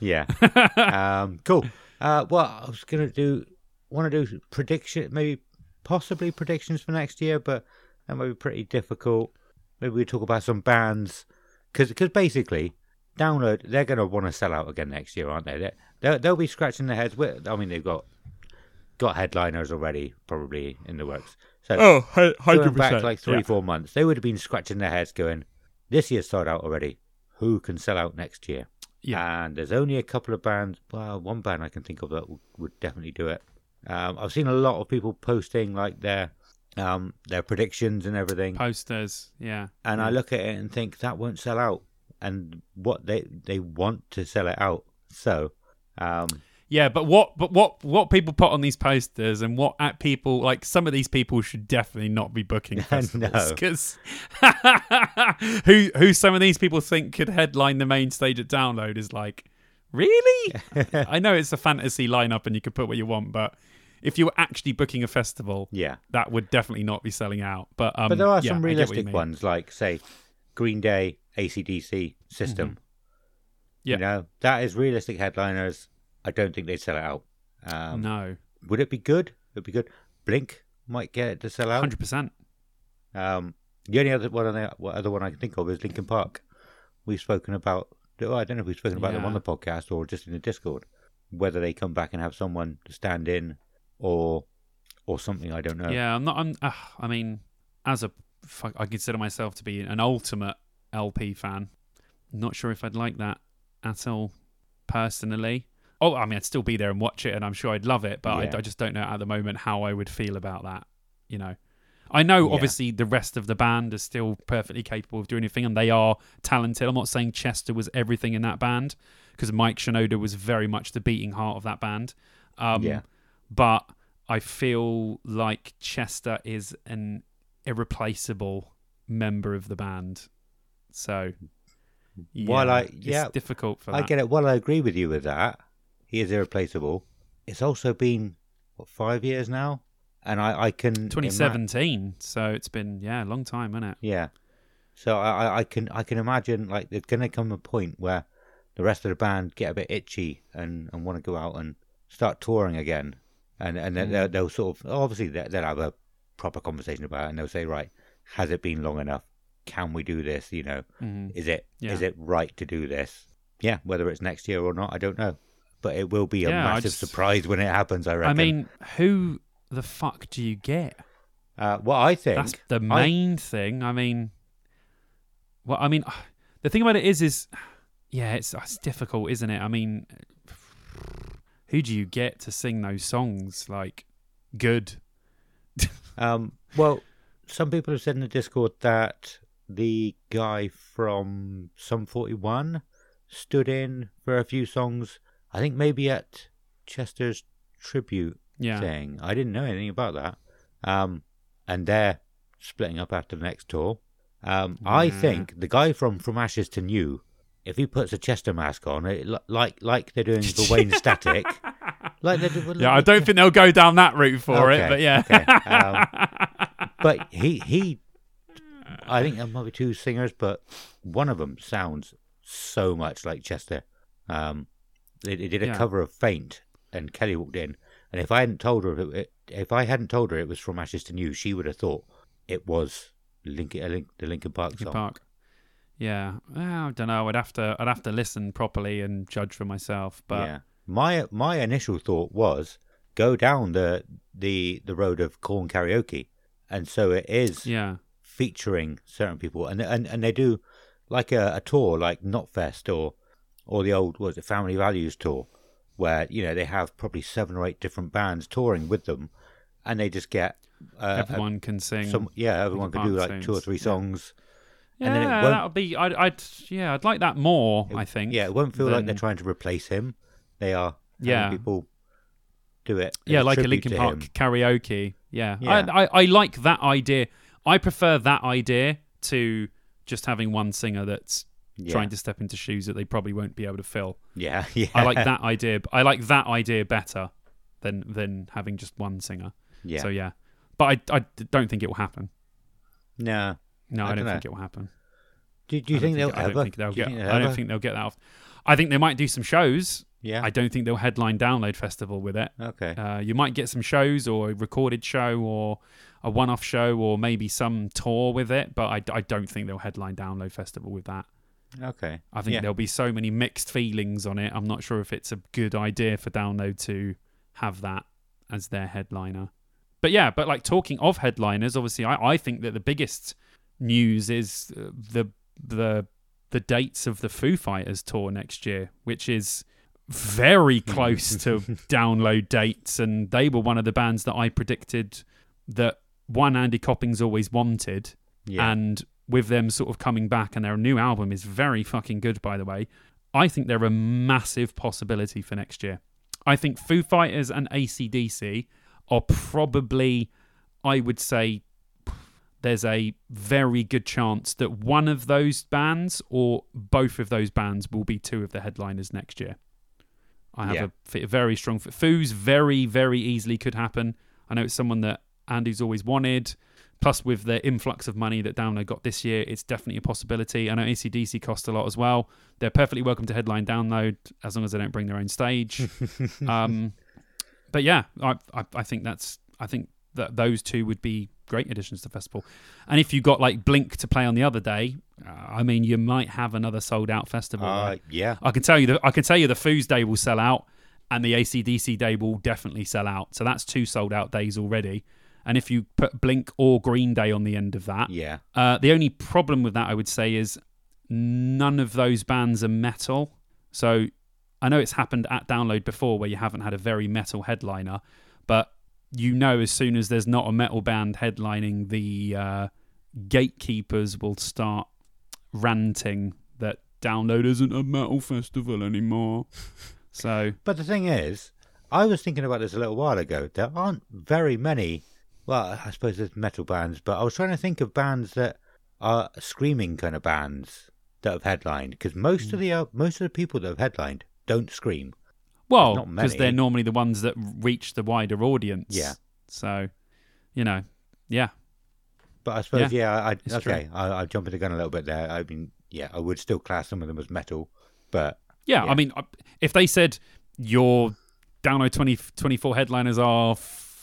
Yeah. um, cool. Uh, well, I was gonna do want to do prediction, maybe possibly predictions for next year, but that might be pretty difficult. maybe we talk about some bands because cause basically download they're going to want to sell out again next year, aren't they? They they'll, they'll be scratching their heads. With, I mean, they've got got headliners already probably in the works. So Oh, going back like three four months, they would have been scratching their heads, going, "This year's sold out already. Who can sell out next year?" Yeah. And there's only a couple of bands. Well, one band I can think of that would, would definitely do it. Um, I've seen a lot of people posting like their um, their predictions and everything, Posters. Yeah. and I look at it and think that won't sell out. And what they they want to sell it out. So, um, Yeah, but what but what what people put on these posters and what at people like some of these people should definitely not be booking festivals because who who some of these people think could headline the main stage at Download is like really. I know it's a fantasy lineup and you could put what you want, but if you were actually booking a festival, yeah. that would definitely not be selling out. But um, But there are yeah, some I get what you realistic ones, like say Green Day, ACDC system. Mm-hmm. Yeah. You know, that is realistic headliners. I don't think they'd sell it out. Um, no, Would it be good? It'd be good. Blink might get it to sell out. hundred percent. Um, the only other one, I- what other one I can think of is Linkin Park. We've spoken about. I don't know if we've spoken about them on the podcast or just in the Discord. Whether they come back and have someone to stand in, or or something. I don't know. Yeah, I'm not. I'm. Uh, I mean, as a, I consider myself to be an ultimate LP fan. Not sure if I'd like that at all, personally. Oh, I mean, I'd still be there and watch it, and I'm sure I'd love it. But Yeah. I, I just don't know at the moment how I would feel about that. You know, I know Yeah. obviously the rest of the band is still perfectly capable of doing anything, and they are talented. I'm not saying Chester was everything in that band because Mike Shinoda was very much the beating heart of that band. Um, Yeah. but I feel like Chester is an irreplaceable member of the band. So, yeah, While I- it's yeah, difficult for I that. get it. Well, I agree with you with that. He is irreplaceable. It's also been what five years now, and I, I can ima- 2017, so it's been yeah, a long time, isn't it? Yeah. So I, I- I can I can imagine like there's gonna come a point where the rest of the band get a bit itchy and, and want to go out and start touring again, and and then they'll, they'll sort of obviously they- they'll have a proper conversation about it, and they'll say right, has it been long enough? Can we do this? You know, Mhm. is it is Yeah. it right to do this? Yeah, whether it's next year or not, I don't know, but it will be a Yeah, massive just- surprise when it happens. I reckon. I mean, who the fuck do you get? uh, what I think That's the I- main thing. I mean, well, I mean, the thing about it is, is yeah, it's it's difficult, isn't it? I mean, who do you get to sing those songs? Like, good. Um, well, some people have said in the Discord that the guy from Sum 41 stood in for a few songs. I think maybe at Chester's tribute Yeah, thing. I didn't know anything about that. Um, and they're splitting up after the next tour. Um, I think the guy from From Ashes to New, if he puts a Chester mask on, it, like like they're doing for Wayne Static, like they're yeah. I don't think they'll go down that route for it, but yeah. okay, um, but he he I think there might be two singers, but one of them sounds so much like Chester. Um, they, they did a Yeah. cover of "Faint," and Kelly walked in, and if I hadn't told her, it, if I hadn't told her it was from Ashes to New, she would have thought it was Linkin, Link, the Linkin Park Linkin song. Park. Yeah, well, I don't know. I'd have to. I'd have to listen properly and judge for myself. But yeah, my my initial thought was go down the the the road of corn karaoke, and so it is yeah, featuring certain people, and and and they do like a, a tour, like Knotfest or or the old was it Family Values tour, where you know they have probably seven or eight different bands touring with them, and they just get uh, everyone can sing. some yeah everyone can do like two or three songs. yeah, and then it won't- that would be. I'd, I'd. Yeah, I'd like that more. I think. Yeah, it won't feel like they're trying to replace him. They are Yeah. people do it. yeah, like a Linkin Park him. karaoke. Yeah, Yeah. I, I I like that idea. I prefer that idea to just having one singer that's Yeah. trying to step into shoes that they probably won't be able to fill. Yeah, yeah. I like that idea. I like that idea better than than having just one singer. Yeah. So yeah, but I I don't think it will happen. no. No, I I, don't think it will happen. Do, do you think they'll ever? I don't think they'll do get. think they'll I don't think they'll get that off. I think they might do some shows. Yeah. I don't think they'll headline Download Festival with it. okay. Uh, you might get some shows or a recorded show or a one-off show or maybe some tour with it, but I, I don't think they'll headline Download Festival with that. Okay. I think Yeah. there'll be so many mixed feelings on it. I'm not sure if it's a good idea for Download to have that as their headliner. But yeah, but like talking of headliners, obviously, I, I think that the biggest news is uh, the the the dates of the Foo Fighters tour next year, which is very close to download dates, and they were one of the bands that I predicted that one Andy Copping's always wanted, Yeah. and with them sort of coming back, and their new album is very fucking good, by the way. I think they're a massive possibility for next year. I think Foo Fighters and ACDC are probably, I would say, there's a very good chance that one of those bands or both of those bands will be two of the headliners next year. I have Yeah. a a very strong. Foo's very, very easily could happen. I know it's someone that Andy's always wanted. Plus, with the influx of money that Download got this year, it's definitely a possibility. I know ACDC cost a lot as well. They're perfectly welcome to headline Download as long as they don't bring their own stage. um, but yeah, I, I I think that's I think that those two would be great additions to the festival. And if you got like Blink to play on the other day, uh, I mean, you might have another sold out festival. Uh, right? yeah. I can tell you that I can tell you the Foos Day will sell out, and the ACDC Day will definitely sell out. So that's two sold out days already. And if you put Blink or Green Day on the end of that, Yeah. uh, the only problem with that, I would say, is none of those bands are metal. So I know it's happened at Download before where you haven't had a very metal headliner, but you know as soon as there's not a metal band headlining, the uh, gatekeepers will start ranting that Download isn't a metal festival anymore. so But the thing is, I was thinking about this a little while ago. There aren't very many. Well, I suppose there's metal bands, but I was trying to think of bands that are screaming kind of bands that have headlined. Because most Hmm. of the uh, most of the people that have headlined don't scream. Well, because they're normally the ones that reach the wider audience. Yeah. So, you know, yeah. But I suppose, yeah, I, it's okay, I, I'm jumping the gun a little bit there. I mean, yeah, I would still class some of them as metal, but Yeah, Yeah. I mean, if they said your download 20, 24 headliners are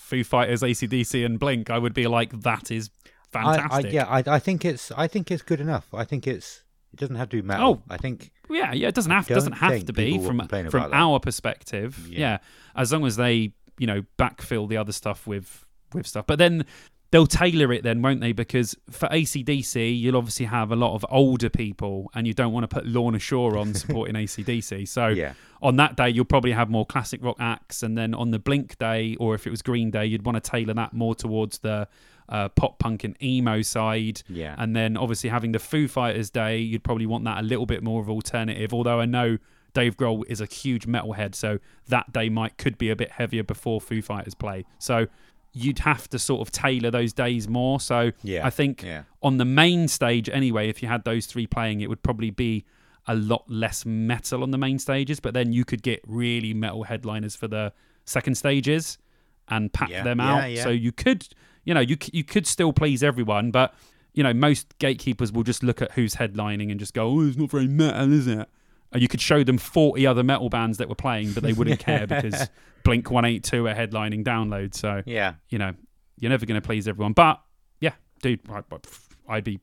Foo Fighters, ACDC, and Blink, I would be like, that is I, I, fantastic. yeah, I, I think it's, I think it's good enough. I think it's, it doesn't have to be metal. Oh. I think, yeah, yeah, it doesn't have doesn't have to be from from our perspective. Yeah. Yeah. as long as they you know backfill the other stuff with with stuff, but then. They'll tailor it then, won't they? Because for ACDC, you'll obviously have a lot of older people, and you don't want to put Lorna Shore on supporting ACDC. So yeah, on that day you'll probably have more classic rock acts and then on the blink day or if it was green day you'd want to tailor that more towards the uh, pop punk and emo side yeah. and then obviously having the foo fighters day you'd probably want that a little bit more of alternative although i know dave grohl is a huge metalhead so that day might could be a bit heavier before foo fighters play so you'd have to sort of tailor those days more. So Yeah, i think yeah. on the main stage anyway if you had those three playing it would probably be a lot less metal on the main stages but then you could get really metal headliners for the second stages and pack Yeah, them out. so you could you know you you could still please everyone but you know most gatekeepers will just look at who's headlining and just go oh it's not very metal is it you could show them 40 other metal bands that were playing but they wouldn't care because blink 182 are headlining download so Yeah, you know, you're never going to please everyone. But yeah, dude, I- I'd be,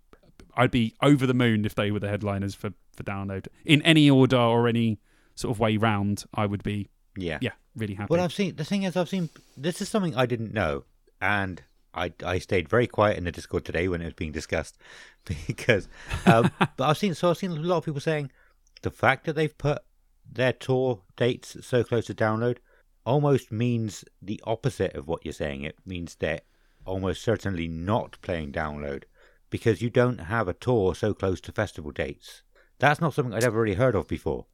I'd be over the moon if they were the headliners for for download in any order or any sort of way round. I would be, yeah. yeah, really happy. Well, I've seen the thing is, I've seen this is something I didn't know, and I I stayed very quiet in the Discord today when it was being discussed because, um, but I've seen so I've seen a lot of people saying the fact that they've put their tour dates so close to download almost means the opposite of what you're saying. It means they're almost certainly not playing download because you don't have a tour so close to festival dates. That's not something I'd ever really heard of before.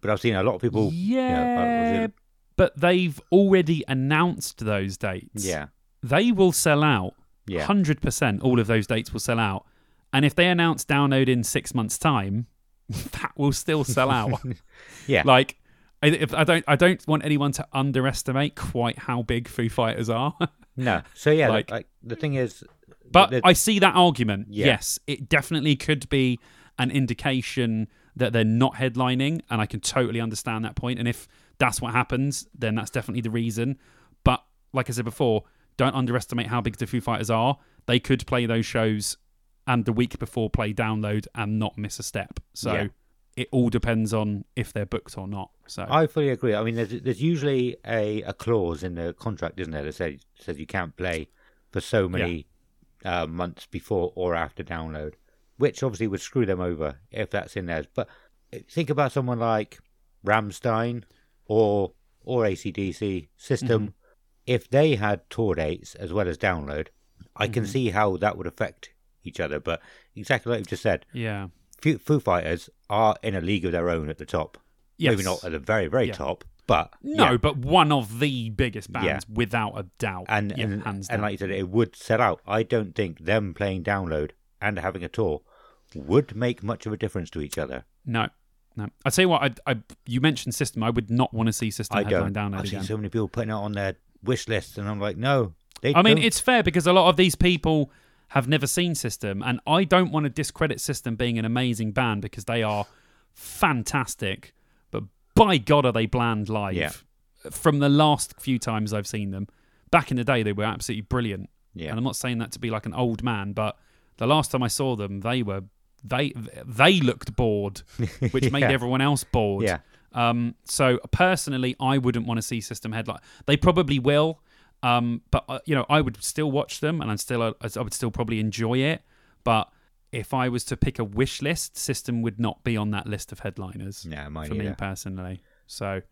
But I've seen a lot of people. you know, yeah, uh, but they've already announced those dates. yeah, they will sell out. yeah. Hundred percent, all of those dates will sell out. And if they announce download in six months' time, that will still sell out. Yeah. Like, I, if, I don't, I don't want anyone to underestimate quite how big Foo Fighters are. No. So yeah, Like- like, the thing is, but the- I see that argument. Yeah. Yes, it definitely could be an indication that they're not headlining, and I can totally understand that point. And if that's what happens, then that's definitely the reason. But like I said before, don't underestimate how big the Foo Fighters are. They could play those shows and the week before play download and not miss a step. So Yeah. it all depends on if they're booked or not. So I fully agree. I mean, there's, there's usually a, a clause in the contract, isn't there, that says, says you can't play for so many uh, months before or after download, which obviously would screw them over if that's in there. But think about someone like Rammstein or or ACDC System. If they had tour dates as well as download, I can see how that would affect each other. But exactly like you've just said, yeah, Foo, Foo Fighters are in a league of their own at the top. yes. Maybe not at the very, very Yeah. top, but No, yeah. but one of the biggest bands Yeah. without a doubt. and Yeah, and, hands and like you said, it would sell out. I don't think them playing download and having a tour would make much of a difference to each other. no, no. I tell you what, I, I you mentioned System. I would not want to see System I headline don't. download I see again. so many people putting it on their wish list, and I'm like, no. They I mean, don't- it's fair because a lot of these people have never seen System, and I don't want to discredit System being an amazing band because they are fantastic. But by God, are they bland live? Yeah. From the last few times I've seen them, back in the day, they were absolutely brilliant. yeah, And I'm not saying that to be like an old man, but the last time I saw them, they were they they looked bored, which made everyone else bored. yeah, Um, so personally, I wouldn't want to see System headline. They probably will, um, but uh, you know, I would still watch them, and I'm still uh, I would still probably enjoy it. But if I was to pick a wish list, System would not be on that list of headliners yeah, mine for me personally. So,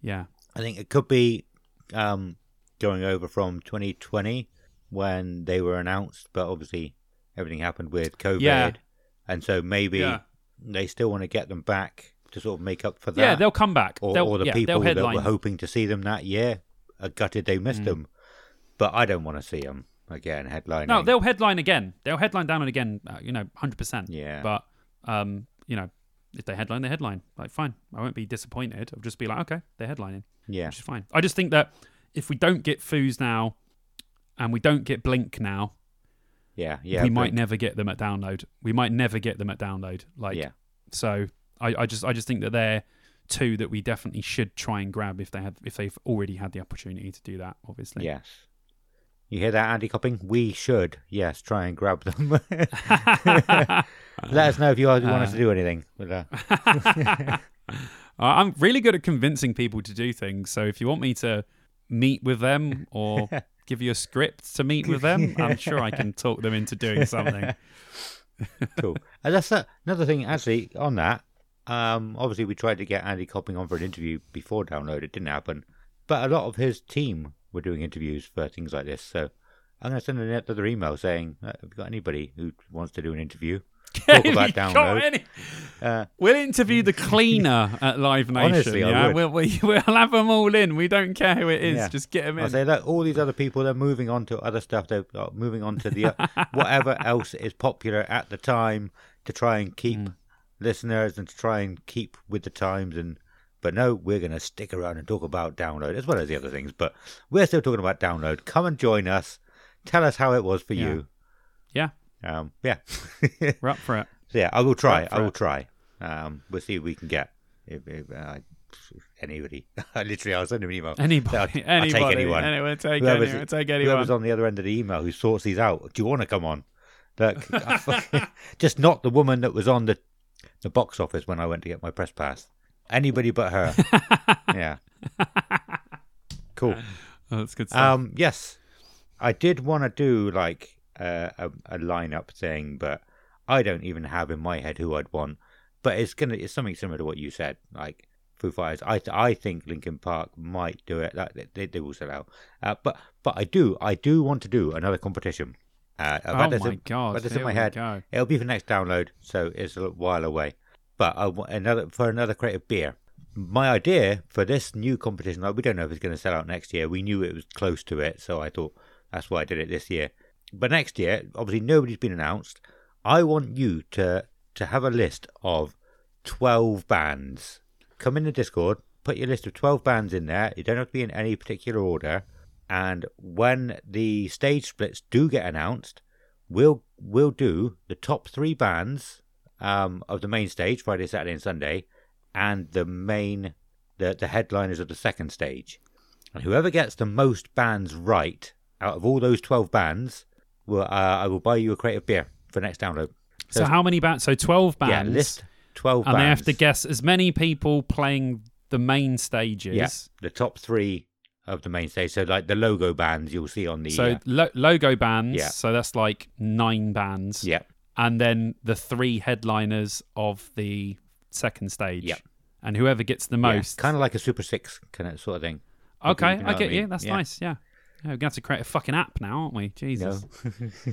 yeah, I think it could be um, going over from 2020 when they were announced, but obviously everything happened with COVID, Yeah. and so maybe Yeah. they still want to get them back to sort of make up for that. yeah, they'll come back. or, they'll, or the yeah, people that were hoping to see them that year are gutted they missed them. But I don't want to see them again headlining. No, they'll headline again. They'll headline Download again. Uh, you know, hundred percent. Yeah. But um, you know, if they headline, they headline. Like, fine. I won't be disappointed. I'll just be like, okay, they're headlining, yeah, which is fine. I just think that if we don't get Foos now, and we don't get Blink now, yeah, yeah. we might never get them at download. We might never get them at download. Like, Yeah, so I, I just I just think that they're two that we definitely should try and grab if they have if they've already had the opportunity to do that. Obviously. yes. You hear that, Andy Copping? We should, yes, try and grab them. Let us know if you, want us to do anything. With, uh, Uh, I'm really good at convincing people to do things. So if you want me to meet with them or give you a script to meet with them, I'm sure I can talk them into doing something. cool. And that's uh, another thing, actually, on that. Um, obviously, we tried to get Andy Copping on for an interview before download. It didn't happen. But a lot of his team were doing interviews for things like this. So I'm going to send another email saying, uh, have you got anybody who wants to do an interview? Talk about download. any- Uh, We'll interview the cleaner at Live Nation. Honestly, I yeah. We'll, we, we'll have them all in. We don't care who it is. Yeah. Just get them in. In. say that all these other people, they're moving on to other stuff. They're uh, moving on to the uh, whatever else is popular at the time to try and keep Mm. Listeners and to try and keep with the times. And but no, we're going to stick around and talk about download as well as the other things. But we're still talking about download. Come and join us. Tell us how it was for Yeah. you. Yeah, Um, yeah. we're up for it. so yeah, I will try. I will it. try. Um, we'll see if we can get if, if, uh, anybody. Literally, I'll send him an email. Anybody, I'll- I'll take anybody, anyone. anyone, take Whoever's- anyone, take anyone. Whoever's on the other end of the email who sorts these out, do you want to come on? Look, fucking- just not the woman that was on the the box office when I went to get my press pass. Anybody but her. yeah. Cool. Oh, that's good stuff. Um, yes, I did want to do like uh, a a lineup thing, but I don't even have in my head who I'd want. But it's gonna it's something similar to what you said, like Foo Fighters. I I think Linkin Park might do it. That they, they will sell out. Uh, but but I do I do want to do another competition. Uh, I've oh had this my in- god! In my head. go. It'll be for next download, so it's a while away. But I want another for another crate of beer. My idea for this new competition, like we don't know if it's going to sell out next year. We knew it was close to it, so I thought that's why I did it this year. But next year, obviously nobody's been announced. I want you to to have a list of twelve bands. Come in the Discord, put your list of twelve bands in there. You don't have to be in any particular order. And when the stage splits do get announced, we'll we'll do the top three bands um, of the main stage, Friday, Saturday, and Sunday, and the main the the headliners of the second stage. And whoever gets the most bands right out of all those twelve bands, will uh, I will buy you a crate of beer for next download. So how many bands? So twelve bands. Yeah, list twelve and bands. they have to guess as many people playing the main stages. Yeah, the top three of the main stage. So like the logo bands you'll see on the. So uh, lo- logo bands. Yeah. So that's like nine bands. yeah, And then the three headliners of the second stage. Yep. And whoever gets the most. kind of like a Super Six kind of sort of thing. okay, you know I get I mean? you. That's Yeah. nice. Yeah. Yeah, we're gonna have to create a fucking app now, aren't we? Jesus.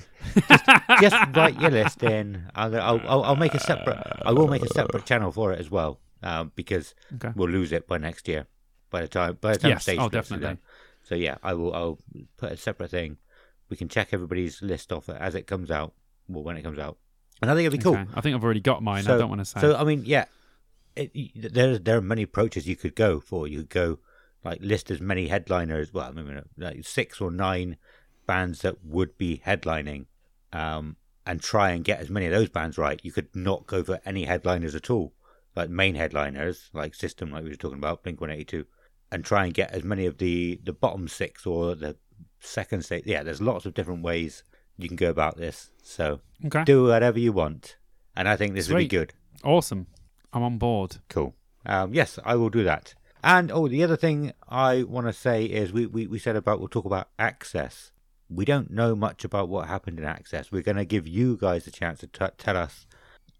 Just write your list in. I'll, I'll, I'll, I'll make a separate. I will make a separate channel for it as well, um, because Okay. we'll lose it by next year. By the time, by the time Yes, stage oh, definitely. done. So yeah, I will. I'll put a separate thing. We can check everybody's list off as it comes out, well, when it comes out. And I think it'd be cool. Okay. I think I've already got mine. I don't want to say. So I mean, yeah, it, there there are many approaches you could go for. You could go like list as many headliners. Well, I mean, like six or nine bands that would be headlining, um, and try and get as many of those bands right. You could not go for any headliners at all, like main headliners, like System, like we were talking about, Blink One Eighty Two, and try and get as many of the the bottom six or the second stage. Yeah, there's lots of different ways you can go about this. So okay. do whatever you want, and I think this would be good. Awesome. I'm on board. Cool. Um, yes, I will do that. And oh, the other thing I want to say is we, we, we said about we'll talk about access. We don't know much about what happened in access. We're going to give you guys a chance to t- tell us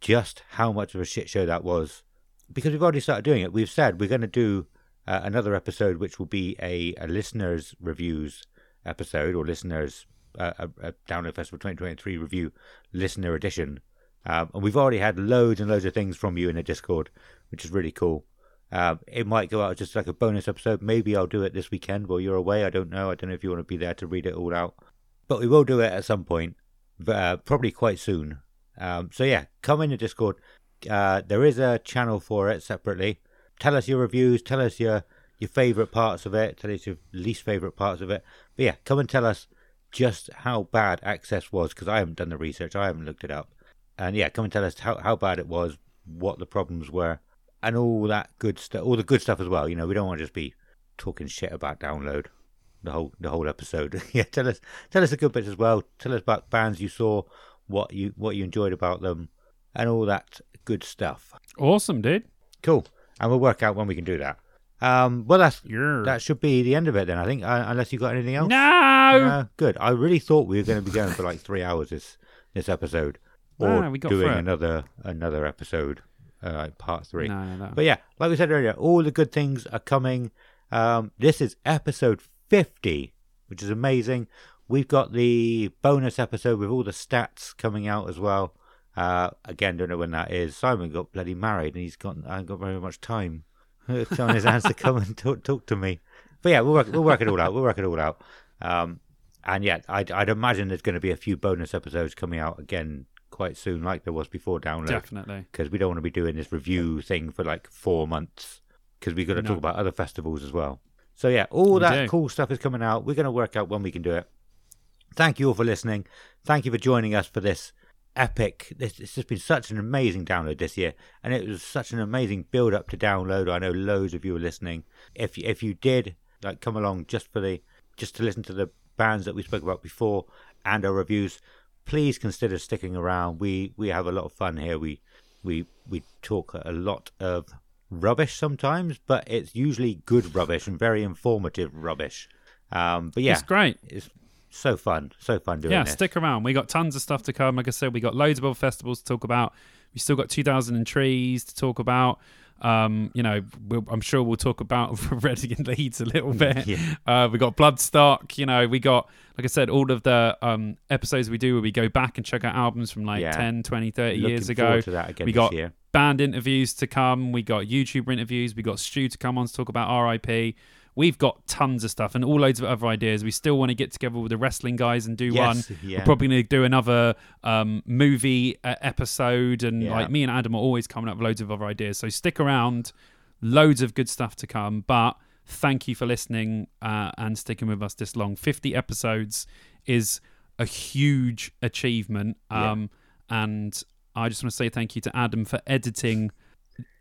just how much of a shit show that was because we've already started doing it. We've said we're going to do uh, another episode, which will be a, a listeners' reviews episode or listeners' uh, a, a Download Festival 2023 review listener edition. Um, and we've already had loads and loads of things from you in the Discord, which is really cool. Um, it might go out just like a bonus episode. Maybe I'll do it this weekend while you're away. I don't know. I don't know if you want to be there to read it all out. But we will do it at some point, uh, probably quite soon. Um, so yeah, come in the Discord. Uh, there is a channel for it separately. Tell us your reviews. Tell us your your favorite parts of it. Tell us your least favorite parts of it. But yeah, come and tell us just how bad Access was because I haven't done the research. I haven't looked it up. And yeah, come and tell us how, how bad it was, what the problems were, and all that good stuff. All the good stuff as well. You know, we don't want to just be talking shit about download the whole the whole episode. yeah, tell us tell us the good bits as well. Tell us about bands you saw, what you what you enjoyed about them, and all that good stuff. Awesome, dude. Cool. And we'll work out when we can do that. Um, well, that's You're that should be the end of it then. I think, uh, unless you got anything else. no. Uh, good. I really thought we were going to be going for like three hours this this episode, or we got doing another another episode, uh, like part three. No, no. But yeah, like we said earlier, all the good things are coming. Um, this is episode 50, which is amazing. We've got the bonus episode with all the stats coming out as well. Uh, again, don't know when that is. Simon got bloody married, and he's got I haven't got very much time on his hands to come and talk, talk to me. But yeah, we'll work, we'll work it all out. We'll work it all out. Um, and yeah, I'd, I'd imagine there's going to be a few bonus episodes coming out again quite soon, like there was before download Definitely. because we don't want to be doing this review thing for like four months because we've got to No. talk about other festivals as well. So yeah, all We that do. cool stuff is coming out. We're going to work out when we can do it. Thank you all for listening. Thank you for joining us for this epic. This it's just been such an amazing download this year, and it was such an amazing build up to download. I know loads of you are listening. If if you did like come along just for the just to listen to the bands that we spoke about before and our reviews, please consider sticking around. We we have a lot of fun here. We we we talk a lot of rubbish sometimes, but it's usually good rubbish and very informative rubbish. Um, but yeah, It's great. it's so fun, so fun doing yeah, this. stick around. We got tons of stuff to come. Like I said, we got loads of other festivals to talk about. We still got 2000 and Trees to talk about. Um, you know, we'll, I'm sure we'll talk about Reading and Leeds a little bit. Yeah. Uh, we got Bloodstock. You know, we got, like I said, all of the um, episodes we do where we go back and check out albums from like Yeah. 10, 20, 30 Looking years ago. to that again we got year. band interviews to come. We got YouTuber interviews. We got Stu to come on to talk about RIP. We've got tons of stuff and all loads of other ideas. We still want to get together with the wrestling guys and do Yes, one. yeah. We're probably going to do another um, movie uh, episode. And Yeah. like me and Adam are always coming up with loads of other ideas. So stick around. Loads of good stuff to come. But thank you for listening uh, and sticking with us this long. 50 episodes is a huge achievement. Yeah. Um, And I just want to say thank you to Adam for editing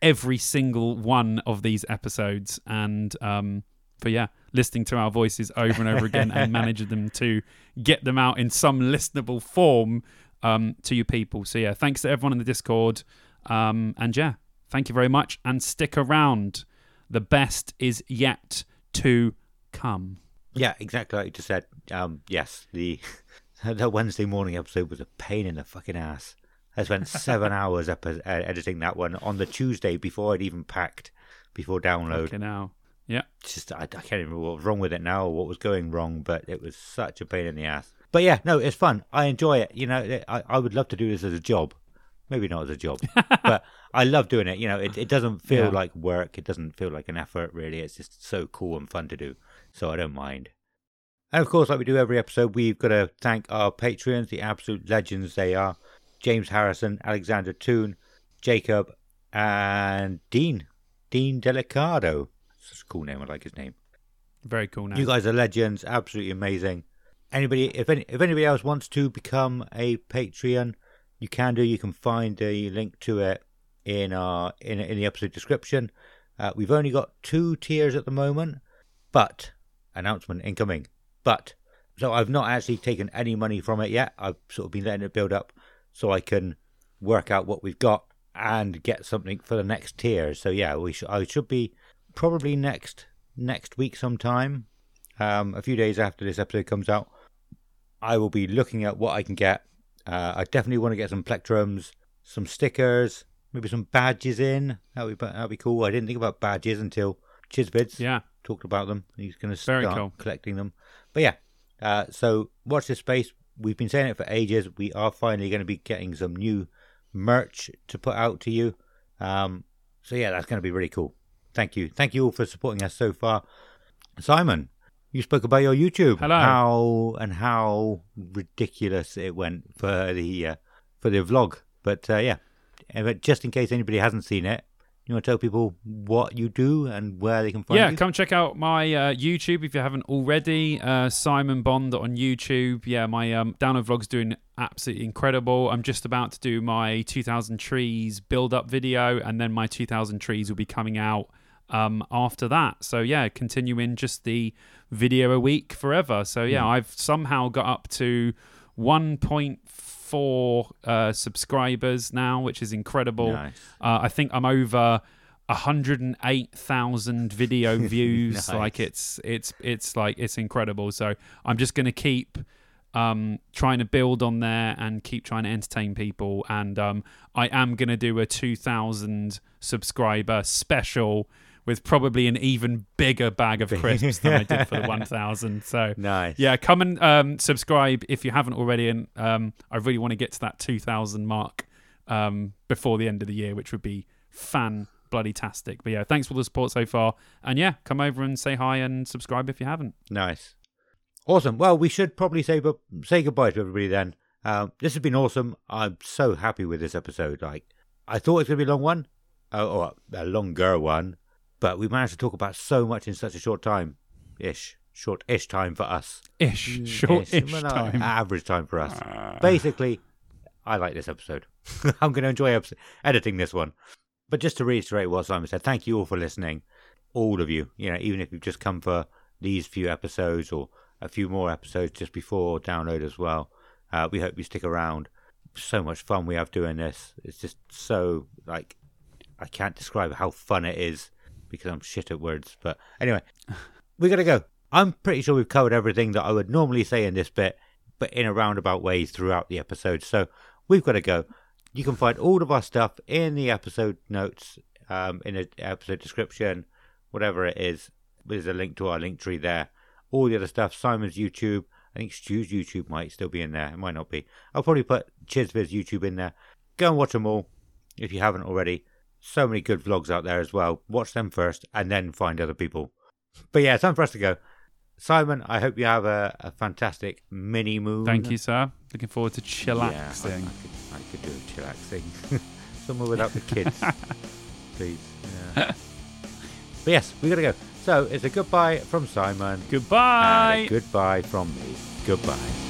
every single one of these episodes and um, for yeah listening to our voices over and over again and managing them to get them out in some listenable form um, to you people. So yeah, thanks to everyone in the Discord. Um, and yeah, thank you very much and stick around. The best is yet to come. Yeah, exactly like you just said. Um, yes, the the Wednesday morning episode was a pain in the fucking ass. I spent seven hours up uh, editing that one on the Tuesday before I'd even packed before download. Okay, now. Yeah. It's just I, I can't even remember what was wrong with it now or what was going wrong, but it was such a pain in the ass. But yeah, no, it's fun. I enjoy it. You know, I, I would love to do this as a job. Maybe not as a job, but I love doing it. You know, it, it doesn't feel Yeah. like work. It doesn't feel like an effort, really. It's just so cool and fun to do. So I don't mind. And of course, like we do every episode, we've got to thank our patrons, the absolute legends they are James Harrison, Alexander Toon, Jacob, and Dean. Dean Delicado. Such a cool name. I like his name. Very cool name. You guys are legends, absolutely amazing. Anybody, if any, if anybody else wants to become a Patreon, you can do. You can find the link to it in our in in the episode description. Uh, we've only got two tiers at the moment, but announcement incoming. But so I've not actually taken any money from it yet. I've sort of been letting it build up so I can work out what we've got and get something for the next tier. So yeah, we should I should be probably next next week sometime, um, a few days after this episode comes out. I will be looking at what I can get. Uh, I definitely want to get some plectrums, some stickers, maybe some badges in. That would be that'd be cool. I didn't think about badges until Chidzvidz yeah. talked about them. He's going to start cool. collecting them. But yeah, uh, so watch this space. We've been saying it for ages. We are finally going to be getting some new merch to put out to you. Um, so yeah, that's going to be really cool. Thank you, thank you all for supporting us so far. Simon, you spoke about your YouTube. Hello. How and how ridiculous it went for the uh, for the vlog. But uh, yeah, but just in case anybody hasn't seen it, you want to tell people what you do and where they can find it? yeah, you? come check out my uh, YouTube if you haven't already. Uh, Simon Bond on YouTube. Yeah, my um, download vlog's doing absolutely incredible. I'm just about to do my 2000 trees build up video, and then my 2000 trees will be coming out um, after that. So yeah, continuing just the video a week forever. So yeah, I've somehow got up to 1.4 uh, subscribers now, which is incredible. Nice. Uh, I think I'm over 108,000 video views. Nice. Like it's it's it's like it's incredible. So I'm just gonna keep um, trying to build on there and keep trying to entertain people. And um, I am gonna do a 2,000 subscriber special with probably an even bigger bag of crisps than I did for the 1,000. So Nice. yeah, come and um, subscribe if you haven't already. And um, I really want to get to that 2,000 mark um, before the end of the year, which would be fan bloody tastic. But yeah, thanks for the support so far. And yeah, come over and say hi and subscribe if you haven't. Nice. Awesome. Well, we should probably say bu- say goodbye to everybody then. Um, this has been awesome. I'm so happy with this episode. Like, I thought it was going to be a long one, uh, or a longer one, but we managed to talk about so much in such a short time, ish, short-ish time for us. Ish, short ish Well, no, time. average time for us. Basically, I like this episode. I'm going to enjoy eps- editing this one. But just to reiterate what Simon said, thank you all for listening, all of you. You know, even if you've just come for these few episodes or a few more episodes just before download as well. Uh, we hope you stick around. So much fun we have doing this. It's just so like I can't describe how fun it is because I'm shit at words. But anyway, we gotta go. I'm pretty sure we've covered everything that I would normally say in this bit, but in a roundabout ways throughout the episode. So we've got to go. You can find all of our stuff in the episode notes, um, in the episode description, whatever it is. There's a link to our link tree there. All the other stuff, Simon's YouTube. I think Stu's YouTube might still be in there. It might not be. I'll probably put Chidzvidz's YouTube in there. Go and watch them all if you haven't already. So many good vlogs out there as well. Watch them first and then find other people. But yeah, it's time for us to go. Simon, I hope you have a, a fantastic mini moon. Thank you, sir. Looking forward to Yeah, I, I, chillaxing. could, I could do a chillaxing. Somewhere without the kids, please. Yeah. but yes, we gotta go. So it's a goodbye from Simon. Goodbye. And a goodbye from me. Goodbye.